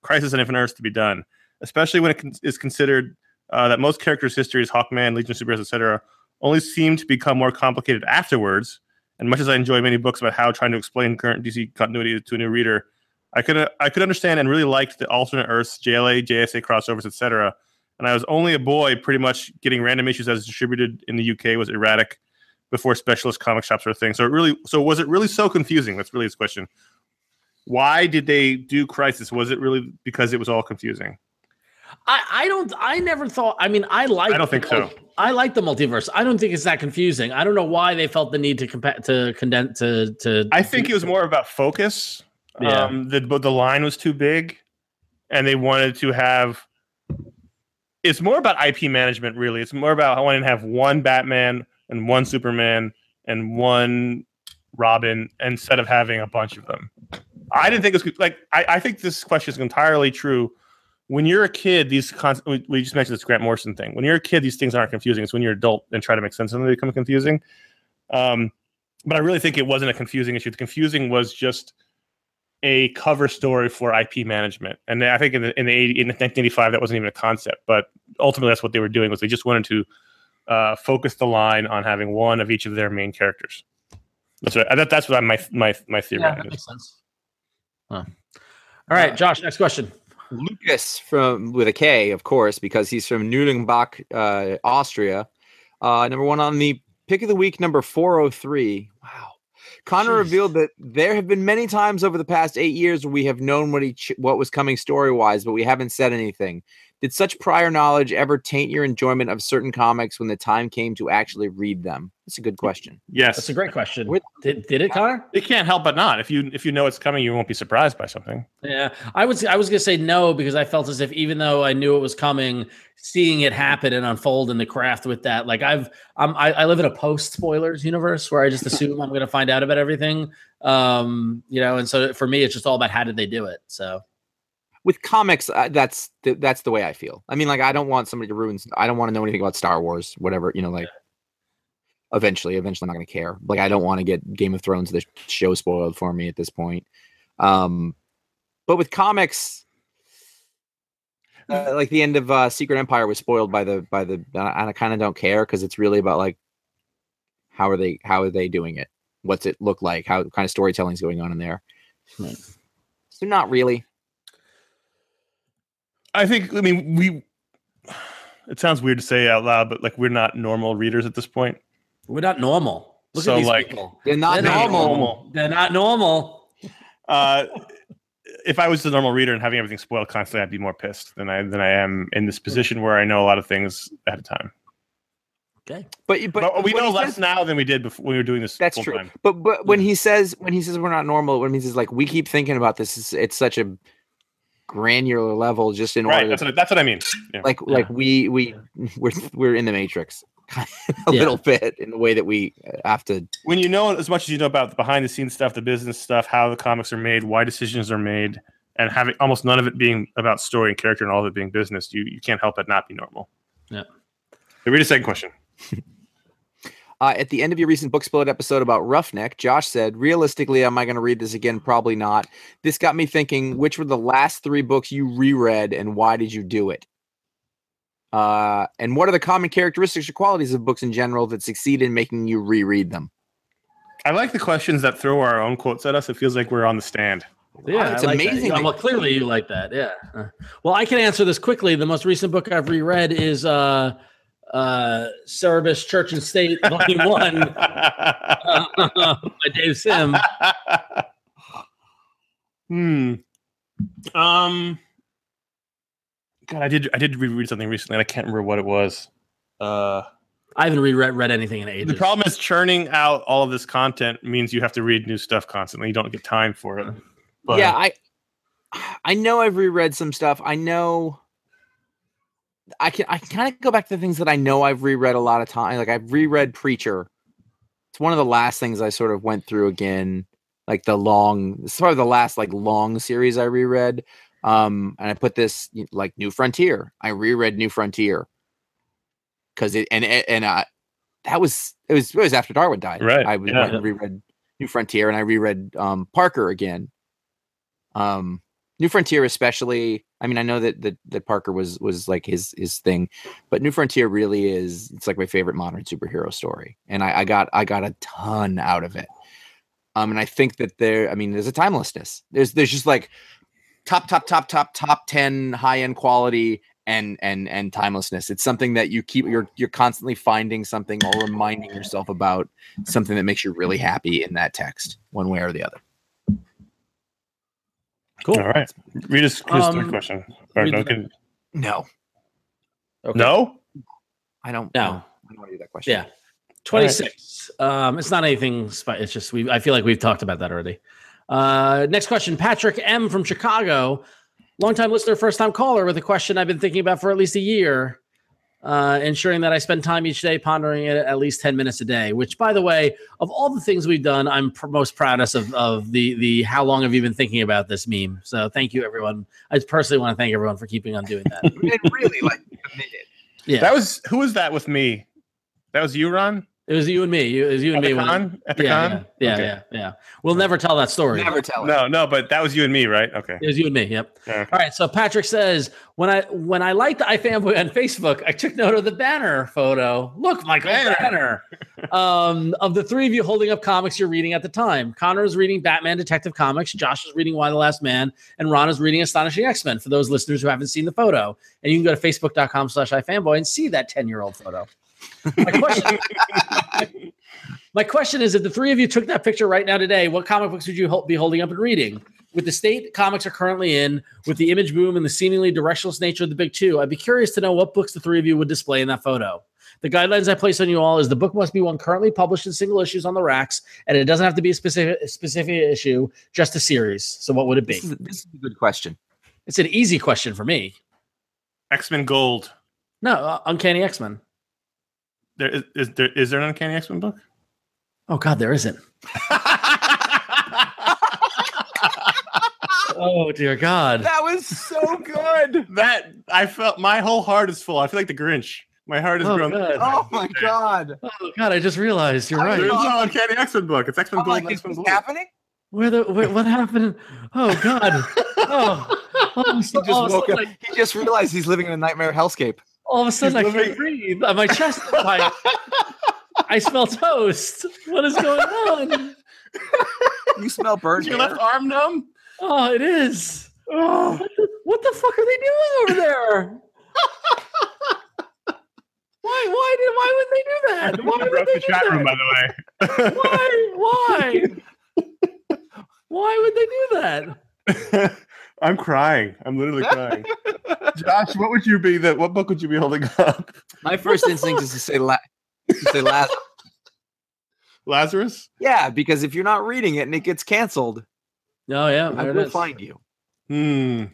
Crisis on Infinite Earths to be done, especially when it con- is considered uh, that most characters' histories, Hawkman, Legion of Superheroes, etc., only seem to become more complicated afterwards. And much as I enjoy many books about how trying to explain current DC continuity to a new reader, I could I could understand and really liked the alternate Earths, JLA, JSA crossovers, etc. And I was only a boy, pretty much getting random issues as distributed in the UK was erratic before specialist comic shops were a thing. So it really so was it really so confusing? That's really his question. Why did they do Crisis? Was it really because it was all confusing? I, I don't. I never thought. I mean, I like. I don't think so. I like the multiverse. I don't think it's that confusing. I don't know why they felt the need to compa- to condense to to. I think it was more about focus. Yeah. Um, the but the line was too big, and they wanted to have. It's more about IP management, really. It's more about I wanting to have one Batman and one Superman and one Robin instead of having a bunch of them. I didn't think it was like I, I think this question is entirely true. When you're a kid, these con- we, we just mentioned this Grant Morrison thing. When you're a kid, these things aren't confusing. It's when you're adult and try to make sense of them they become confusing. Um, but I really think it wasn't a confusing issue. The confusing was just a cover story for IP management, and I think in the in the 80, in 1985 that wasn't even a concept. But ultimately, that's what they were doing was they just wanted to uh, focus the line on having one of each of their main characters. That's what that, that's what my my my theory. yeah, that makes sense. Huh. All right, Josh. Next question. Lucas from with a K, of course, because he's from Nuremberg, uh, Austria. Uh, number one on the pick of the week, number 403. Wow. Conor Jeez. revealed that there have been many times over the past eight years where we have known what each what was coming story wise, but we haven't said anything. Did such prior knowledge ever taint your enjoyment of certain comics when the time came to actually read them? That's a good question. Yes, That's a great question. Did, did it, Connor? it can't help but not. If you if you know it's coming, you won't be surprised by something. Yeah, I was I was gonna say no because I felt as if even though I knew it was coming, seeing it happen and unfold in the craft with that, like I've I'm I, I live in a post spoilers universe where I just assume I'm gonna find out about everything. Um, you know, and so for me, it's just all about how did they do it. So With comics, uh, that's th- that's the way I feel. I mean, like I don't want somebody to ruin. I don't want to know anything about Star Wars, whatever. You know, like eventually, eventually, I'm not going to care. Like I don't want to get Game of Thrones the show spoiled for me at this point. Um, but with comics, uh, like the end of uh, Secret Empire was spoiled by the by the. I, I kind of don't care because it's really about like how are they how are they doing it? What's it look like? How kind of storytelling is going on in there? Right. So not really. I think. I mean, we. It sounds weird to say out loud, but like we're not normal readers at this point. we're not normal. Look So, at these like, people. They're not They're normal. normal. They're not normal. Uh, if I was a normal reader and having everything spoiled constantly, I'd be more pissed than I than I am in this position where I know a lot of things ahead of time. Okay. But but, But, we know less says- now than we did before when we were doing this. That's true. Time. But but when he says when he says we're not normal, what it means is like we keep thinking about this. It's, it's such a granular level, just in Right. order, That's to, what, that's what I mean. Yeah. like Yeah. like we we we're we're in the matrix a Yeah. little bit in the way that we have to. when you know as much as you know about the behind the scenes stuff, the business stuff, how the comics are made, why decisions are made, and having almost none of it being about story and character and all of it being business, you, you can't help but not be normal. Yeah. Okay, read a second question. Uh, at the end of your recent book split episode about Roughneck, Josh said, "Realistically, am I going to read this again? Probably not." This got me thinking: which were the last three books you reread, and why did you do it? Uh, and what are the common characteristics or qualities of books in general that succeed in making you reread them? I like the questions that throw our own quotes at us. It feels like we're on the stand. Yeah, it's I like amazing Yeah, that- well, clearly you like that. Yeah. Uh, Well, I can answer this quickly. The most recent book I've reread is uh, uh, Cerebus Church and State, Volume One, uh, by Dave Sim. hmm. Um. God, I did. I did reread something recently, and I can't remember what it was. Uh, I haven't reread read anything in ages. The problem is churning out all of this content means you have to read new stuff constantly. You don't get time for it. But yeah, I I know I've reread some stuff. I know I can I can kind of go back to the things that I know I've reread a lot of time. Like I've reread Preacher. It's one of the last things I sort of went through again. Like the long, it's probably the last like long series I reread. Um, and I put this like New Frontier. I reread New Frontier because it and and uh, that was it was it was after Darwin died. Right, I was yeah. went and reread New Frontier and I reread um Parker again. Um, New Frontier, especially. I mean, I know that that, that Parker was was like his his thing, but New Frontier really is. It's like my favorite modern superhero story, and I, I got I got a ton out of it. Um, and I think that there. I mean, there's a timelessness. There's there's just like top top top top top ten high end quality and and and timelessness. It's something that you keep. You're you're constantly finding something or reminding yourself about something that makes you really happy in that text, one way or the other. Cool. all right. Read his, his Um, third question. Or read no, the- can- No, Okay. no? I don't. No. I don't want to do that question. Yeah. 26. Um, it's not anything. spi- It's just we. I feel like we've talked about that already. Uh, next question, Patrick M from Chicago, longtime listener, first time caller with a question I've been thinking about for at least a year. Uh, ensuring that I spend time each day pondering it at least 10 minutes a day, which by the way, of all the things we've done, I'm pr- most proudest of, of the, the, how long have you been thinking about this meme? So thank you everyone. I just personally want to thank everyone for keeping on doing that. It really like committed. Yeah. That was who was that with me? That was you, Ron? It was you and me. You- It was you At and the me. when- con? At the yeah, con? yeah, yeah, Okay. yeah, yeah. We'll never tell that story. Never tell it. No, no, but that was you and me, right? Okay. It was you and me. Yep. Yeah. All right. So Patrick says when I when I liked the iFanboy on Facebook, I took note of the banner photo. Look, Michael Banner. banner. um, of the three of you holding up comics you're reading at the time. Conor is reading Batman Detective Comics. Josh is reading Y the Last Man, and Ron is reading Astonishing X Men. For those listeners who haven't seen the photo, and you can go to facebook.com/slash iFanboy and see that ten year old photo. My question, my question is: If the three of you took that picture right now today, what comic books would you be holding up and reading? With the state comics are currently in, with the image boom and the seemingly directionless nature of the big two, I'd be curious to know what books the three of you would display in that photo. The guidelines I place on you all is the book must be one currently published in single issues on the racks, and it doesn't have to be a specific specific issue, just a series. So what would it be? This is, this is a good question. It's an easy question for me. X Men Gold. No, uh, Uncanny X Men. There is, is there is there an Uncanny X Men book? Oh God, there isn't. Oh dear God. That was so good. that I felt my whole heart is full. I feel like the Grinch. My heart is Oh, grown. God. Oh my god. Oh God, I just realized you're I right. There's no Uncanny X Men book. It's X Men I'm oh, Gold. like, is X-Men this Blue. happening? Where the wait, what happened? Oh God. Oh, oh all of He just all of a woke up. sudden He just realized he's living in a nightmare hellscape. I, all of a sudden I can't breathe. My chest is tight. I smell toast. What is going on? You smell burnt Is your hair. left arm numb? Oh, it is. Oh, What the, what the fuck are they doing over there? Why? Why did? Why would they do that? Why would they the do chat room, that? by the way. Why? Why? Why would they do that? I'm crying. I'm literally crying. Josh, what would you be? That what book would you be holding up? My first instinct is to say la- to say Lazarus. Lazarus. Yeah, because if you're not reading it and it gets canceled, Oh yeah, I will find you. Hmm.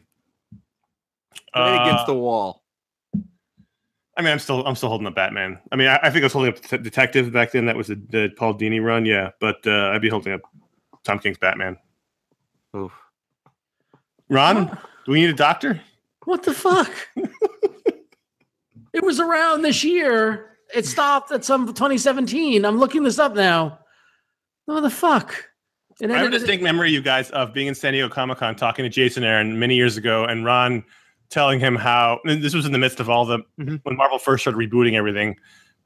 Right against Uh, the wall. I mean, I'm still I'm still holding up Batman. I mean, I, I think I was holding up Det- Detective back then. That was the, the Paul Dini run, yeah. But uh, I'd be holding up Tom King's Batman. Oof. Ron, do we need a doctor? What the fuck? it was around this year. It stopped at some 2017. I'm looking this up now. What the fuck? I have a distinct memory, you guys, of being in San Diego Comic Con talking to Jason Aaron many years ago, and Ron telling him how this was in the midst of all the Mm-hmm. Mhm. when Marvel first started rebooting everything.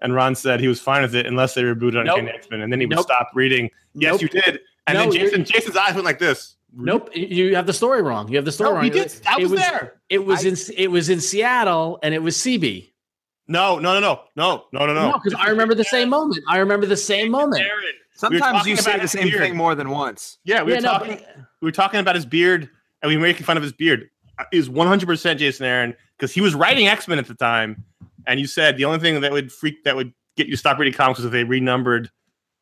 And Ron said he was fine with it unless they rebooted Nope. Uncanny X Men, and then he would Nope. stop reading. Yes, Nope. you did. And No, then Jason, Jason's eyes went like this. Nope, you have the story wrong. You have the story No, wrong. he did. I It was, was- there. It was I- in it was in Seattle, and it was CB. No, no, no, no, no, no, no, no. No, because I remember the same moment. I remember the same moment. Aaron. Sometimes talking you say the same beard. thing more than once. Yeah, we yeah, were no, talking. but- we were talking about his beard, and we were making fun of his beard. Uh, is 100 percent Jason Aaron because he was writing X Men at the time, and you said the only thing that would freak that would get you to stop reading comics was if they renumbered.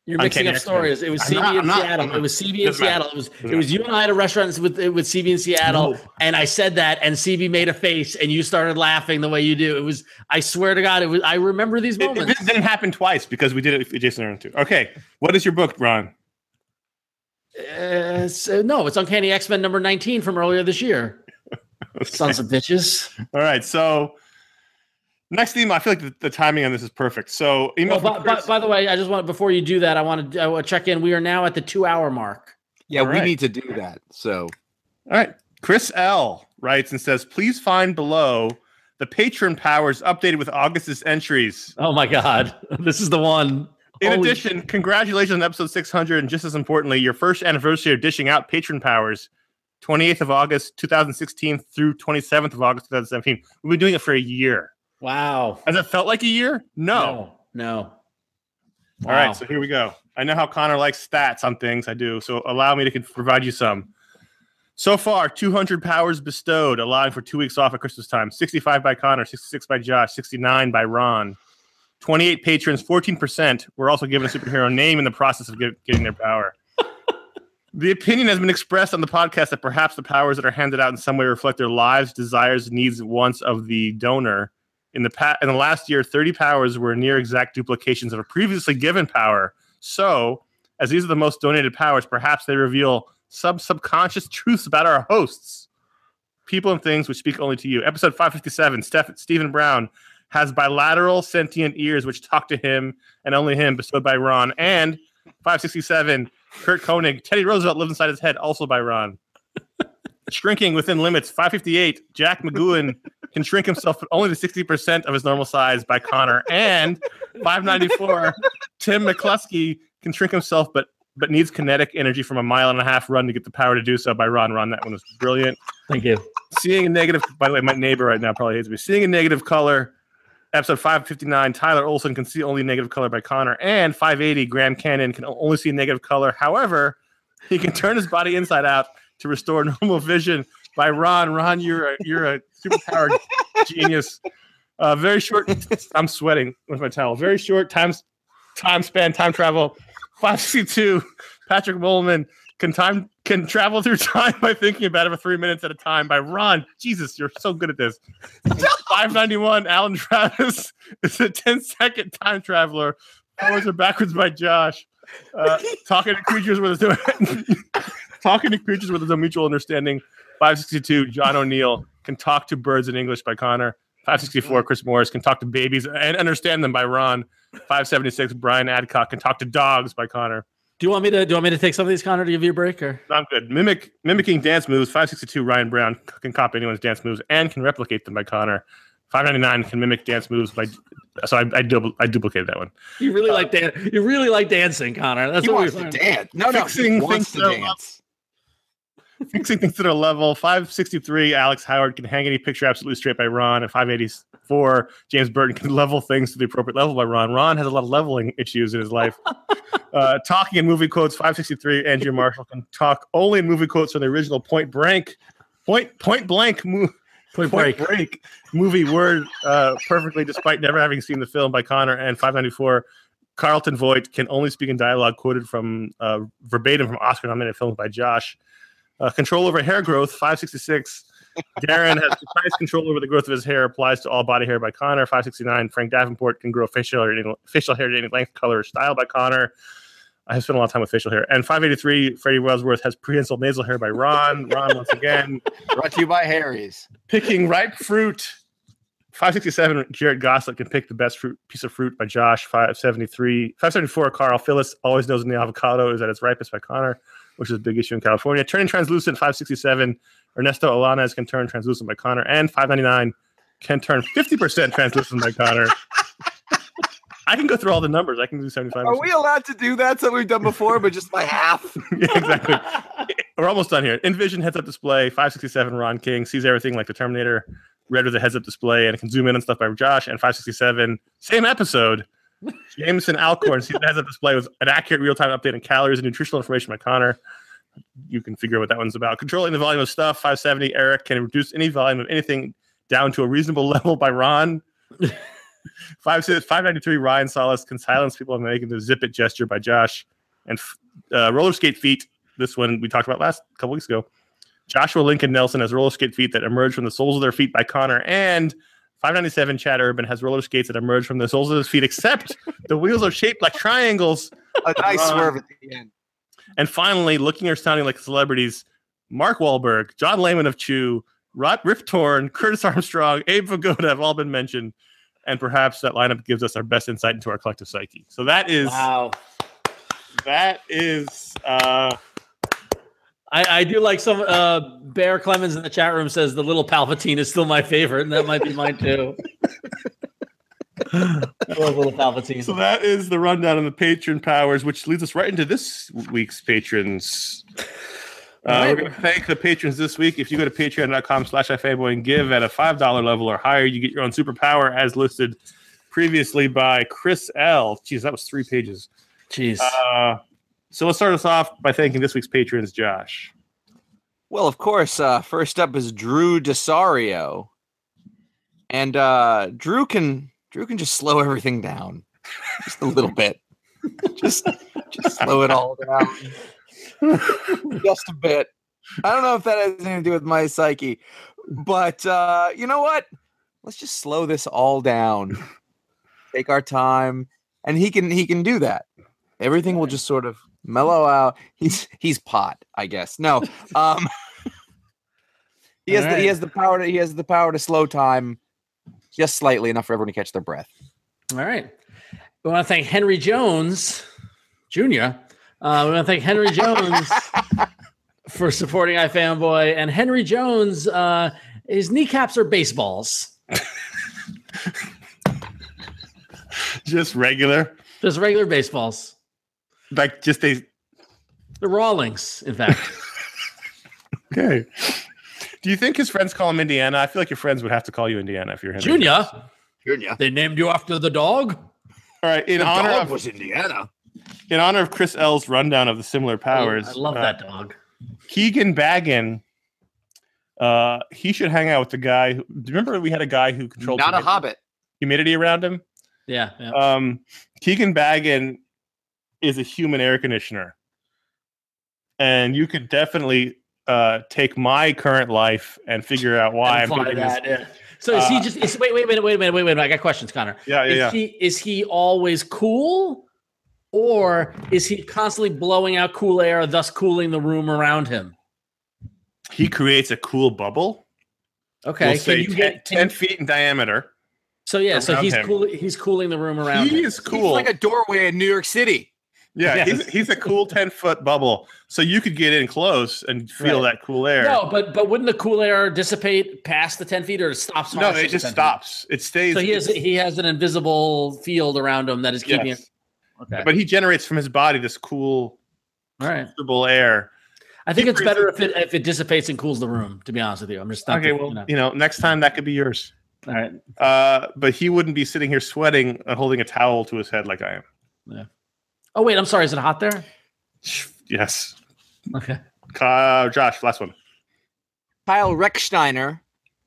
You're mixing Uncanny up stories. It was I'm CB not- in I'm not- Seattle. I'm not. It was CB in Doesn't matter. Seattle. It was it was you and I at a restaurant with with CB in Seattle, and I said that, and CB made a face, and you started laughing the way you do. It was. I swear to God, it was. I remember these It, moments. it didn't happen twice because we did it with Jason Aaron too. Okay, what is your book, Ron? Uh, so- no, it's Uncanny X Men number 19 from earlier this year. Sons of bitches. All right, so next theme, I feel like the, the timing on this is perfect. So email. Well, by, by, by the way, I just want before you do that, I want to uh, I uh, want to check in. We are now at the two hour mark. Yeah, All we right. need to do that. So All right. Chris L writes and says, please find below the patron powers updated with August's entries. Oh my God, this is the one. In Holy addition, congratulations on episode 600. And just as importantly, your first anniversary of dishing out patron powers, 28th of August, 2016 through 27th of August, 2017. We've been doing it for a year. Wow. Has it felt like a year? No. No. All right. So here we go. I know how Conor likes stats on things. I do. So allow me to provide you some. So far, 200 powers bestowed, allowing for two weeks off at Christmas time. 65 by Conor, 66 by Josh, 69 by Ron. 28 patrons, 14% were also given a superhero name in the process of get- getting their power. the opinion has been expressed on the podcast that perhaps the powers that are handed out in some way reflect their lives, desires, needs, wants of the donor. In the pa- in the last year, 30 powers were near exact duplications of a previously given power. So, as these are the most donated powers, perhaps they reveal some subconscious truths about our hosts, people and things which speak only to you. Episode 557, Steph- Stephen Brown has bilateral sentient ears which talk to him and only him, bestowed by Ron. And 567, Kurt Koenig, Teddy Roosevelt lives inside his head, also by Ron. Shrinking within limits, 558, Jack McGowan can shrink himself but only to 60% of his normal size by Conor. And 594, Tim McCluskey can shrink himself but but needs kinetic energy from a mile and a half run to get the power to do so by Ron. Ron, that one was brilliant. Thank you. Seeing a negative, by the way, my neighbor right now probably hates me. Seeing a negative color, episode 559, Tyler Olson can see only negative color by Conor. And 580, Graham Cannon can only see negative color. However, he can turn his body inside out to restore normal vision by Ron. Ron, you're a, you're a superpowered genius. Uh, very short. I'm sweating with my towel. Very short time time span, time travel. 562. Patrick Molman can time can travel through time by thinking about it for three minutes at a time. By Ron. Jesus, you're so good at this. 591. Alan Travis is a 10 second time traveler. Forwards or backwards by Josh. Uh, talking to creatures with talking to creatures with a mutual understanding. 562. John O'Neill can talk to birds in English by Conor. 564. Chris Morris can talk to babies and understand them by Ron. 576. Brian Adcock can talk to dogs by Conor. Do you want me to do you want me to take some of these, Conor, to give you a break or I'm good. Mimic mimicking dance moves. 562. Ryan Brown can copy anyone's dance moves and can replicate them by Conor. 599 can mimic dance moves by. So I I, dupl- I duplicated that one. you really uh, like dan- you really like dancing, Conor. That's he what wants we to dance. No, no, Fixing he wants things to that are dance. Fixing things to their level. 563, Alex Howard can hang any picture absolutely straight by Ron. And 584, James Burton can level things to the appropriate level by Ron. Ron has a lot of leveling issues in his life. uh, talking in movie quotes, 563, Andrew Marshall can talk only in movie quotes from the original Point Blank. Point Point Blank mo- Point Point break. Break movie word uh, perfectly despite never having seen the film by Conor. And 594, Carlton Voigt can only speak in dialogue quoted from uh, verbatim from Oscar nominated films by Josh. Uh, control over hair growth, 566. Darren has precise control over the growth of his hair, applies to all body hair by Conor. 569. Frank Davenport can grow facial hair, any- facial hair to any length, color, or style by Conor. I have spent a lot of time with facial hair. And 583, Freddie Wellsworth has prehensile nasal hair by Ron. Ron, once again, Brought to you by Harry's. picking ripe fruit. 567, Jared Gossett can pick the best fruit piece of fruit by Josh. 573, 574, Carl Phyllis always knows when the avocado is at its ripest by Conor, which is a big issue in California. Turning translucent, 567, Ernesto Alanes can turn translucent by Conor. And 599 can turn 50% translucent by Conor. I can go through all the numbers. I can do 75 Are we allowed to do that? Something we've done before, but just by half. yeah, exactly. We're almost done here. Envision heads up display, 567, Ron King sees everything like the Terminator, red with a heads up display, and it can zoom in and stuff by Josh. And 567, same episode, Jameson Alcorn the heads up display with an accurate real time update on calories and nutritional information by Conor. You can figure out what that one's about. Controlling the volume of stuff, 570, Eric can reduce any volume of anything down to a reasonable level by Ron. Five five ninety three. Ryan Solis can silence people by making the zip it gesture by Josh, and uh, roller skate feet. This one we talked about last couple weeks ago. Joshua Lincoln Nelson has roller skate feet that emerge from the soles of their feet by Conor, and 597 Chad Urban has roller skates that emerge from the soles of his feet, except the wheels are shaped like triangles. A nice Um, swerve at the end. And finally, looking or sounding like celebrities, Mark Wahlberg, John Layman of Chew, Rod Rip Torn, Curtis Armstrong, Abe Vigoda have all been mentioned. And perhaps that lineup gives us our best insight into our collective psyche. So that is Wow. that is uh I, I do like some uh Bear Clemens in the chat room says the little Palpatine is still my favorite, and that might be mine too. I love little Palpatine. so that is the rundown on the patron powers, which leads us right into this week's patrons. Uh, We're going to thank the patrons this week. If you go to patreon.com slash ifanboy and give at a $5 level or higher, you get your own superpower as listed previously by Chris L. Jeez, that was three pages. Jeez. Uh, so let's start us off by thanking this week's patrons, Josh. Well, of course, uh, first up is Drew Desario. And uh, Drew can Drew can just slow everything down just a little bit. just just slow it all down. just a bit. I don't know if that has anything to do with my psyche, but uh, you know what? Let's just slow this all down. Take our time, and he can he can do that. Everything will just sort of mellow out. He's he's pot, I guess. No, um, he has the, he has the power to he has the power to slow time just slightly enough for everyone to catch their breath. All right. We want to thank Henry Jones Jr. Uh, we want to thank Henry Jones for supporting iFanboy. And Henry Jones, uh, his kneecaps are baseballs, Just regular, just regular baseballs. Like just a The Rawlings, in fact. okay. Do you think his friends call him Indiana? I feel like your friends would have to call you Indiana if you're Henry. Junior, Junior. they named you after the dog. All right, in honor of was Indiana. in honor of Chris L's rundown of the similar powers, I love uh, that dog. Keegan Baggin. Uh, he should hang out with the guy. Who, do you remember we had a guy who controlled Not a hobbit. humidity around him? Yeah. yeah. Um, Keegan Baggin is a human air conditioner, and you could definitely uh, take my current life and figure out why I'm doing that, this. yeah. So is he Uh, just is, wait, wait, wait, wait, wait, wait, wait. I got questions, Conor. Yeah, yeah, is yeah. he is he always cool or is he constantly blowing out cool air thus cooling the room around him He creates a cool bubble. okay we'll say can you 10, get 10 can- feet in diameter. so yeah so he's him. cool he's cooling the room around He him. is He's cool. like a doorway in New York City. Yeah, Yes. he's, he's a cool 10 foot bubble. So you could get in close and feel Right. that cool air. no but but wouldn't the cool air dissipate past the 10 feet or it stops no, it just 10 feet? stops. It stays. so he has he has an invisible field around him that is keeping yes. it okay But he generates from his body this cool, all right comfortable air. i think He it's better if it if it dissipates and cools the room to be honest with you i'm just not Okay, you well, know. you know, next time that could be yours. all right Uh, but he wouldn't be sitting here sweating and holding a towel to his head like I am. Oh wait i'm sorry is it hot there Yes. okay Uh, Josh, last one. Kyle Recksteiner.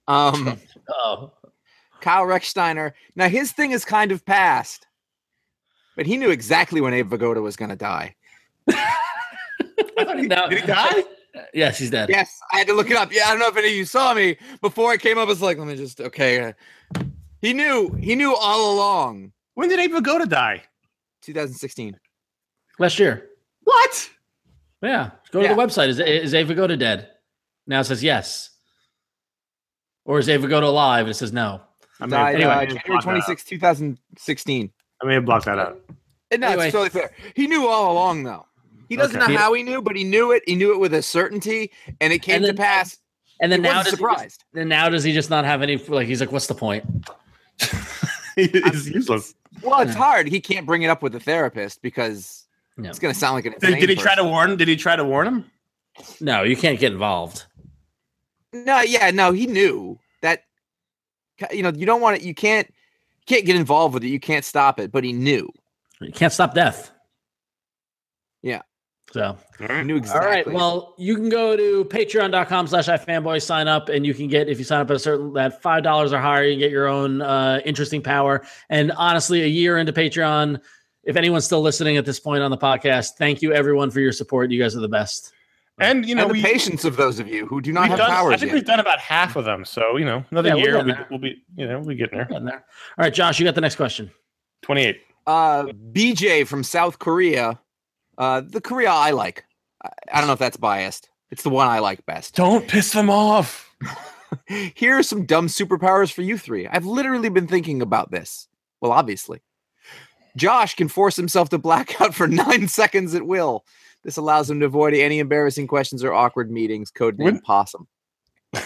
Um, oh Kyle Recksteiner. Now his thing is kind of past, but he knew exactly when Abe Vigoda was going to die. I thought he, Now- did he die? yes he's dead Yes, I had to look it up. Yeah, I don't know if any of you saw me before I came up. I was like, let me just okay. He knew. He knew all along. When did Abe Vigoda die? 2016. Last year What? Yeah. Go Yeah. to the website. Is is Abe Vigoda dead? Now it says yes. Or is Abe Vigoda alive? It says no. I may have- Died anyway. uh, I may January blocked that out. 26, 2016. I may have blocked that out. And no, Anyway. it's totally fair. He knew all along, though. He doesn't Okay. know how he knew, but he knew it. He knew it with a certainty, and it came And to pass. And then He now wasn't does he just, surprised. then now does he just not have any like he's like, what's the point? He's useless. Well, it's hard. He can't bring it up with a therapist because No. it's going to sound like an Did, did he try to person. warn? Did he try to warn him? No, you can't get involved. No, yeah, no, he knew that. You know, you don't want to. You can't. You can't get involved with it. You can't stop it. But he knew. You can't stop death. Yeah. So I knew exactly. All right. Well, you can go to patreon.com slash ifanboy, sign up, and you can get, if you sign up at a certain, that $5 or higher, you can get your own uh, interesting power. And honestly, a year into Patreon, if anyone's still listening at this point on the podcast, thank you everyone for your support. You guys are the best. And you know, and the we, patience of those of you who do not we've done, powers I think yet. we've done about half of them. So you know, another Yeah, year we'll be, there. we'll be, you know, we'll be getting there. Getting there. All right, Josh, you got the next question. Twenty-eight. uh, BJ from South Korea, uh, the Korea I like. I, I don't know if that's biased. It's the one I like best. Don't piss them off. Here are some dumb superpowers for you three. I've literally been thinking about this. Well, obviously. Josh can force himself to blackout for nine seconds at will. This allows him to avoid any embarrassing questions or awkward meetings. Codename Wouldn't- Possum.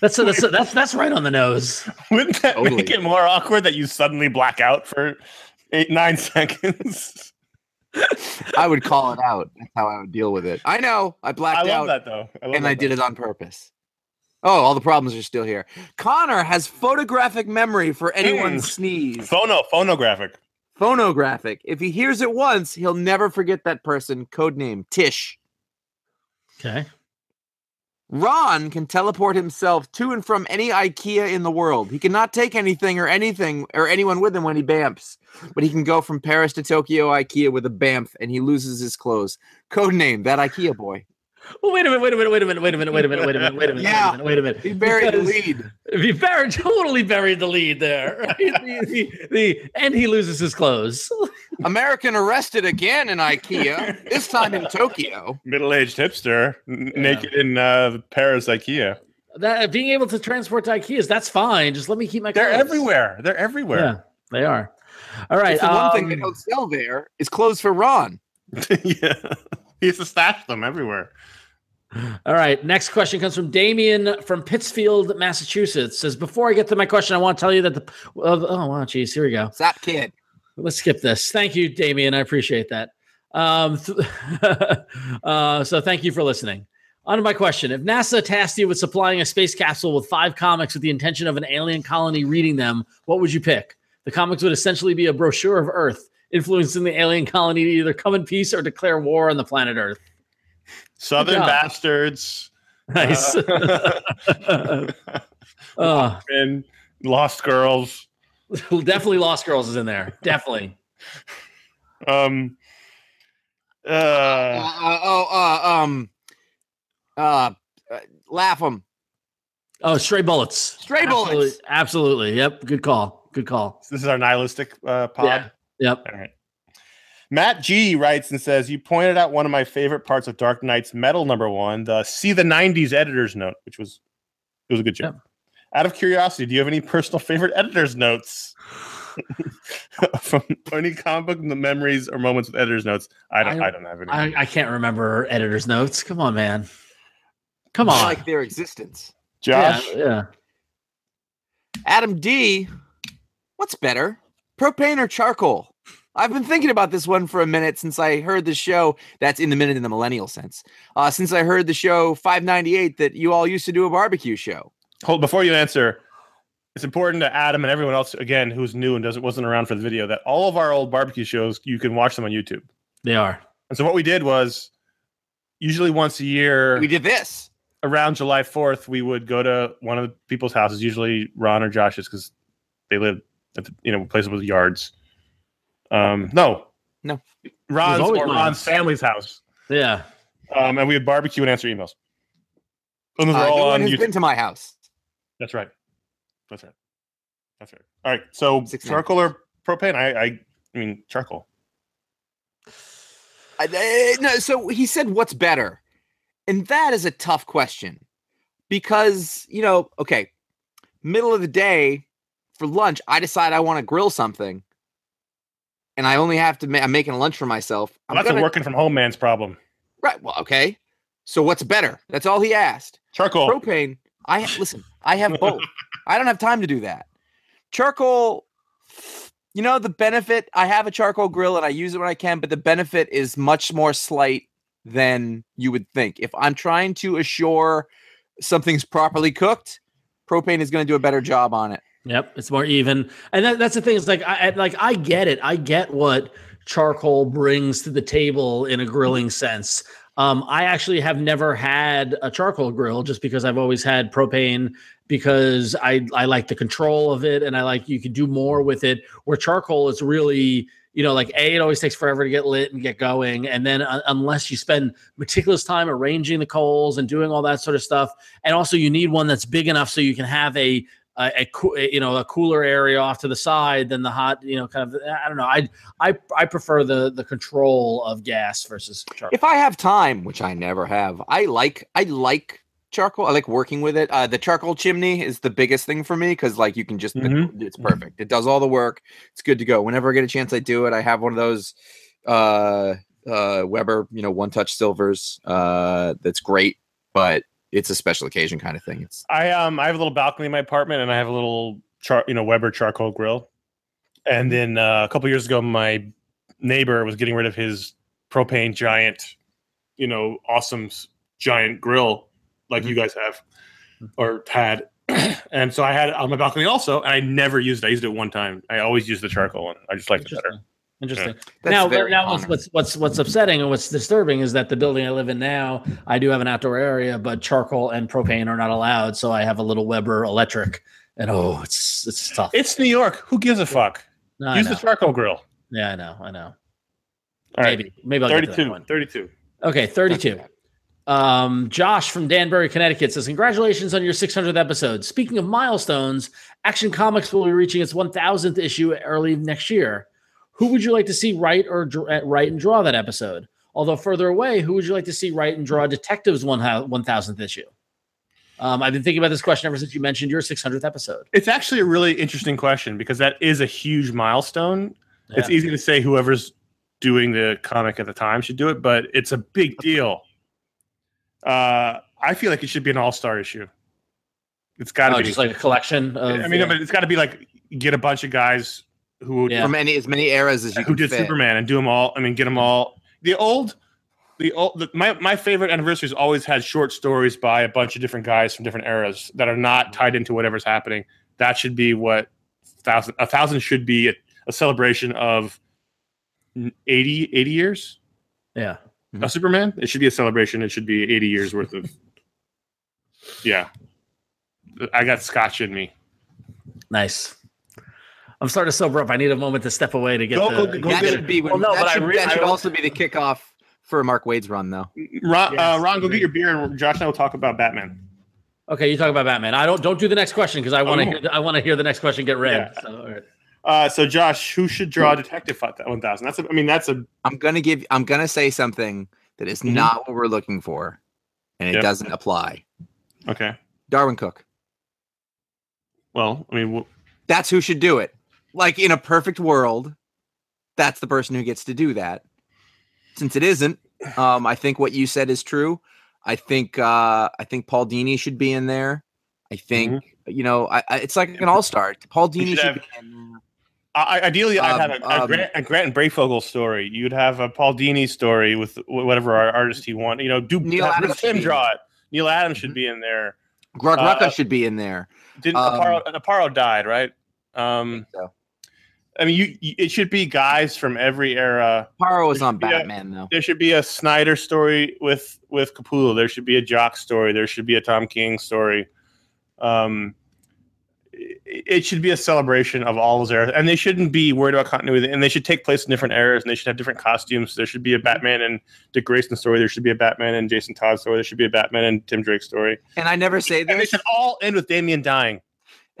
That's that's that's that's right on the nose. Wouldn't that Totally. make it more awkward that you suddenly black out for eight nine seconds? I would call it out. That's how I would deal with it. I know. I I blacked love out. that though. I love and that, I did it on purpose. Oh, all the problems are still here. Conor has photographic memory for anyone's Mm. sneeze. Phono phonographic. Phonographic. If he hears it once, he'll never forget that person. Codename Tish. Okay. Ron can teleport himself to and from any IKEA in the world. He cannot take anything or anything or anyone with him when he bamfs, but he can go from Paris to Tokyo IKEA with a bamf and he loses his clothes. Codename that IKEA boy. Well, wait a minute, wait a minute, wait a minute, wait a minute, wait a minute, wait a minute, wait a minute, Yeah. wait a minute, He wait a minute. buried the lead. He buried, totally buried the lead there. Right? the, the, the, and he loses his clothes. American arrested again in IKEA, this time in Tokyo. Middle-aged hipster, n- naked in uh, Paris IKEA. That being able to transport to IKEA's, that's fine. Just let me keep my. Clothes. They're clothes. everywhere. They're everywhere. Yeah, they are. All right. It's the one thing they um, don't sell there is clothes for Ron. Yeah. He has to stash them everywhere. All right. Next question comes from Damien from Pittsfield, Massachusetts. Says before I get to my question, I want to tell you that the. Uh, oh wow, geez, here we go. Zap kid. Let's skip this. Thank you, Damien. I appreciate that. Um, th- uh, so thank you for listening. On to my question. If NASA tasked you with supplying a space capsule with five comics with the intention of an alien colony reading them, what would you pick? The comics would essentially be a brochure of Earth, influencing the alien colony to either come in peace or declare war on the planet Earth. Southern bastards. Nice. Uh, oh, and Lost Girls. definitely Lost Girls is in there. Definitely. Um. Uh, Uh, uh, oh, uh, um, uh, uh, laugh them. Oh, Stray Bullets. Stray Absolutely. bullets. Absolutely. Yep. Good call. Good call. this is our nihilistic uh, pod. Yeah. Yep. All right. Matt G writes and says, You pointed out one of my favorite parts of Dark Nights Metal number one, the see the 90s editor's note, which was it was a good joke. Out of curiosity, do you have any personal favorite editor's notes? From any comic book The memories or moments with editor's notes? I don't I, I- don't have any. I, I can't remember editor's notes. Come on, man. Come I on. like their existence. Josh, Yeah, yeah. Adam D. What's better, propane or charcoal? I've been thinking about this one for a minute since I heard the show. That's in the minute in the millennial sense. Uh, since I heard the show 598 that you all used to do a barbecue show. hold before you answer. It's important to Adam and everyone else again who's new and doesn't wasn't around for the video that all of our old barbecue shows you can watch them on YouTube. They are. And so what we did was usually once a year We did this. around July 4th, we would go to one of the people's houses, usually Ron or Josh's, because they live at the, you know places with yards. Um, no, No. Ron's or mine. Ron's family's house, Yeah. um, and we would barbecue and answer emails. And those Uh, are all no on one has YouTube. been to my house. That's right. That's right. That's right. All right. So Six charcoal or propane? I, I, I mean charcoal. I- uh, no, so he said, "What's better?" And that is a tough question because you know, okay, middle of the day for lunch, I decide I want to grill something, and I only have to. Ma- I'm making lunch for myself. I'm that's gonna- a working from home man's problem. right. Well, okay. So what's better? That's all he asked. Charcoal. Propane. I listen. I have both. I don't have time to do that. Charcoal. You know the benefit. I have a charcoal grill and I use it when I can, but the benefit is much more slight than you would think. If I'm trying to assure something's properly cooked, propane is going to do a better job on it. Yep. It's more even. And that, that's the thing. It's like I like I get it. I get what charcoal brings to the table in a grilling sense. Um, I actually have never had a charcoal grill just because I've always had propane because I I like the control of it and I like you can do more with it. Where charcoal is really you know like a it always takes forever to get lit and get going and then uh, unless you spend meticulous time arranging the coals and doing all that sort of stuff and also you need one that's big enough so you can have a a, a, you know a cooler area off to the side than the hot you know kind of I don't know I I I prefer the the control of gas versus charcoal. If I have time, which I never have, I like I like charcoal. I like working with it. Uh, the charcoal chimney is the biggest thing for me because like you can just Mhm. it's perfect. It does all the work. It's good to go. Whenever I get a chance, I do it. I have one of those uh uh Weber, you know, one touch silvers. Uh that's great, but it's a special occasion kind of thing. It's I um I have a little balcony in my apartment, and I have a little char you know Weber charcoal grill. And then uh, a couple years ago, my neighbor was getting rid of his propane giant, you know, awesome giant grill like you guys have or had. and so I had it on my balcony also, and I never used it. I used it one time. I always use the charcoal one. I just like it better. Interesting. Interesting. that's now, very now what's, what's what's what's upsetting and what's disturbing is that the building I live in now, I do have an outdoor area, but charcoal and propane are not allowed. So I have a little Weber electric, and oh, it's it's tough. It's New York. Who gives a fuck? No, Use the charcoal grill. yeah, I know, I know. All right. maybe, maybe I'll get to that 32. one. 32. Okay, thirty-two. Um, Josh from Danbury, Connecticut says, Congratulations on your 600th episode. Speaking of milestones, Action Comics will be reaching its 1000th issue early next year. Who would you like to see write or uh, write and draw that episode? Although further away, who would you like to see write and draw Detectives 1000 1000th issue? Um, I've been thinking about this question ever since you mentioned your 600th episode. It's actually a really interesting question because that is a huge milestone. It's easy to say whoever's doing the comic at the time should do it, but it's a big deal. Uh, I feel like it should be an all-star issue. It's got to Oh, be. just like a collection of. I mean, uh, but it's got to be like get a bunch of guys who Yeah. from any as many eras as you who can did fit. Superman and do them all. I mean, get them all. The old, the old. The, my my favorite anniversaries always had short stories by a bunch of different guys from different eras that are not tied into whatever's happening. That should be what thousand a thousand should be a, a celebration of 80, 80 years yeah. Mm-hmm. of Superman. It should be a celebration. It should be eighty years worth of. Yeah, I got scotch in me. Nice. I'm starting to sober up. I need a moment to step away to get Go- the. go- go that get should it. be when, Well, no, that but I should, re- that should I- also be the kickoff for Mark Waid's run, though. Ron, Yes, uh, Ron, go get your beer, and Josh and I will talk about Batman. Okay, you talk about Batman. I don't don't do the next question because I want to Oh. hear the, I want to hear the next question get read. Yeah. So, all right. Uh, so Josh, who should draw Detective One Thousand? That's, a, I mean, that's a I'm gonna give. I'm gonna say something that is Mhm. not what we're looking for, and it Yep. doesn't apply. okay. Darwyn Cooke. Well, I mean, w- That's who should do it. Like in a perfect world, that's the person who gets to do that. Since it isn't, um, I think what you said is true. I think uh, I think Paul Dini should be in there. I think you know I, I, it's like an all star. Paul Dini should should, have- be in there. I, ideally, I'd Um, have a, a, um, Grant, a Grant and Breyfogle story. You'd have a Paul Dini story with whatever our artist you want. You know, do Neil have Adams him draw it. Neal Adams should be in there. Greg uh, Rucka should be in there. Didn't Um, Aparo, Aparo died, right? Um, so. I mean, you, you it should be guys from every era. Paro is there on be a- Batman though. There should be a Snyder story with with Capullo. There should be a Jock story. There should be a Tom King story. Um, it, it should be a celebration of all those eras, and they shouldn't be worried about continuity. And they should take place in different eras, and they should have different costumes. There should be a Batman and Dick Grayson story. There should be a Batman and Jason Todd story. There should be a Batman and Tim Drake story. And I never say And they should all end with Damian dying.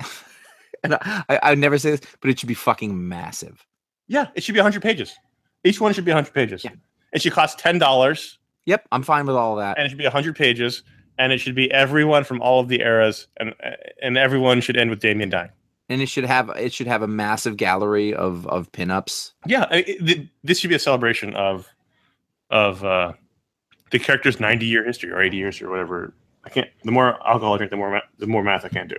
And I, I would never say this, but it should be fucking massive. Yeah, it should be 100 pages. Each one should be 100 pages. Yeah. It should cost ten dollars. Yep, I'm fine with all of that. and it should be 100 pages and it should be everyone from all of the eras and and everyone should end with Damian dying. And it should have it should have a massive gallery of of pinups. Yeah, I- it- this should be a celebration of of uh the character's 90 year history or 80 years or whatever. I can't the more alcohol I drink the more ma- the more math I can't do.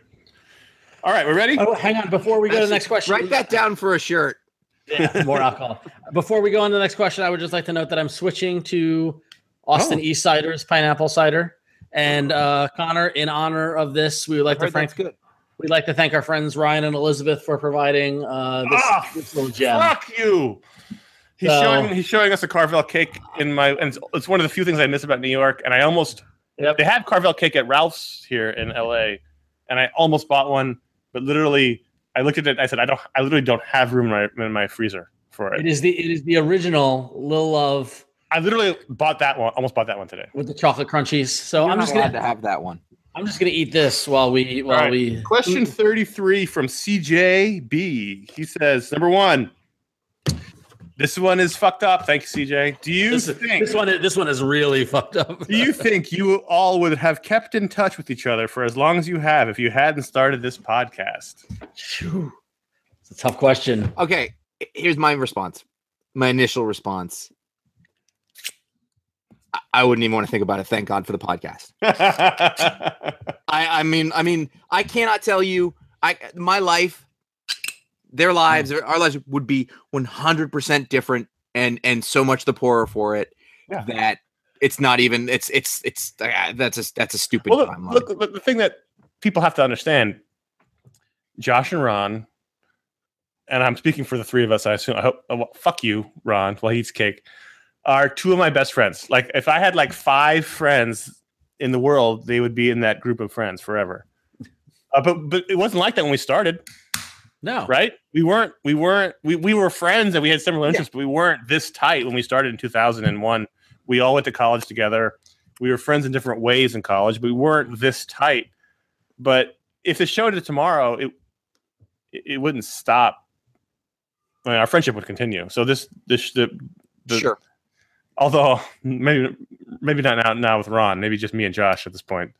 All right, we're ready? Oh, hang on. Before we go to the next question, Write that down for a shirt. Yeah, more alcohol. Before we go on to the next question, I would just like to note that I'm switching to Austin Oh. East Cider's pineapple cider. And uh, Conor, in honor of this, we would like to thank good. we'd like to thank our friends Ryan and Elizabeth for providing uh, this, Ah, this little gem. Fuck you. He's So- showing he's showing us a Carvel cake in my and it's, it's one of the few things I miss about New York. And I almost Yep. they have Carvel cake at Ralph's here in LA, and I almost bought one, but literally I looked at it. I said I don't. I literally don't have room in my, in my freezer for It it. is the it is the original Lil Love I literally bought that one. Almost bought that one today. with the chocolate crunchies. So You're I'm just allowed gonna to have that one. I'm just gonna eat this while we while All right. we Question 33 from CJB. He says, number one, this one is fucked up. Thank you, CJ. Do you This, think this one this one is really fucked up. do you think you all would have kept in touch with each other for as long as you have if you hadn't started this podcast? It's a tough question. Okay, here's my response. My initial response. I- I wouldn't even want to think about it. Thank God for the podcast. I, I mean, I mean, I cannot tell you. I my life, their lives, our lives would be one hundred percent different, and and so much the poorer for it Yeah. that it's not even. It's it's it's uh, that's a that's a stupid well, timeline. look, look, the thing that people have to understand, Josh and Ron, and I'm speaking for the three of us. I assume. I hope. oh, fuck you, Ron. While he eats cake, are two of my best friends. Like if I had like five friends in the world, they would be in that group of friends forever. Uh, but but it wasn't like that when we started, No. right? We weren't. We weren't. We, we were friends and we had similar interests, but we weren't this tight when we started in 2001. We all went to college together. We were friends in different ways in college, but we weren't this tight. But if the show did tomorrow, it it it wouldn't stop. I mean, our friendship would continue. So this this the, the sure. although maybe maybe not now now with Ron, maybe just me and Josh at this point.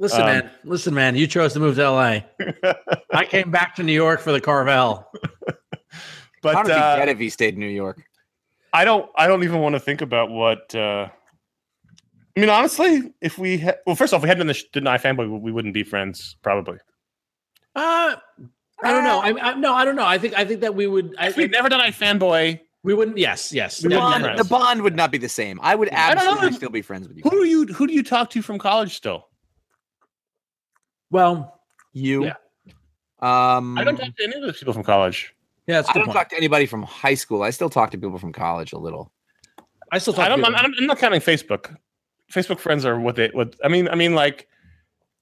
Listen, Um, man. Listen, man. You chose to move to LA. I came back to New York for the Carvel. but How did uh, he get if he stayed in New York? I don't. I don't even want to think about what. Uh, I mean, honestly, if we had, well, first off, we hadn't done the sh- deny fanboy, we- we wouldn't be friends, probably. Uh, I don't know. I, I no, I don't know. I think I think that we would. I we'd never done iFanboy, we wouldn't. Yes, yes. The wouldn't Yeah, be bond, the bond would not be the same. I would I absolutely still be friends with you. who do you who do you talk to from college still? Well, You? Yeah. Um, I don't talk to any of those people from college. yeah, it's a I good don't point. talk to anybody from high school. I still talk to people from college a little. I still talk. I don't. to I'm. I'm I'm not counting Facebook. Facebook friends are what they. What I mean. I mean, like,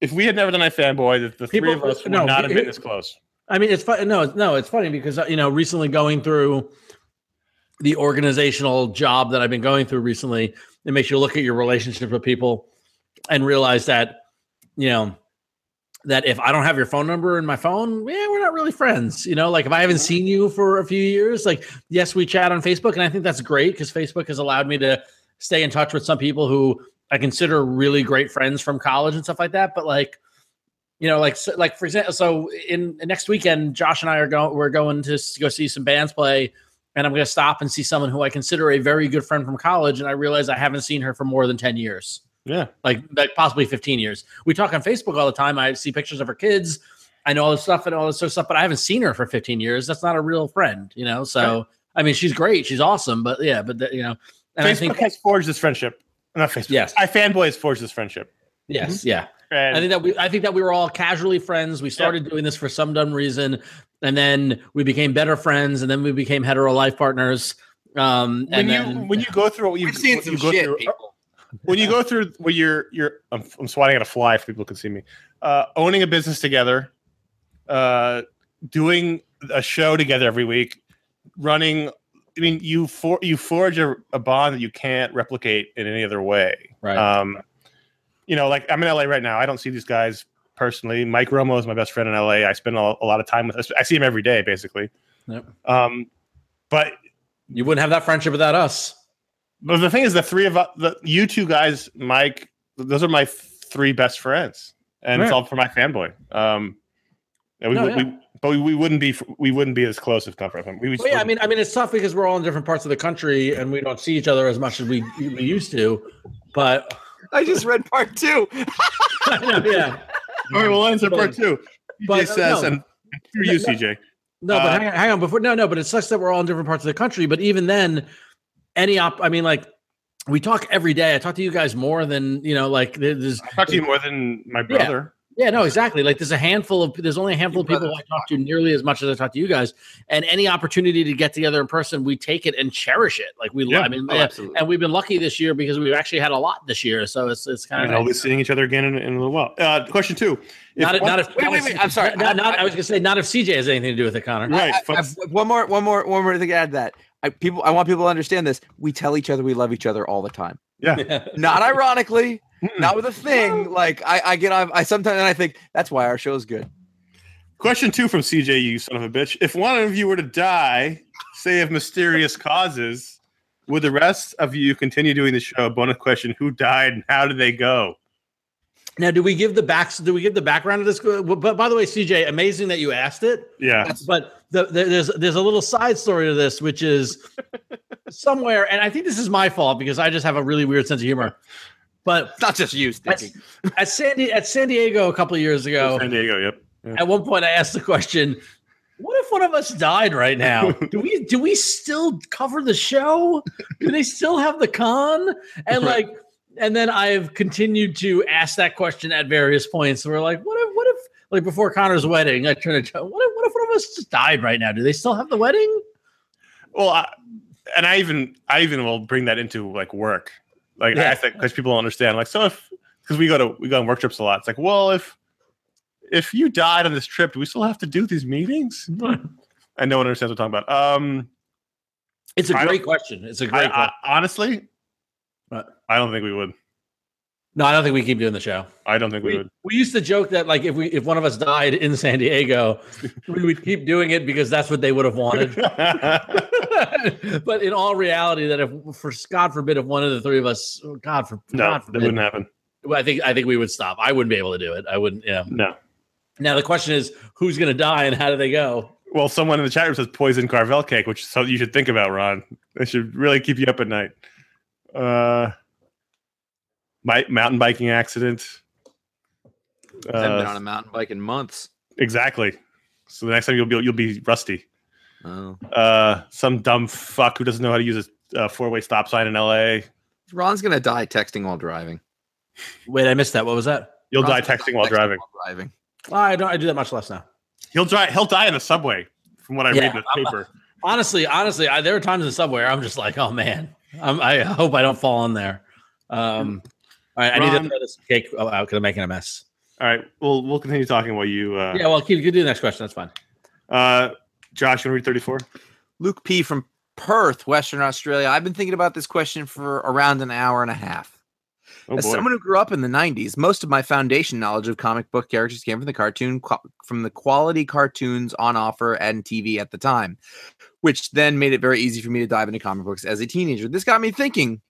if we had never done iFanboy, the, the People- three of us would no, not have been this close. I mean, it's fun. No, no, it's funny because uh, you know, recently going through the organizational job that I've been going through recently, it makes you look at your relationships with people and realize that you know that if I don't have your phone number in my phone, yeah, we're not really friends. You know, like if I haven't mm-hmm. seen you for a few years, like yes, we chat on Facebook, and I think that's great because Facebook has allowed me to stay in touch with some people who I consider really great friends from college and stuff like that. But like you know, like so, like for example, so in next weekend, Josh and I are going. We're going to go see some bands play, and I'm going to stop and see someone who I consider a very good friend from college, and I realize I haven't seen her for more than ten years, Yeah. like like possibly 15 years. We talk on Facebook all the time. I see pictures of her kids. I know all this stuff and all this sort of stuff, but I haven't seen her for 15 years. That's not a real friend, you know. So I mean, she's great, she's awesome, but yeah, but the, you know, and I Facebook think has forged this friendship. Not Facebook. Yes. iFanboy has forged this friendship. yes, yeah. And I think that we I think that we were all casually friends. We started doing this for some dumb reason, and then we became better friends, and then we became hetero life partners. Um, when and you then when you go through what you We've seen some you go shit, through, people. When you go through where you're you're I'm, I'm swatting at a fly if people can see me. Uh owning a business together uh doing a show together every week running i mean you for you forge a, a bond that you can't replicate in any other way. Right, um you know like i'm in la right now. I don't see these guys personally. Mike romo is my best friend in la i spend a, a lot of time with i see him every day basically. Yep. um but you wouldn't have that friendship without us. But the thing is, the three of us, the you two guys, Mike, those are my three best friends, and it's all for my fanboy. Um, and we, No, yeah. we- but we, we wouldn't be we wouldn't be as close if not for him. We Well, yeah, I mean, I mean, it's tough because we're all in different parts of the country, and we don't see each other as much as we we used to. But I just read part two. I know, yeah, all right, well, answer part two. But, CJ uh, says, no. and through you, No, CJ. no, but Uh, hang on, hang on. Before no, no, but it sucks that we're all in different parts of the country. But even then, any op, I mean, like we talk every day. I talk to you guys more than you know, like there's I talk to you more than my brother. Yeah, no, exactly. Like there's a handful of there's only a handful of people I talk to nearly as much as I talk to you guys. And any opportunity to get together in person, we take it and cherish it. Like we, Yeah. I mean, Oh, yeah, absolutely. and we've been lucky this year because we've actually had a lot this year. So it's it's kind And of I'll be seeing each other again in, in a little while. Uh, question two. If not, if- one- not if Wait, wait, wait, I'm sorry. Not, not- not- I- I was gonna say not if CJ has anything to do with it, Conor. right. I- I- I- one more, one more, one more thing to add to that. I people, I want people to understand this. We tell each other we love each other all the time. Yeah. not ironically, not with a thing. Like I, I get on. I sometimes and I think that's why our show is good. Question two from CJ, you son of a bitch. If one of you were to die, say of mysterious causes, would the rest of you continue doing the show? Bonus question: Who died and how did they go? Now, do we give the backs? Do we give the background of this? But by the way, CJ, amazing that you asked it. Yeah, But the, the, there's there's a little side story to this, which is somewhere, and I think this is my fault because I just have a really weird sense of humor. But not just you, at, at San Di- at San Diego a couple of years ago, San Diego. Yep. at one point I asked the question, "What if one of us died right now? Do we do we still cover the show? Do they still have the con?" And like, and then I've continued to ask that question at various points. We're like, "What if? What if?" Like before Conor's wedding, I turned to what if, what if one of us just died right now? Do they still have the wedding? Well, I, and I even I even will bring that into like work, like Yeah. I think because people don't understand. Like, so if because we go to we go on work trips a lot. It's like, well, if if you died on this trip, do we still have to do these meetings? And no one understands what I'm talking about. Um, It's a I great question. It's a great I, question. honestly? I don't think we would. No, I don't think we keep doing the show. I don't think we, We, would. we used to joke that like if we if one of us died in San Diego, we would keep doing it because that's what they would have wanted. but in all reality, that if for God forbid if one of the three of us, oh, God for no, God that wouldn't happen. I think I think we would stop. I wouldn't be able to do it. I wouldn't. Yeah. No. Now the question is, who's going to die and how do they go? Well, someone in the chat room says poison Carvel cake, which is something you should think about, Ron. It should really keep you up at night. Uh, my mountain biking accident. I haven't been Uh, on a mountain bike in months. exactly. So the next time you'll be you'll be rusty. Oh. Uh, some dumb fuck who doesn't know how to use a uh, four way stop sign in L.A. Ron's gonna die texting while driving. Wait, I missed that. What was that? You'll Ron's die gonna texting while driving. while driving. I don't. I do that much less now. He'll die. He'll die in the subway, from what I Yeah, read in the I'm- paper. Honestly, honestly, I, there are times in the subway where I'm just like, oh man, I'm, I hope I don't fall in there. Um, all right, I need to throw this cake out because I'm making a mess. All right, we'll we'll continue talking while you. Uh, Yeah, well, keep, you do the next question. That's fine. uh, Josh, you want to read thirty four? Luke P from Perth, Western Australia. I've been thinking about this question for around an hour and a half. Oh As boy. someone who grew up in the 90s, most of my foundation knowledge of comic book characters came from the cartoon from the quality cartoons on offer and TV at the time, which then made it very easy for me to dive into comic books as a teenager. This got me thinking,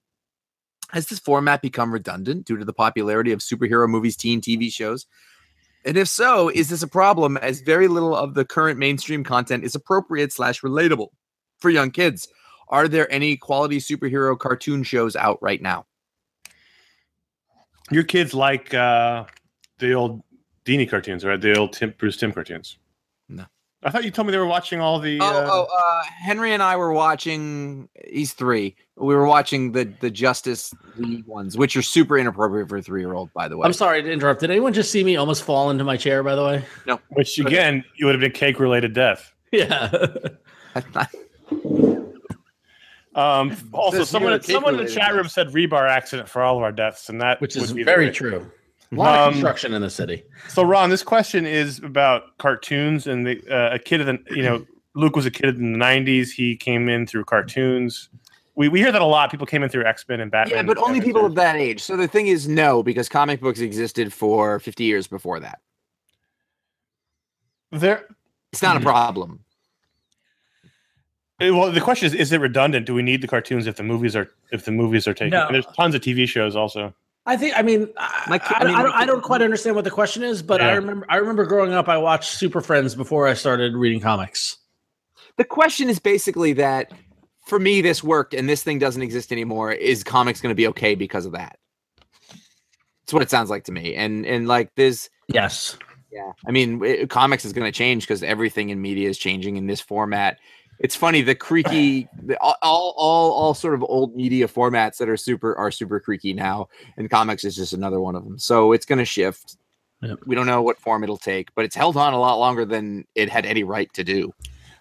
has this format become redundant due to the popularity of superhero movies, teen TV shows? And if so, is this a problem as very little of the current mainstream content is appropriate slash relatable for young kids? Are there any quality superhero cartoon shows out right now? Your kids like uh, the old Dini cartoons, right? The old Timm, Bruce Timm cartoons. No. I thought you told me they were watching all the. Oh, uh, oh uh, Henry and I were watching. He's three. We were watching the the Justice League ones, which are super inappropriate for a three year old, by the way. I'm sorry to interrupt. Did anyone just see me almost fall into my chair? By the way. No. Which again, you would have been cake related death. Yeah. Um, also, Says someone someone in the chat room said rebar accident for all of our deaths, and that Which would is be very rate. true. A lot Um, of construction in the city. So, Ron, this question is about cartoons, and the, uh, a kid of the you know Luke was a kid in the '90s. He came in through cartoons. We, we hear that a lot. People came in through X Men and Batman. yeah, but only and- people of that age. So the thing is, no, because comic books existed for 50 years before that. There. It's not a problem. Uh, Well, the question is: Is it redundant? Do we need the cartoons if the movies are if the movies are taken? No. And there's tons of TV shows also. I think. I mean, I, My kid- I, I mean, I don't, I don't quite understand what the question is, but I remember. I remember growing up. I watched Super Friends before I started reading comics. The question is basically that for me, this worked and this thing doesn't exist anymore. Is comics going to be okay because of that? It's what it sounds like to me. And and like this. Yes. Yeah, I mean, it, comics is going to change because everything in media is changing in this format. It's funny the creaky, the, all, all, all, all sort of old media formats that are super are super creaky now, and comics is just another one of them. So it's going to shift. Yep. We don't know what form it'll take, but it's held on a lot longer than it had any right to do.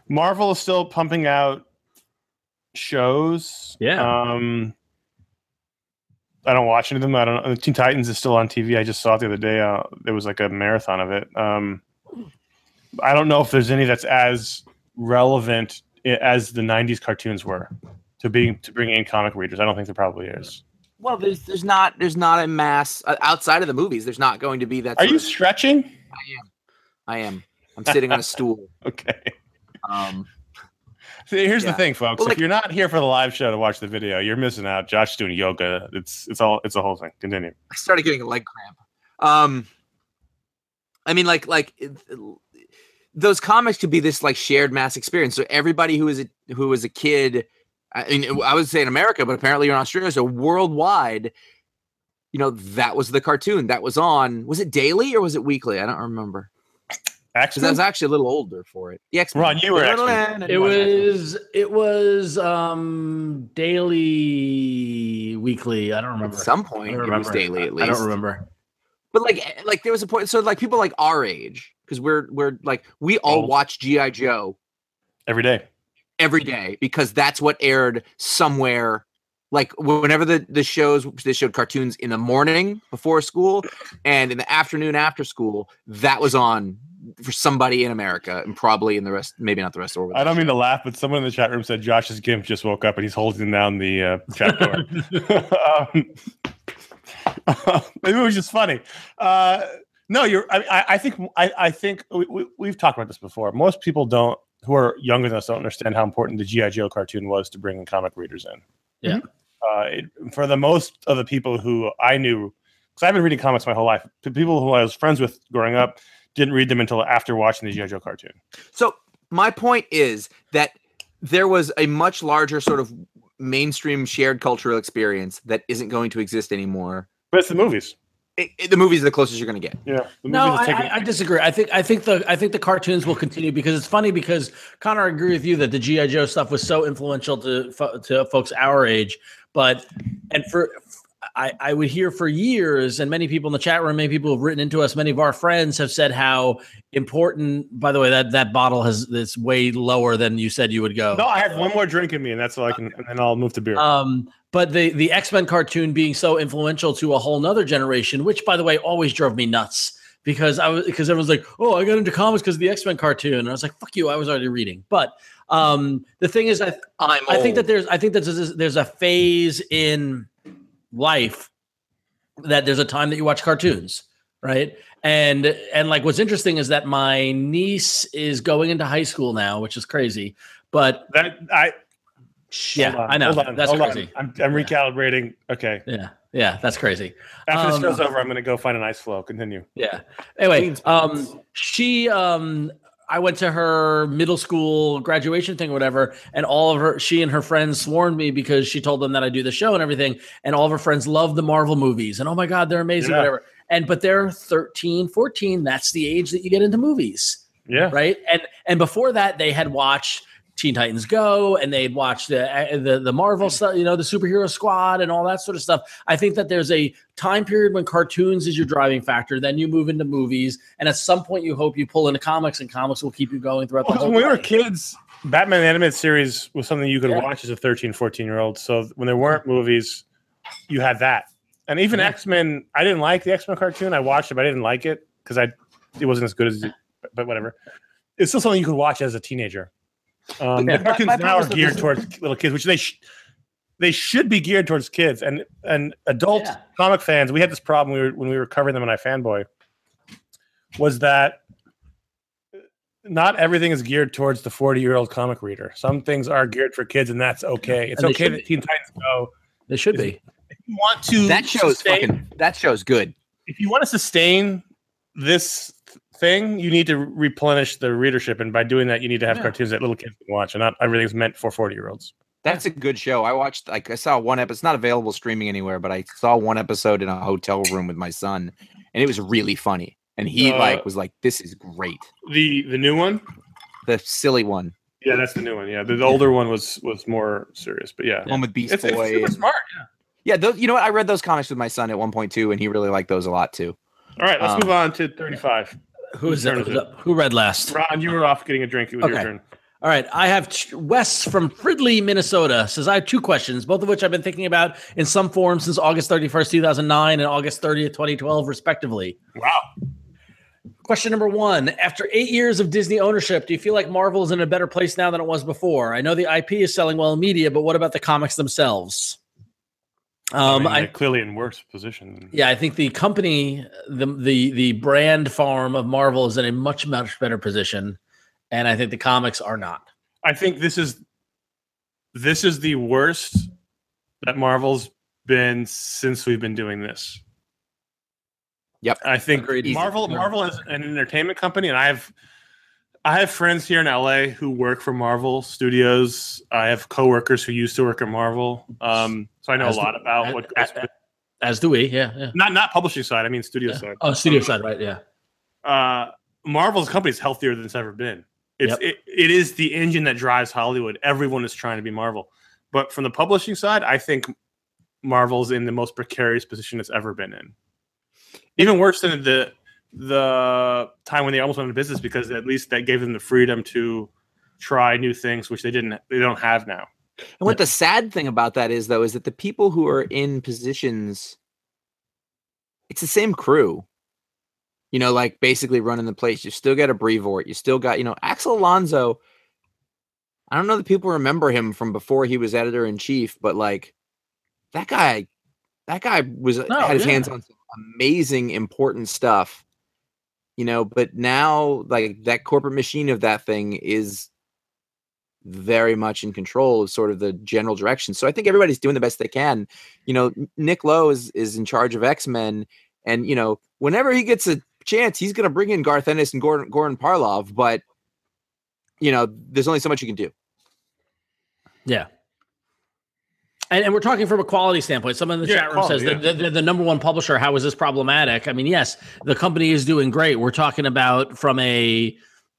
Marvel is still pumping out shows. Yeah. Um, I don't watch any of them. I don't know. Teen Titans is still on TV. I just saw it the other day. Uh, there was like a marathon of it. Um, I don't know if there's any that's as relevant i- as the '90s cartoons were to being to bring in comic readers. I don't think there probably is. Well, there's there's not there's not a mass uh, outside of the movies. There's not going to be that. Are you of- stretching? I am. I'm I'm sitting on a stool. Okay. Um, here's Yeah. the thing, folks. Well, if you're not here for the live show to watch the video, you're missing out. Josh's doing yoga. It's it's all it's a whole thing. Continue. I started getting a leg cramp. Um, I mean, like like those comics could be this like shared mass experience. So everybody who is a who was a kid, I, mean, I would say in America, but apparently you're in Australia, so worldwide. You know that was the cartoon that was on. Was it daily or was it weekly? I don't remember. Actually, I was actually a little older for it. The X-Men. Ron, you were X-Men. It was it was um daily weekly. I don't remember. at some point. don't It was remember. daily at least. I don't remember. But like, eh, like there was a point. So like people like our age, because we're we're like we all Old. watch GI Joe every day. every day because that's what aired somewhere. Like whenever the the shows they showed cartoons in the morning before school and in the afternoon after school, that was on for somebody in America and probably in the rest, maybe not the rest of the world. I don't mean to laugh, but someone in the chat room said Josh's gimp just woke up and he's holding down the uh, chat door. um, maybe it was just funny. Uh, no, you're. I, I, I think. I, I think we, we, we've talked about this before. Most people don't, who are younger than us, don't understand how important the GI Joe cartoon was to bringing comic readers in. Yeah. Uh, it, for the most of the people who I knew, because I've been reading comics my whole life. The people who I was friends with growing up didn't read them until after watching the GI Joe cartoon. So my point is that there was a much larger sort of mainstream shared cultural experience that isn't going to exist anymore. But it's the movies. It, it- the movies are the closest you're going to get. Yeah. No, I, I, I disagree. I think I think the I think the cartoons will continue because it's funny because Conor, I agree with you that the GI Joe stuff was so influential to to folks our age, but and for I, I would hear for years, and many people in the chat room, many people have written into us. Many of our friends have said how important. By the way, that that bottle has it's way lower than you said you would go. No, I have one more drink in me, and that's all I can, and then I'll move to beer. Um, but the the X Men cartoon being so influential to a whole nother generation, which by the way always drove me nuts because I was because everyone's like, oh, I got into comics because of the X Men cartoon, and I was like, fuck you, I was already reading. But um, the thing is, I I'm I think that there's I think that there's, there's a phase in life that there's a time that you watch cartoons, right? And and like what's interesting is that my niece is going into high school now, which is crazy. But that I yeah, on, I know Hold on, that's hold on. crazy. I'm, I'm recalibrating. Okay, Yeah, yeah, that's crazy. after Um, this show's over, I'm gonna go find an ice floe. Continue. Yeah. Anyway, um, she, um, I went to her middle school graduation thing, or whatever, and all of her, she and her friends sworn me because she told them that I do the show and everything, and all of her friends love the Marvel movies, and oh my god, they're amazing, Yeah. whatever. And but they're 13, 14. That's the age that you get into movies Yeah, right? And and before that, they had watched Teen Titans Go, and they'd watch the uh, the the Marvel stuff, you know, the superhero squad, and all that sort of stuff. I think that there's a time period when cartoons is your driving factor. Then you move into movies, and at some point, you hope you pull into comics, and comics will keep you going throughout the Well, 'cause whole. when we were kids, Batman the animated series was something you could Yeah. watch as a 13, 14 year old. So when there weren't movies, you had that. And even Yeah. X Men, I didn't like the X Men cartoon. I watched it, but I didn't like it because I it wasn't as good as it, but whatever. It's still something you could watch as a teenager. Um, Yeah. the cartoons My- my now are geared towards little kids, which they sh- they should be geared towards kids and and adult Yeah. comic fans. We had this problem we were, when we were covering them on iFanboy. Was that not everything is geared towards the 40 year old comic reader. Some things are geared for kids, and that's okay. It's okay should that be. Teen Titans Go. They should is- be. If you want to that show's sustain, fucking. That show's good. if you want to sustain this thing, you need to replenish the readership, and by doing that, you need to have Yeah. cartoons that little kids can watch, and not everything's meant for 40 year olds. That's a good show. I watched like I saw one episode. It's not available streaming anywhere, but I saw one episode in a hotel room with my son, and it was really funny. And he Uh, like was like, "This is great." The the new one, The silly one, yeah, that's the new one. Yeah, the, the older one was was more serious, but yeah, one with Beast it's, it's Boy. super and- smart. yeah, those, you know what? I read those comics with my son at one point too, and he really liked those a lot too. All right, let's Um, move on to 35. Who is is? Who read last? Ron, you were off getting a drink. It was your turn. All right, I have Ch- Wes from Fridley, Minnesota. Says I have two questions, both of which I've been thinking about in some form since August 31st, 2009 and August 30th, 2012, respectively. Wow. Question number one: After eight years of Disney ownership, do you feel like Marvel is in a better place now than it was before? I know the IP is selling well in media, but what about the comics themselves? Um, I mean, I, clearly in worse position. yeah, I think the company, the the the brand farm of Marvel is in a much much better position, and I think the comics are not. I think this is this is the worst that Marvel's been since we've been doing this. Yep. I think Agreed. Marvel Marvel is an entertainment company, and I have I have friends here in LA who work for Marvel Studios. I have coworkers who used to work at Marvel, um, so I know As a lot do- about what. as- As do we, yeah, yeah. not not publishing side. I mean studio yeah. side. Oh, studio side, right? Yeah. uh, Marvel's company is healthier than it's ever been. It's Yep. it, it is the engine that drives Hollywood. Everyone is trying to be Marvel, but from the publishing side, I think Marvel's in the most precarious position it's ever been in. Even worse than the the time when they almost went of business because at least that gave them the freedom to try new things, which they didn't. They don't have now. And what the sad thing about that is, though, is that the people who are in positions, it's the same crew. You know, like basically running the place. You still got a Brevoort. You still got, you know, Axel Alonso. I don't know that people remember him from before he was editor in chief, but like that guy, that guy was No, had his yeah. hands on some amazing, important stuff. You know, but now like that corporate machine of that thing is very much in control of sort of the general direction. So I think everybody's doing the best they can. You know, Nick Lowe is is in charge of X Men, and you know, whenever he gets a chance, he's going to bring in Garth Ennis and Gordon Gordon Parlov. But you know, there's only so much you can do. Yeah. And, and we're talking from a quality standpoint. Someone in the Yeah, chat room quality, says that they're, they're the number one publisher. How is this problematic? I mean, yes, the company is doing great. We're talking about from a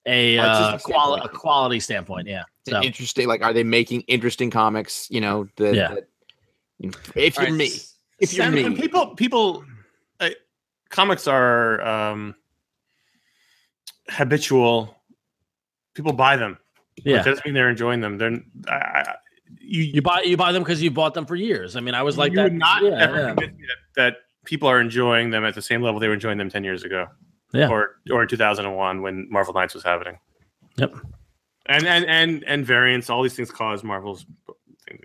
a, uh, quali- a quality standpoint. Yeah. So, Interesting. Like, are they making interesting comics? You know, that, Yeah. that you know, if All you're right, me, if you're And- me, people people uh, comics are um habitual people buy them But yeah. that doesn't mean they're enjoying them they're I, I, you, You buy you buy them because you bought them for years. I mean, I was like you that. would not yeah, ever yeah. that, that people are enjoying them at the same level they were enjoying them 10 years ago Yeah. or or in 2001 when marvel Knights was happening Yep. and and and and variants all these things cause marvel's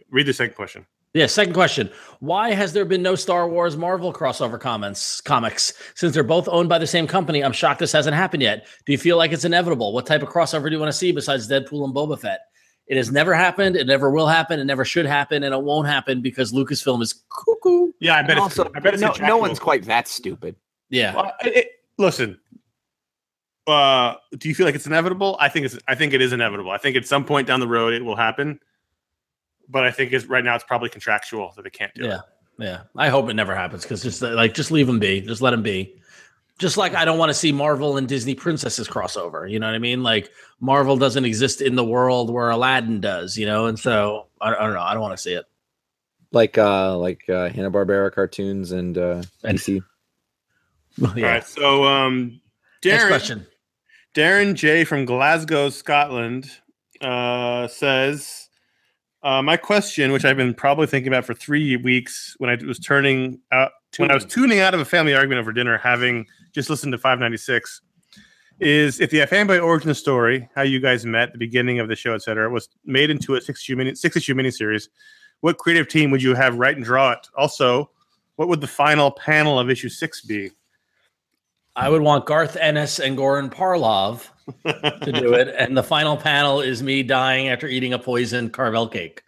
read the second question Yeah. Second question: Why has there been no Star Wars Marvel crossover comments comics since they're both owned by the same company? I'm shocked this hasn't happened yet. Do you feel like it's inevitable? What type of crossover do you want to see besides Deadpool and Boba Fett? It has never happened. It never will happen. It never should happen, and it won't happen because Lucasfilm is cuckoo. yeah i bet also I bet it's no, no one's quite that stupid. Yeah. Well, it- it- listen uh do you feel like it's inevitable i think it's i think it is inevitable i think at some point down the road it will happen but i think it's right now it's probably contractual that they can't do it Yeah. Yeah. I hope it never happens because just like just leave them be. Just let them be. Just like I don't want to see Marvel and Disney princesses crossover. You know what I mean? Like Marvel doesn't exist in the world where Aladdin does. You know, and so I, I don't know. I don't want to see it. Like, uh, like uh, Hanna Barbera cartoons and uh, And- DC. all right so um Next darren question. darren j from glasgow scotland uh says uh, my question, which I've been probably thinking about for three weeks, when I was turning out, when I was tuning out of a family argument over dinner, having just listened to 596, is if the fanboy origin story, how you guys met, the beginning of the show, etc., was made into a six issue mini six issue miniseries, what creative team would you have write and draw it? Also, what would the final panel of issue six be? I would want Garth Ennis and Goran Parlov to do it, and the final panel is me dying after eating a poisoned Carvel cake.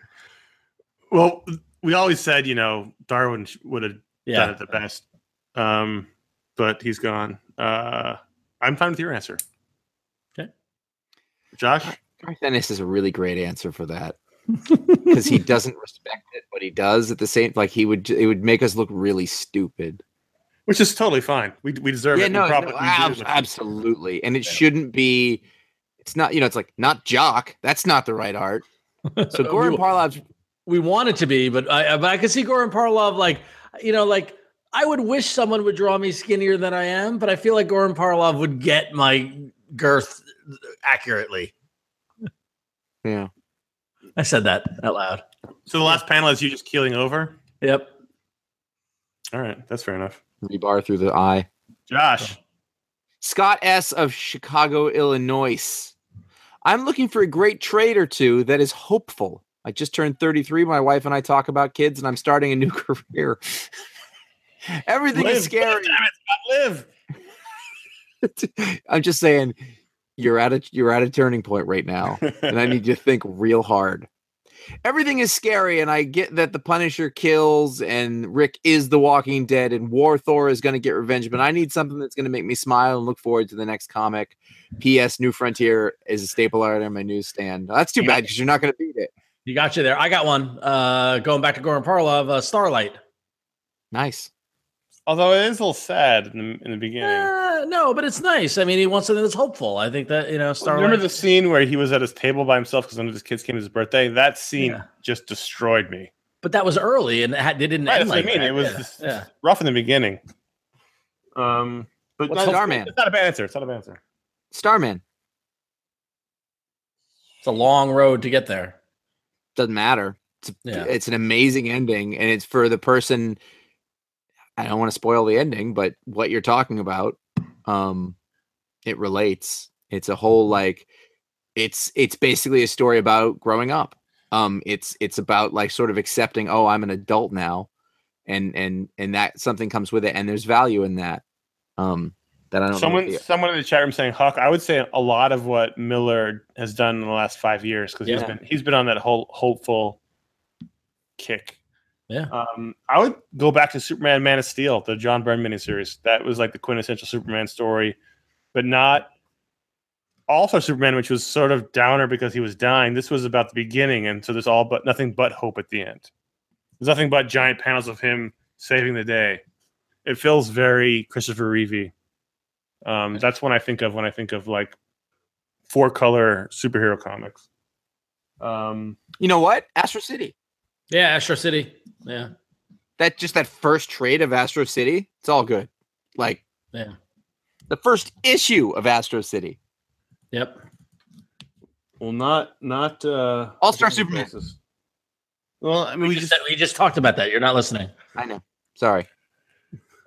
well, we always said, you know, Darwyn would have done Yeah. it the best, um, but he's gone. Uh, I'm fine with your answer. Okay. Josh. Garth Ennis is a really great answer for that because he doesn't respect it, but he does at the same. Like he would, it would make us look really stupid. which is totally fine. We, we deserve yeah, it. no, we no, we ab- absolutely, and it Yeah. shouldn't be. It's not, you know, it's like not Jock. That's not the right art. So Goran we, Parlov's we want it to be, but I, but I can see Goran Parlov like, you know, like I would wish someone would draw me skinnier than I am, but I feel like Goran Parlov would get my girth accurately. Yeah. I said that out loud. So the last panel is you just keeling over. Yep. All right, that's fair enough. Rebar through the eye. Josh, Scott S. of Chicago, Illinois. I'm looking for a great trade or two that is hopeful. I just turned 33. My wife and I talk about kids, and I'm starting a new career. Everything is scary. Scott, live. I'm just saying, you're at a you're at a turning point right now, and I need you to think real hard. Everything is scary, and I get that the Punisher kills, and Rick is the Walking Dead, and War Thor is going to get revenge. But I need something that's going to make me smile and look forward to the next comic. P.S. New Frontier is a staple item on my newsstand. That's too bad because you're not going to beat it. You got you there. I got one. Uh, going back to Goran Parlov, uh, Starlight. Nice. Although it is a little sad in the, in the beginning. Uh, no, but it's nice. I mean, he wants something that's hopeful. I think that you know, Starlight. Remember the scene where he was at his table by himself because one of his kids came to his birthday? That scene Yeah. just destroyed me. but that was early, and it had, they didn't Right, end like I mean. that. It was yeah. just yeah. rough in the beginning. Um, but What's no, Starman? It's not a bad answer. It's not a bad answer. Starman It's a long road to get there. Doesn't matter. It's Yeah. it's an amazing ending, and it's for the person. I don't want to spoil the ending, but what you're talking about, um, it relates. It's a whole like, it's it's basically a story about growing up. Um, it's it's about like sort of accepting. Oh, I'm an adult now, and and and that something comes with it, and there's value in that. Um, that I don't. Someone, if someone in the chat room saying Huck. I would say a lot of what Miller has done in the last five years because he's Yeah. been he's been on that whole hopeful kick. Yeah. Um, I would go back to Superman Man of Steel, the John Byrne miniseries. That was like the quintessential Superman story, but not also Superman, which was sort of downer because he was dying. This was about the beginning, and so there's all but nothing but hope at the end. There's nothing but giant panels of him saving the day. It feels very Christopher Reeve. Um, that's when I think of when I think of like four color superhero comics. Um, you know what? Astro City. Yeah, Astro City. Yeah, That just that first trade of Astro City. It's all good. Like yeah, the first issue of Astro City. yep. well, not not uh, All-Star Superman. Well, I mean, We we just just we just talked about that. You're not listening. I know. Sorry.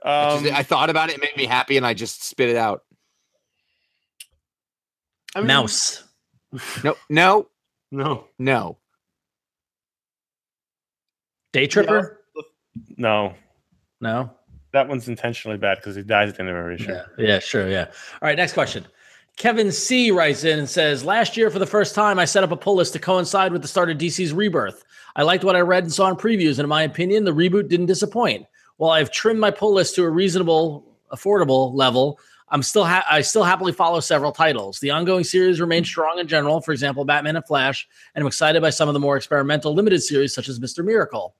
I um, just- I thought about it. It made me happy, and I just spit it out. I mean- Maus. No, no, No, no. Day Tripper. no, No. that one's intentionally bad because he dies at the end of every issue. Yeah. Yeah. Sure. Yeah. All right. Next question. Kevin C writes in and says, Last year, for the first time, I set up a pull list to coincide with the start of DC's rebirth. I liked what I read and saw in previews, and in my opinion, the reboot didn't disappoint. While I've trimmed my pull list to a reasonable, affordable level, I'm still ha- I still happily follow several titles. The ongoing series remains mm-hmm. strong in general, for example, Batman and Flash, and I'm excited by some of the more experimental limited series such as Mr. Miracle.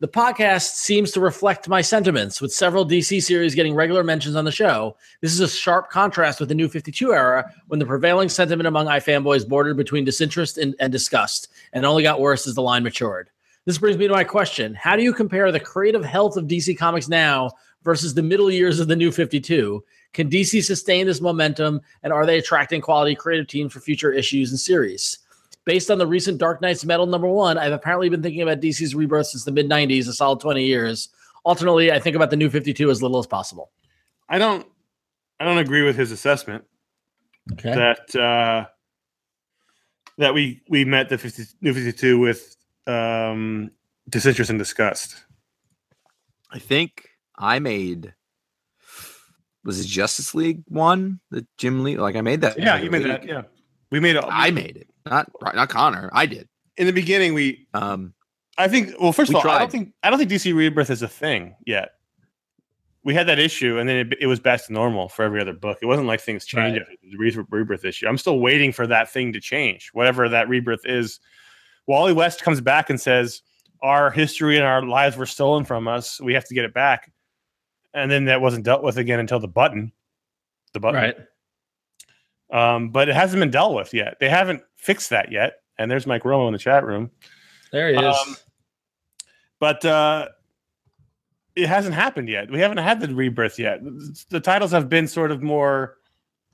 The podcast seems to reflect my sentiments, with several DC series getting regular mentions on the show. This is a sharp contrast with the New 52 era, when the prevailing sentiment among iFanboys bordered between disinterest and, and disgust, and only got worse as the line matured. This brings me to my question How do you compare the creative health of DC Comics now versus the middle years of the New 52? Can DC sustain this momentum, and are they attracting quality creative teams for future issues and series? Based on the recent Dark Nights Metal number one, I've apparently been thinking about DC's rebirth since the mid 90s, a solid 20 years. Alternately, I think about the new 52 as little as possible. I don't, I don't agree with his assessment Okay. that uh, that we we met the 50, new 52 with um, disinterest and disgust. I think I made. Was it Justice League one? The Jim Lee? Like I made that. Yeah, you made that. Yeah, we made it. I made it. Not not Conor. I did. in the beginning. We, Um, I think. Well, first We of all, I don't think I don't think DC Rebirth is a thing yet. We had that issue, and then it, it was back to normal for every other book. It wasn't like things changed Right. after the Rebirth issue. I'm still waiting for that thing to change, whatever that Rebirth is. Wally West comes back and says, "Our history and our lives were stolen from us. We have to get it back." And then that wasn't dealt with again until the button, the button. Right. Um, but it hasn't been dealt with yet. They haven't fixed that yet. And there's Mike Romo in the chat room. There he is. Um, But uh, it hasn't happened yet. We haven't had the rebirth yet. The titles have been sort of more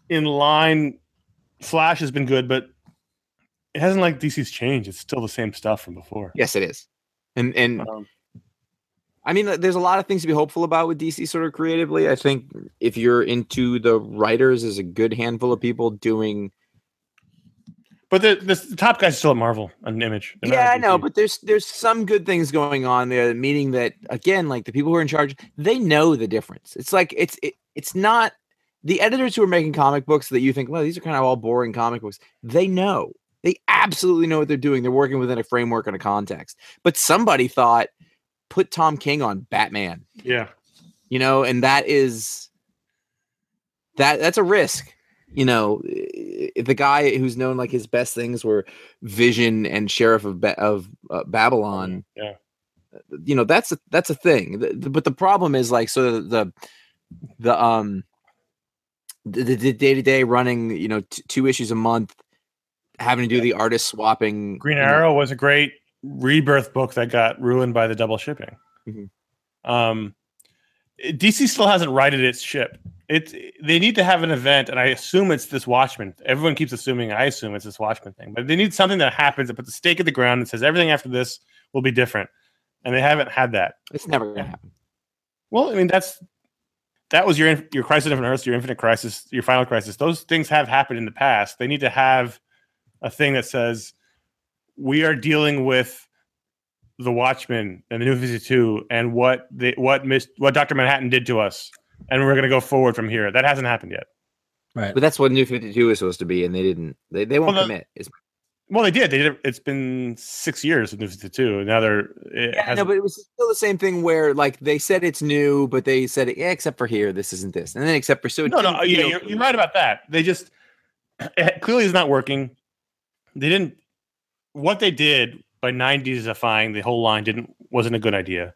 in line. Flash has been good, but it hasn't like DC's changed. It's still the same stuff from before. Yes, it is. And and Um, I mean, there's a lot of things to be hopeful about with DC sort of creatively. I think if you're into the writers, there's a good handful of people doing. but the, the, the top guys are still at Marvel and Image. They're Yeah, I know, but there's there's some good things going on there. Meaning that again, like the people who are in charge, they know the difference. It's like it's it, it's not the editors who are making comic books that you think, well, these are kind of all boring comic books. They know. They absolutely know what they're doing. They're working within a framework and a context. But somebody thought, put Tom King on Batman. yeah, you know and that is that that's a risk you know the guy who's known like his best things were vision and sheriff of ba- of uh, babylon yeah. you know that's a that's a thing The- the- but the problem is like so the the, the um the, the day-to-day running you know t- two issues a month having to do the artist swapping Green Arrow was a great rebirth book that got ruined by the double shipping. Mhm. Um, DC still hasn't righted its ship. It they need to have an event, and I assume it's this Watchmen. Everyone keeps assuming. I assume it's this Watchmen thing, but they need something that happens that puts a stake in the ground and says everything after this will be different, and they haven't had that. it's never gonna happen Well, I mean that's that was your your crisis of Infinite Earths, your Infinite Crisis, your Final Crisis. Those things have happened in the past. They need to have a thing that says we are dealing with the Watchmen and the New Fifty Two and what they what Miss what Doctor Manhattan did to us, and we're going to go forward from here. That hasn't happened yet. Right. but that's what new 52 is supposed to be and they didn't they, they won't Well, the- commit It's- Well, they did. They did. It's been six years with New Fifty Two. Now they're it Yeah, has no, but it was still the same thing where like they said it's new, but they said yeah, except for here, this isn't this, and then except for so no, no, yeah, you're, you're right about that. They just it clearly is not working. They didn't. What they did by '90s-ifying the whole line didn't wasn't a good idea.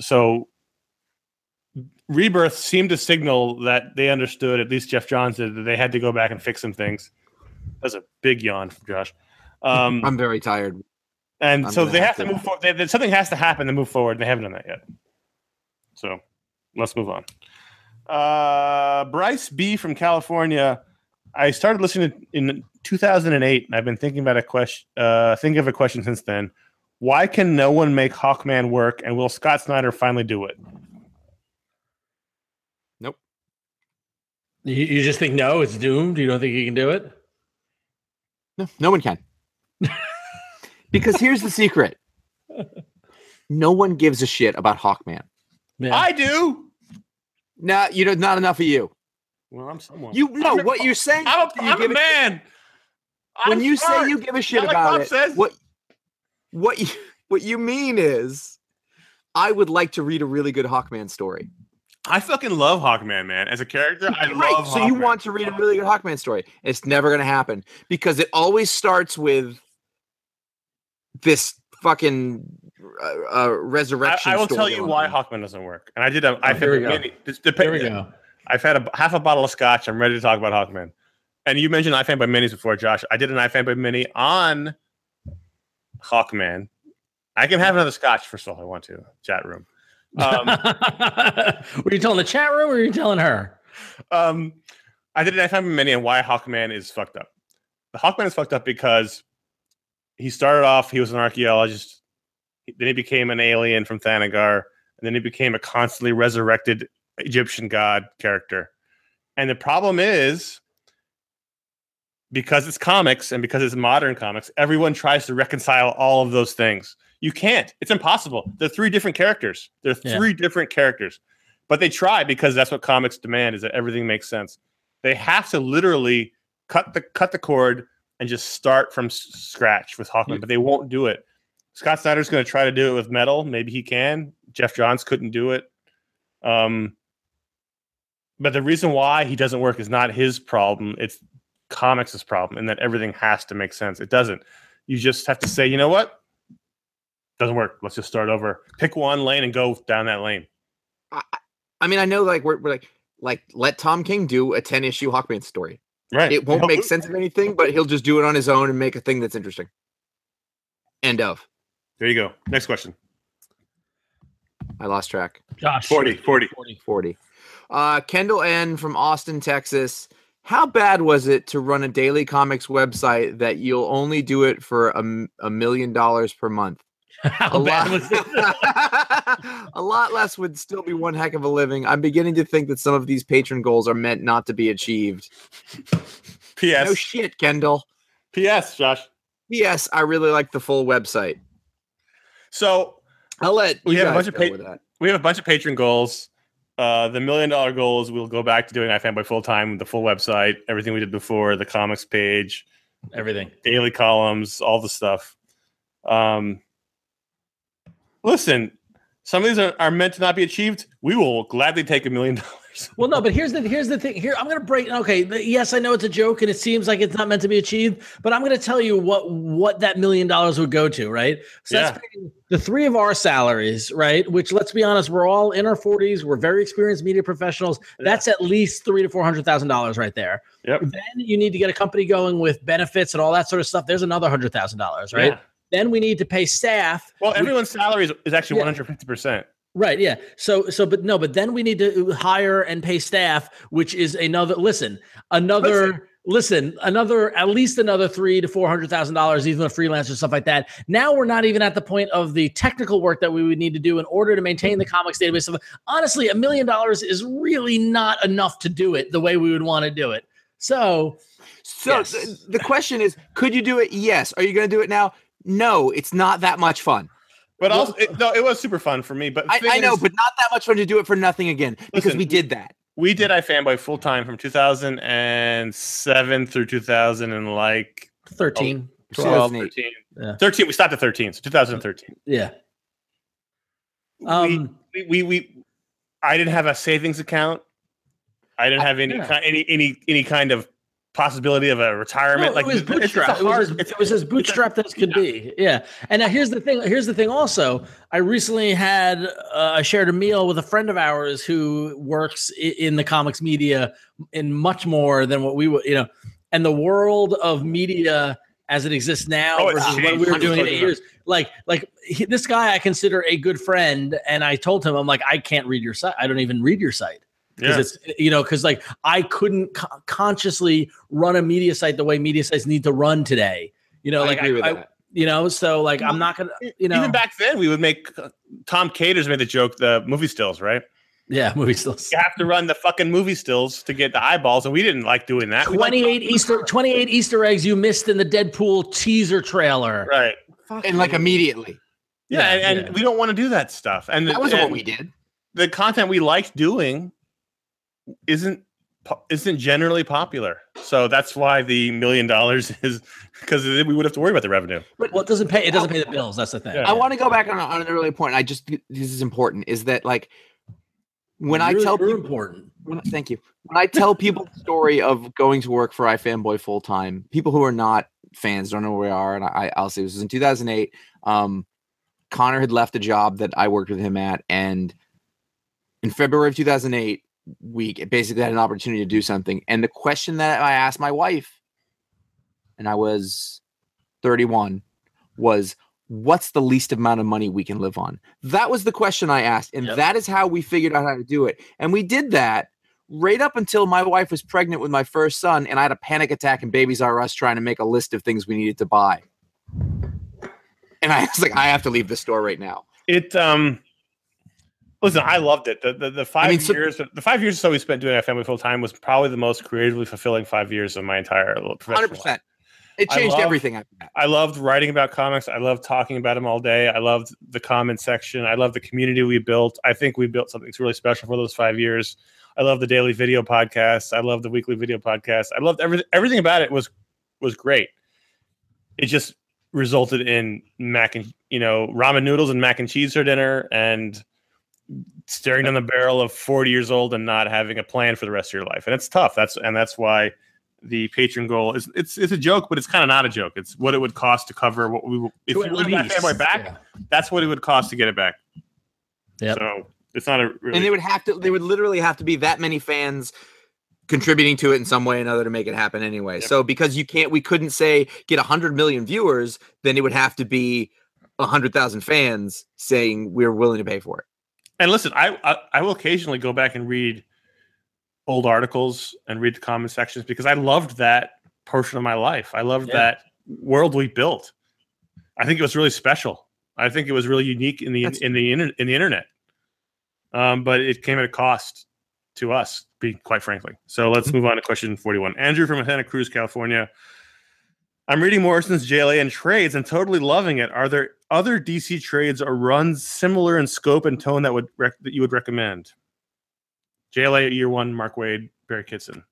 So, Rebirth seemed to signal that they understood. At least Geoff Johns did that they had to go back and fix some things. That's a big yawn from Josh. Um, I'm very tired. and I'm so they have have to to- move forward. They, they- something has to happen to move forward. And they haven't done that yet. So let's move on. Uh, Bryce B from California. I started listening in 2008, and I've been thinking about a question. Uh, thinking of a question since then. Why can no one make Hawkman work, and will Scott Snyder finally do it? You, you just think no, it's doomed. You don't think you can do it? No, no one can. because here's the secret. No one gives a shit about Hawkman. Yeah. I do. No, you know, not enough of you. Well, I'm someone. You know I'm a- what you're saying. I'm a, you I'm a give a- man. when I'm you smart. say you give a shit Not about it, says. what what you, what you mean is, I would like to read a really good Hawkman story. I fucking love Hawkman, man. As a character, I Right, love. so you want to read a really good Hawkman story. It's never going to happen because it always starts with this fucking uh, uh, resurrection. I will tell you why Hawkman doesn't work. And I did. A, I've here had we a go. mini. This Here we go. I've had a half a bottle of scotch. I'm ready to talk about Hawkman. And you mentioned iFanboy Minis before, Josh. I did an iFanboy Mini on Hawkman. I can have another scotch first of all I want to. Chat room. Um, were you telling the chat room or were you telling her? um, I did an iFanboy Mini and why Hawkman is fucked up. The Hawkman is fucked up because he started off. He was an archaeologist. Then he became an alien from Thanagar, and then he became a constantly resurrected Egyptian god character. And the problem is because it's comics and because it's modern comics, everyone tries to reconcile all of those things. You can't. It's impossible. They're three different characters. They're Yeah. three different characters. But they try because that's what comics demand is that everything makes sense. They have to literally cut the cut the cord and just start from scratch with Hawkman, Yeah. but they won't do it. Scott Snyder's going to try to do it with metal. Maybe he can. Geoff Johns couldn't do it. Um, but the reason why he doesn't work is not his problem. It's comics' problem, and that everything has to make sense. It doesn't. You just have to say, you know what? Doesn't work. Let's just start over. Pick one lane and go down that lane. I mean, I know like we're, we're like like let Tom King do a 10 issue Hawkman story. Right. It won't He'll make do- sense of anything, but he'll just do it on his own and make a thing that's interesting. End of. There you go. Next question. I lost track. Josh. 40, 40. 40. Uh, Kendall N from Austin, Texas. How bad was it to run a daily comics website that you'll only do it for a, a million dollars per month? How a bad lot, was it? a lot less would still be one heck of a living. I'm beginning to think that some of these patron goals are meant not to be achieved. P.S. No shit, Kendall. P.S. Josh. P.S. I really like the full website. So I'll let We you have a bunch of pa- that. we have a bunch of patron goals. Uh, the million dollar goals, we'll go back to doing iFanboy full time, the full website, everything we did before, the comics page, Everything. daily columns, all the stuff. Um, listen, some of these are, are meant to not be achieved. We will gladly take a million dollars. Well, no, but here's the here's the thing. Here, I'm gonna break. Okay, yes, I know it's a joke, and it seems like it's not meant to be achieved. But I'm gonna tell you what what that million dollars would go to. Right. So that's the three of our salaries. Right. Which, let's be honest, we're all in our 40s. We're very experienced media professionals. That's at least three to four hundred thousand dollars right there. Yep. Then you need to get a company going with benefits and all that sort of stuff. There's another hundred thousand dollars. Right. Yeah. Then we need to pay staff. Well, We- everyone's salary is, is actually 150%. Right. Yeah. So, so, but no, but then we need to uh, hire and pay staff, which is another, listen, another, listen, another, at least another three to $400,000, even a freelancer, stuff like that. Now we're not even at the point of the technical work that we would need to do in order to maintain the comics database. So honestly, a million dollars is really not enough to do it the way we would want to do it. So, So Yes. th- the question is, could you do it? Yes. Are you going to do it now? No, it's not that much fun. But Well- also, it, no, it was super fun for me. But I, I know, is, but not that much fun to do it for nothing again because Listen, we did that. we did iFanboy full time from 2007 through 2000 and like 13, 12. 2008. 13. Yeah. 13. We stopped at 13. So 2013. Yeah. Um, we, we, we, I didn't have a savings account. I didn't have any, yeah. any, any, any kind of possibility of a retirement. No, like it was it's- it's a bootstrap. It was, as, it was as bootstrapped as could be. Yeah. And now here's the thing. Here's the thing. Also, I recently had uh, I shared a meal with a friend of ours who works in the comics media in much more than what we would, you know, and the world of media as it exists now Oh, versus what we were doing in eight years. Like, like he, this guy I consider a good friend, and I told him, I'm like, I can't read your site. I don't even read your site because yeah. it's you know because like I couldn't co- consciously run a media site the way media sites need to run today. You know, I like agree with I, that. you know, so like I'm not gonna, you know, Even back then, we would make uh, Tom Caters made the joke, the movie stills, right? yeah, movie stills. You have to run the fucking movie stills to get the eyeballs, and we didn't like doing that. We liked- 28 Easter 28 Easter eggs you missed in the Deadpool teaser trailer. right? And like immediately. Yeah, Yeah, and, and yeah. we don't want to do that stuff. And That wasn't what we did. The content we liked doing isn't isn't generally popular. So that's why the million dollars is because we would have to worry about the revenue. Well, it doesn't pay. It doesn't pay the bills. That's the thing. Yeah. I want to go back on, on an earlier point. I just this is important. Is that like when I You're- tell you're people important. when, thank you. When I tell people the story of going to work for iFanboy full time, people who are not fans don't know where we are, and I, I'll say this was in 2008. Um, Conor had left a job that I worked with him at, and in February of 2008, we basically had an opportunity to do something. And the question that I asked my wife, and I was 31, was what's the least amount of money we can live on? That was the question I asked. And Yep. that is how we figured out how to do it. And we did that right up until my wife was pregnant with my first son. And I had a panic attack in Babies R Us trying to make a list of things we needed to buy. And I was like, I have to leave the store right now. It um listen, I loved it. The the, the five mean, so- years the five years or so we spent doing iFanboy full time was probably the most creatively fulfilling five years of my entire professional life. 100%. It I changed everything after that. I loved writing about comics. I loved talking about them all day. I loved the comment section. I loved the community we built. I think we built something that's really special for those five years. I love the daily video podcast. I love the weekly video podcast. I loved everything. Everything about it was was great. It just resulted in mac and you know ramen noodles and mac and cheese for dinner and staring down the barrel of 40 years old and not having a plan for the rest of your life and it's tough that's and that's why the patron goal is it's it's a joke but it's kind of not a joke it's what it would cost to cover what we will- if To we at want that iFanboy back yeah. that's what it would cost to get it back Yeah. so it's not a really And they would have to, they would literally have to be that many fans contributing to it in some way or another to make it happen anyway. Yep. So because you can't, we couldn't say get 100 million viewers, then it would have to be 100,000 fans saying we're willing to pay for it. And listen, I, I I will occasionally go back and read old articles and read the comment sections because I loved that portion of my life. I loved Yeah. that world we built. I think it was really special. I think it was really unique in the That's- in the in the internet. Um, but it came at a cost to us, be quite frankly. So let's move on to question 41. Andrew from Santa Cruz, California. I'm reading Morrison's JLA and trades and totally loving it. Are there other DC trades or runs similar in scope and tone that would rec- that you would recommend? JLA year one, Mark Waid, Barry Kitson.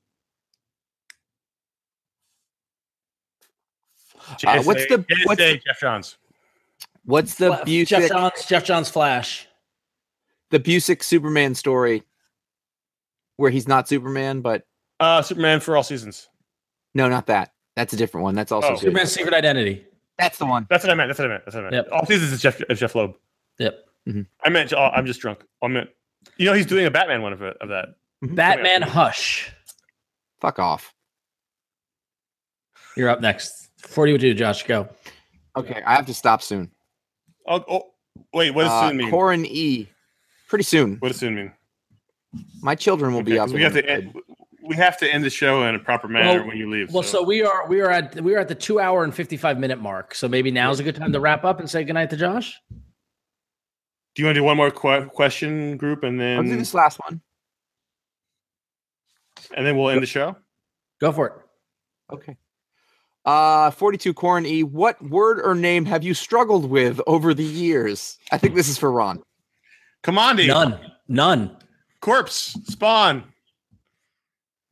Uh, what's the- JSA, what's the- Geoff Johns? What's the Fla- Geoff Johns, Geoff Johns Flash. the Busiek Superman story where he's not Superman, but Uh, Superman for all seasons. no, not that. That's a different one. That's also Oh. Superman's Secret Identity. That's the one. That's what I meant. That's what I meant. That's what I meant. Yep. All seasons is Jeff is Jeph Loeb. Yep. I meant. Oh, I'm just drunk. I meant. You know, he's doing a Batman one of it of that. Batman Hush. Fuck off. You're up next. 42, Josh. Go. Okay, I have to stop soon. Oh, oh wait. What does Uh, soon mean? Corin E. Pretty soon. What does soon mean? My children will Okay, be 'cause up. we have to end, we have to end the show in a proper manner Well- when you leave. Well, so we are we are at we are at the two hour and 55 minute mark. So maybe now's a good time to wrap up and say goodnight to Josh. do you want to do one more que- question group and then I'll do this last one. and then we'll end the show? Go for it. Okay. Uh, 42 Corin E. What word or name have you struggled with over the years? I think this is for Ron. Kamandi, None. None. corpse, spawn.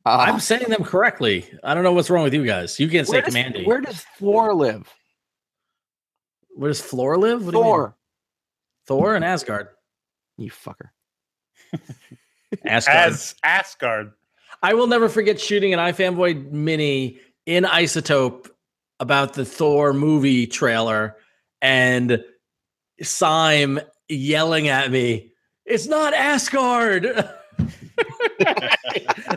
Uh, I'm saying them correctly. I don't know what's wrong with you guys. You can't say where, does, Kamandi. where does Thor live? Where does Floor live? What do? Thor. Thor and Asgard. You fucker. Asgard. As Asgard. I will never forget shooting an iFanboy mini in Isotope about the Thor movie trailer and Sime yelling at me, "It's not Asgard."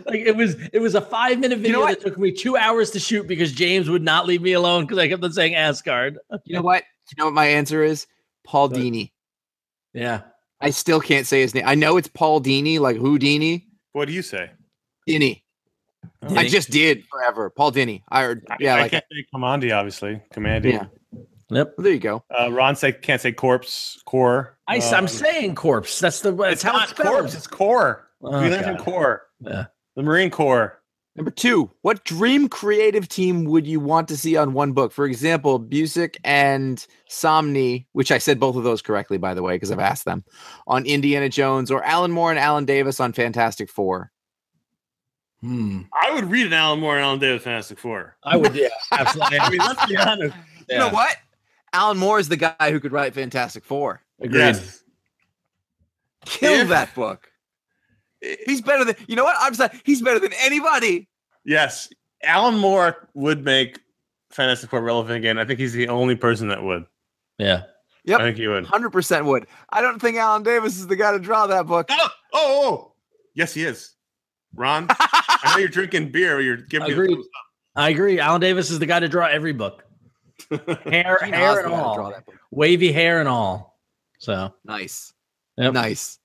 like it was it was a 5 minute You video know that took me 2 hours to shoot because James would not leave me alone because I kept on saying Asgard. You know what? You know what my answer is? Paul What? Dini. Yeah. I still can't say his name. I know it's Paul Dini, like Houdini. What do you say? Dini. I just did forever. Paul Dini. I heard. Yeah, I, like can't say Kamandi, obviously. Kamandi. yeah. Yep. Well, there you go. Uh, Ron say can't say corpse, core. I, Um, am saying corpse. That's the that's it's how not it's spelled. corpse. It's core. Oh, we learned from God. core. Yeah. The Marine Corps. Number two, what dream creative team would you want to see on one book? For example, Busiek and Samnee, which I said both of those correctly, by the way, because I've asked them, on Indiana Jones, or Alan Moore and Alan Davis on Fantastic Four. Hmm. I would read an Alan Moore and Alan Davis Fantastic Four. I would, yeah, absolutely. I mean, let's be honest. You know what? Alan Moore is the guy who could write Fantastic Four. Agreed. Yes. Kill If- that book. He's better than you know what? I'm sorry. He's better than anybody. Yes. Alan Moore would make Fantastic Four relevant again. I think he's the only person that would. Yeah. Yep. I think he would. Hundred percent would. I don't think Alan Davis is the guy to draw that book. Oh, oh, oh. yes, he is. Ron, I know you're drinking beer. You're giving me Agreed. the I agree. Alan Davis is the guy to draw every book. Hair, Gene hair Haas and the draw all. that book. Wavy hair and all. So Nice. Yep. Nice.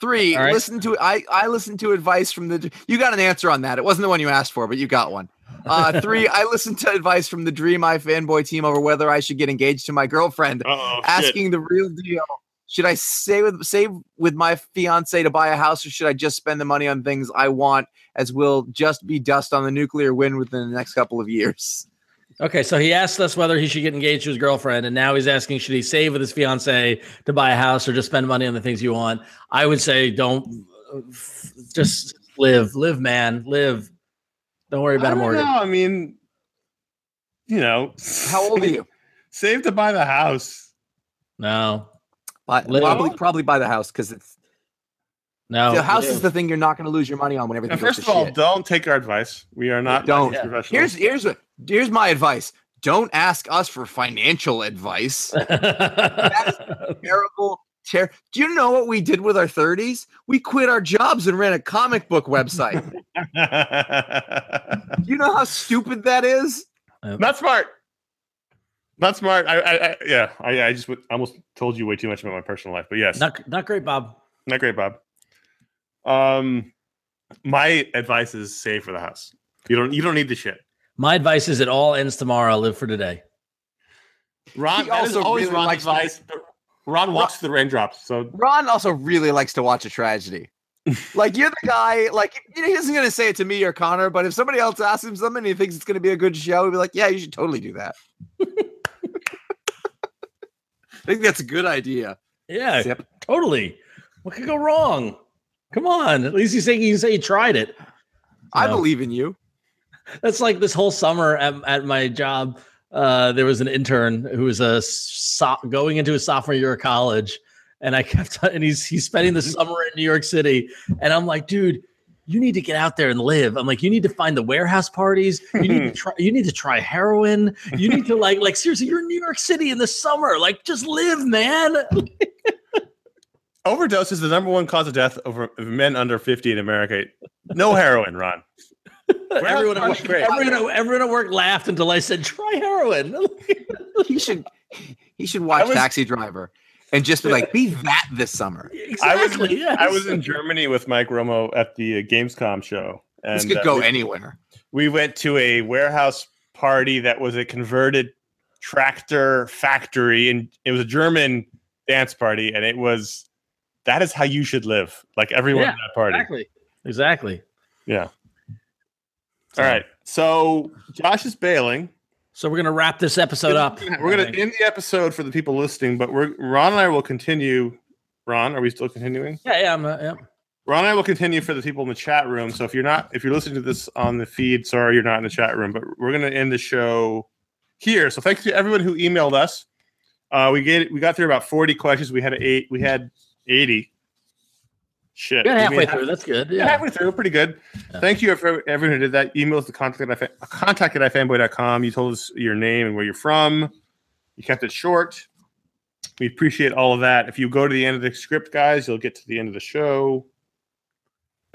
Three. All right. Listen to I. I listened to advice from the. You got an answer on that. It wasn't the one you asked for, but you got one. Uh, three. I listened to advice from the Dream iFanboy team over whether I should get engaged to my girlfriend. Uh-oh, shit. asking the real deal. Should I save with save with my fiance to buy a house, or should I just spend the money on things I want, as will just be dust on the nuclear wind within the next couple of years? Okay, so he asked us whether he should get engaged to his girlfriend, and now he's asking should he save with his fiance to buy a house or just spend money on the things you want. I would say don't just live, live, man, live. Don't worry about a don't mortgage. know. I mean, you know, How old are you? Save to buy the house. No, Buy- probably probably buy the house because it's no. the house is the thing you're not going to lose your money on when Now, everything goes first to of all, shit. don't take our advice. We are not Don't. licensed Yeah. professionals. Here's here's what here's my advice. Don't ask us for financial advice. Terrible. Ter- Do you know what we did with our 30s? We quit our jobs and ran a comic book website. Do you know how stupid that is? not smart. Not smart. I, I, I yeah. I, I just w- almost told you way too much about my personal life, but yes. not not great, Bob. Not great, Bob. Um, my advice is save for the house. You don't. You don't need the shit. My advice is it all ends tomorrow. Live for today. Ron He that is also always really Ron's likes to- advice. but Ron walks through the raindrops. So Ron also really likes to watch a tragedy. like you're the guy, like you know, he isn't gonna say it to me or Conor, but if somebody else asks him something and he thinks it's gonna be a good show, he'd be like, Yeah, you should totally do that. I think that's a good idea. Yeah, Yep. totally. What could go wrong? Come on. At least he's saying you can say you tried it. I believe in you. That's like this whole summer at, at my job. Uh, there was an intern who was a so- going into his sophomore year of college, and I kept and he's he's spending the summer in New York City, and I'm like, dude, you need to get out there and live. I'm like, you need to find the warehouse parties. You need to try. You need to try heroin. You need to like like seriously. You're in New York City in the summer. Like, just live, man. overdose is the number one cause of death over of men under fifty in America. No heroin, Ron. Everyone, at work, everyone, everyone at work laughed until I said, try heroin. He should he should watch was- Taxi Driver and just be like, be that this summer. I was exactly. yes. I was in Germany with Mike Romo at the uh, Gamescom show, and This could uh, go we- anywhere. we went to a warehouse party that was a converted tractor factory and it was a german dance party and it was that is how you should live like everyone Yeah, at that party Exactly. Exactly. yeah all right so josh is bailing So we're gonna wrap this episode up. we're gonna end the episode for the people listening but we're ron and i will continue ron are we still continuing Yeah, yeah, I'm, uh, yeah. Ron and I will continue for the people in the chat room. So if you're not, if you're listening to this on the feed, sorry you're not in the chat room, but we're going to end the show here. So thanks to everyone who emailed us. Uh, we get we got through about 40 questions. We had eight. We had 80. Shit. We're halfway made through. That's good. yeah. Yeah. halfway through. Pretty good. Yeah. Thank you for everyone who did that. Emails the contact at fa- contact at fanboy.com. You told us your name and where you're from. You kept it short. We appreciate all of that. If you go to the end of the script, guys, you'll get to the end of the show.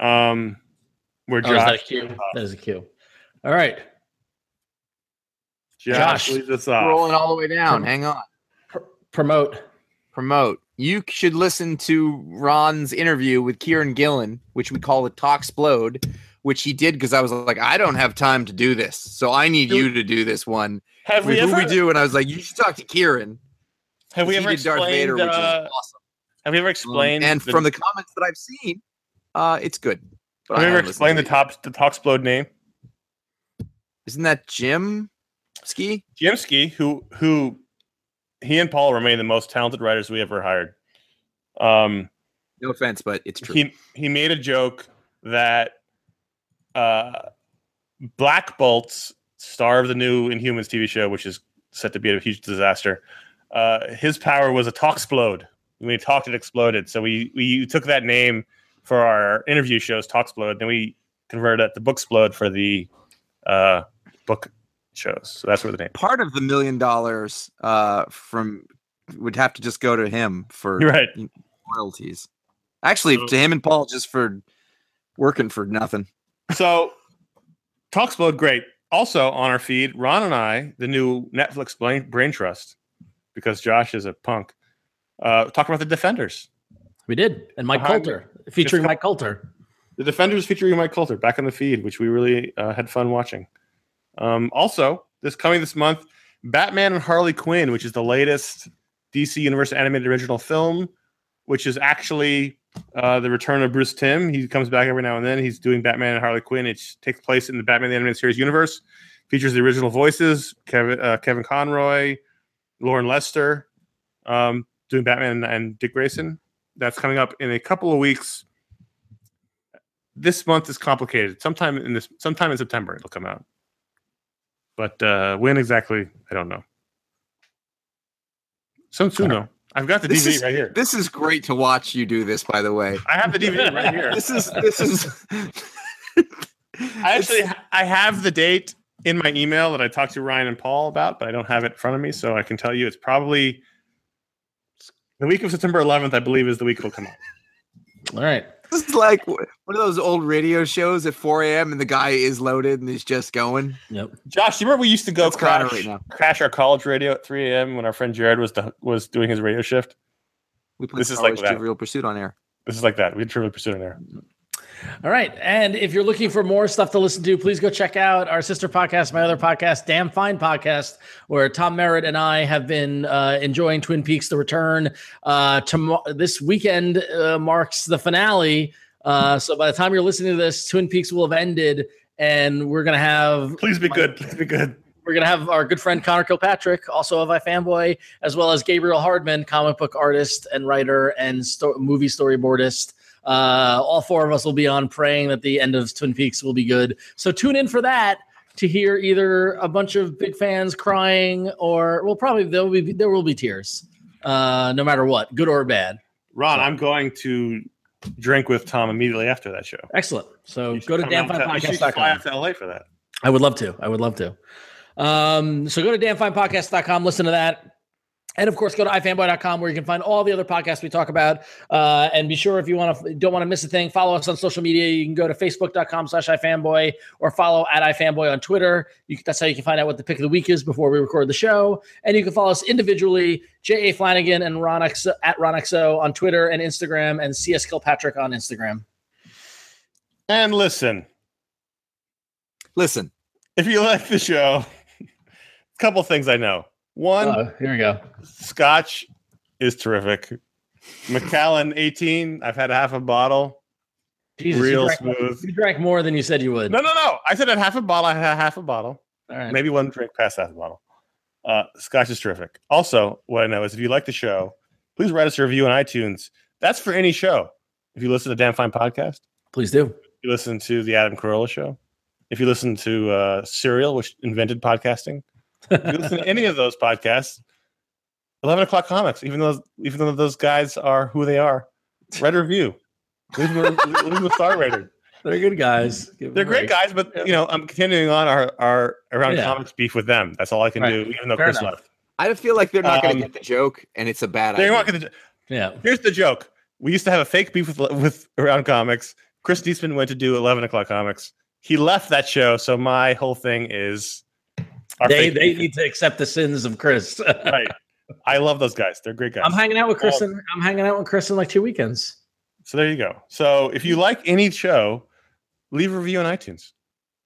Um, where Oh, is that a Josh, cue? That is a cue. All right. Josh, Josh. leads us off. Rolling all the way down. Hang on. Pr- promote. Promote. You should listen to Ron's interview with Kieron Gillen, which we call the Talk Explode, which he did because I was like, I don't have time to do this, so I need you to do this one. Have we ever we do, and I was like, you should talk to Kieron. have we ever did Darth explained Vader, which is uh, awesome. have we ever Um, explained and the, from the comments that I've seen, uh, it's good. But have we ever explained the to top the talk explode name? Isn't that Jim Ski? Jim Ski, who who he and Paul remain the most talented writers we ever hired. Um, No offense, but it's true. he he made a joke that uh, Black Bolt's star of the new Inhumans TV show, which is set to be a huge disaster, uh, his power was a talk explode. When he talked, it exploded. So we we took that name for our interview shows, talk explode. Then we converted it to book explode for the uh, book shows. So that's where the name. Part of the million dollars uh, from would have to just go to him for You're right. royalties. Actually, So- to him and Paul, just for working for nothing. So, Talk Explode, great. Also on our feed, Ron and I, the new Netflix brain, brain trust, because Josh is a punk, uh, talk about the Defenders. We did. And Mike Behind- Colter, featuring Mike Colter. The Defenders featuring Mike Colter back on the feed, which we really uh, had fun watching. Um, also, this coming this month, Batman and Harley Quinn, which is the latest DC Universe animated original film, which is actually uh, the return of Bruce Timm. He comes back every now and then. He's doing Batman and Harley Quinn. It takes place in the Batman the Animated Series universe. Features the original voices: Kevin uh, Kevin Conroy, Loren Lester, um, doing Batman and Dick Grayson. That's coming up in a couple of weeks. This month is complicated. Sometime in this, sometime in September, it'll come out. But uh, when exactly, I don't know. Though. I've got the This DVD is- right here. This is great to watch you do this, by the way. I have the DVD right here. This is this is. I actually I have the date in my email that I talked to Ryan and Paul about, but I don't have it in front of me, so I can tell you it's probably the week of September 11th. I believe is the week it'll come out. All right. This is like one of those old radio shows at 4 a.m. and the guy is loaded and he's just going. Yep. Josh, you remember we used to go That's crash, right now. crash our college radio at 3 a.m. when our friend Jared was the, was doing his radio shift. We played This is like Wars that. Trivial Pursuit on air. This is like that. We had Trivial Pursuit in there. All right. And if you're looking for more stuff to listen to, please go check out our sister podcast, my other podcast, Damn Fine Podcast, where Tom Merritt and I have been uh, enjoying Twin Peaks The Return. Uh, tom- this weekend uh, marks the finale. Uh, so by the time you're listening to this, Twin Peaks will have ended, and we're going to have. Please be good. Please be good. We're going to have our good friend Conor Kilpatrick, also of iFanboy, as well as Gabriel Hardman, comic book artist and writer and sto- movie storyboardist. Uh, all four of us will be on praying that the end of Twin Peaks will be good. So tune in for that to hear either a bunch of big fans crying or well, probably there will be there will be tears, uh, no matter what, good or bad. Ron, I'm going to drink with Tom immediately after that show. Excellent. So go to come out to- you should fly damnfinepodcast.com. out to LA for that. I would love to. I would love to. Um, so go to damnfinepodcast.com, listen to that. And of course, go to ifanboy.com where you can find all the other podcasts we talk about. Uh, and be sure if you want to don't want to miss a thing, follow us on social media. You can go to facebook.com slash ifanboy or follow at ifanboy on Twitter. You, that's how you can find out what the pick of the week is before we record the show. And you can follow us individually, J.A. Flanagan and Ron X, at Ron XO on Twitter and Instagram and CS Kilpatrick on Instagram. And listen, Listen, if you like the show, a couple things I know. One, Oh, here we go. Scotch is terrific. Macallan 18, I've had half a bottle. Jesus, Real you smooth. You drank more than you said you would. No, no, no. I said I half a bottle. I had half a bottle. All right. Maybe one drink past half a bottle. Uh, Scotch is terrific. Also, what I know is if you like the show, please write us a review on iTunes. That's for any show. If you listen to Damn Fine Podcast, Please do. if you listen to the Adam Carolla Show, if you listen to uh, Serial, which invented podcasting, if you listen to any of those podcasts, 11 o'clock comics, even though even though those guys are who they are, write a review. Leave them a, leave them a star rating. They're good guys. Give They're great break. guys, but you know, I'm continuing on our our around Yeah. comics beef with them. That's all I can Right. do, even though Fair Chris enough. left. I feel like they're not going Um, to get the joke, and it's a bad They're idea. not gonna. Yeah. Here's the joke: we used to have a fake beef with with around comics. Chris Eastman went to do 11 o'clock comics. He left that show, so my whole thing is our They they need to accept the sins of Chris. right. I love those guys. They're great guys. I'm hanging out with Chris. In, I'm hanging out with Chris in like two weekends. So there you go. So if you like any show, leave a review on iTunes.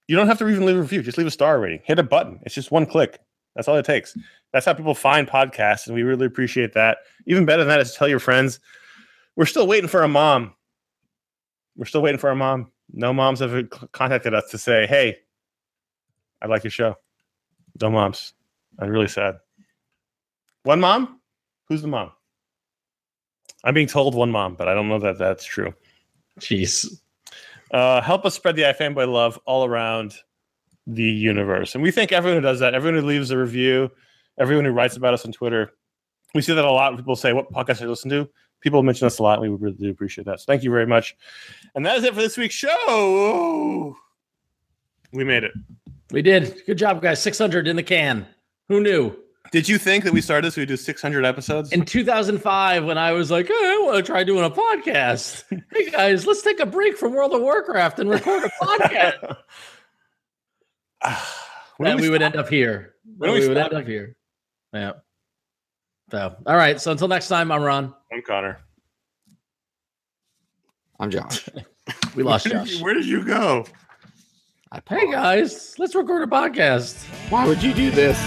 You don't have to even leave a review. Just leave a star rating. Hit a button. It's just one click. That's all it takes. That's how people find podcasts, and we really appreciate that. Even better than that is tell your friends. We're still waiting for a mom. We're still waiting for a mom. No moms have contacted us to say, "Hey, I like your show." No moms. I'm really sad. One mom? Who's the mom? I'm being told one mom, but I don't know that that's true. Jeez. Uh, help us spread the iFanboy love all around the universe. And we thank everyone who does that, everyone who leaves a review, everyone who writes about us on Twitter. We see that a lot. People say, What podcast I listen to? People mention us a lot, and we really do appreciate that. So thank you very much. And that is it for this week's show. We made it. We did. Good job, guys. 600 in the can. Who knew? Did you think that we started this? We do 600 episodes? In 2005, when I was like, hey, I want to try doing a podcast. hey, guys, let's take a break from World of Warcraft and record a podcast. When and do we would end up here. When do we we would end up here. Yeah. So, all right. So until next time, I'm Ron. I'm Conor. I'm Josh. We lost Where did, Josh. you, where did you go? Hey, guys, let's record a podcast. Why would you do this?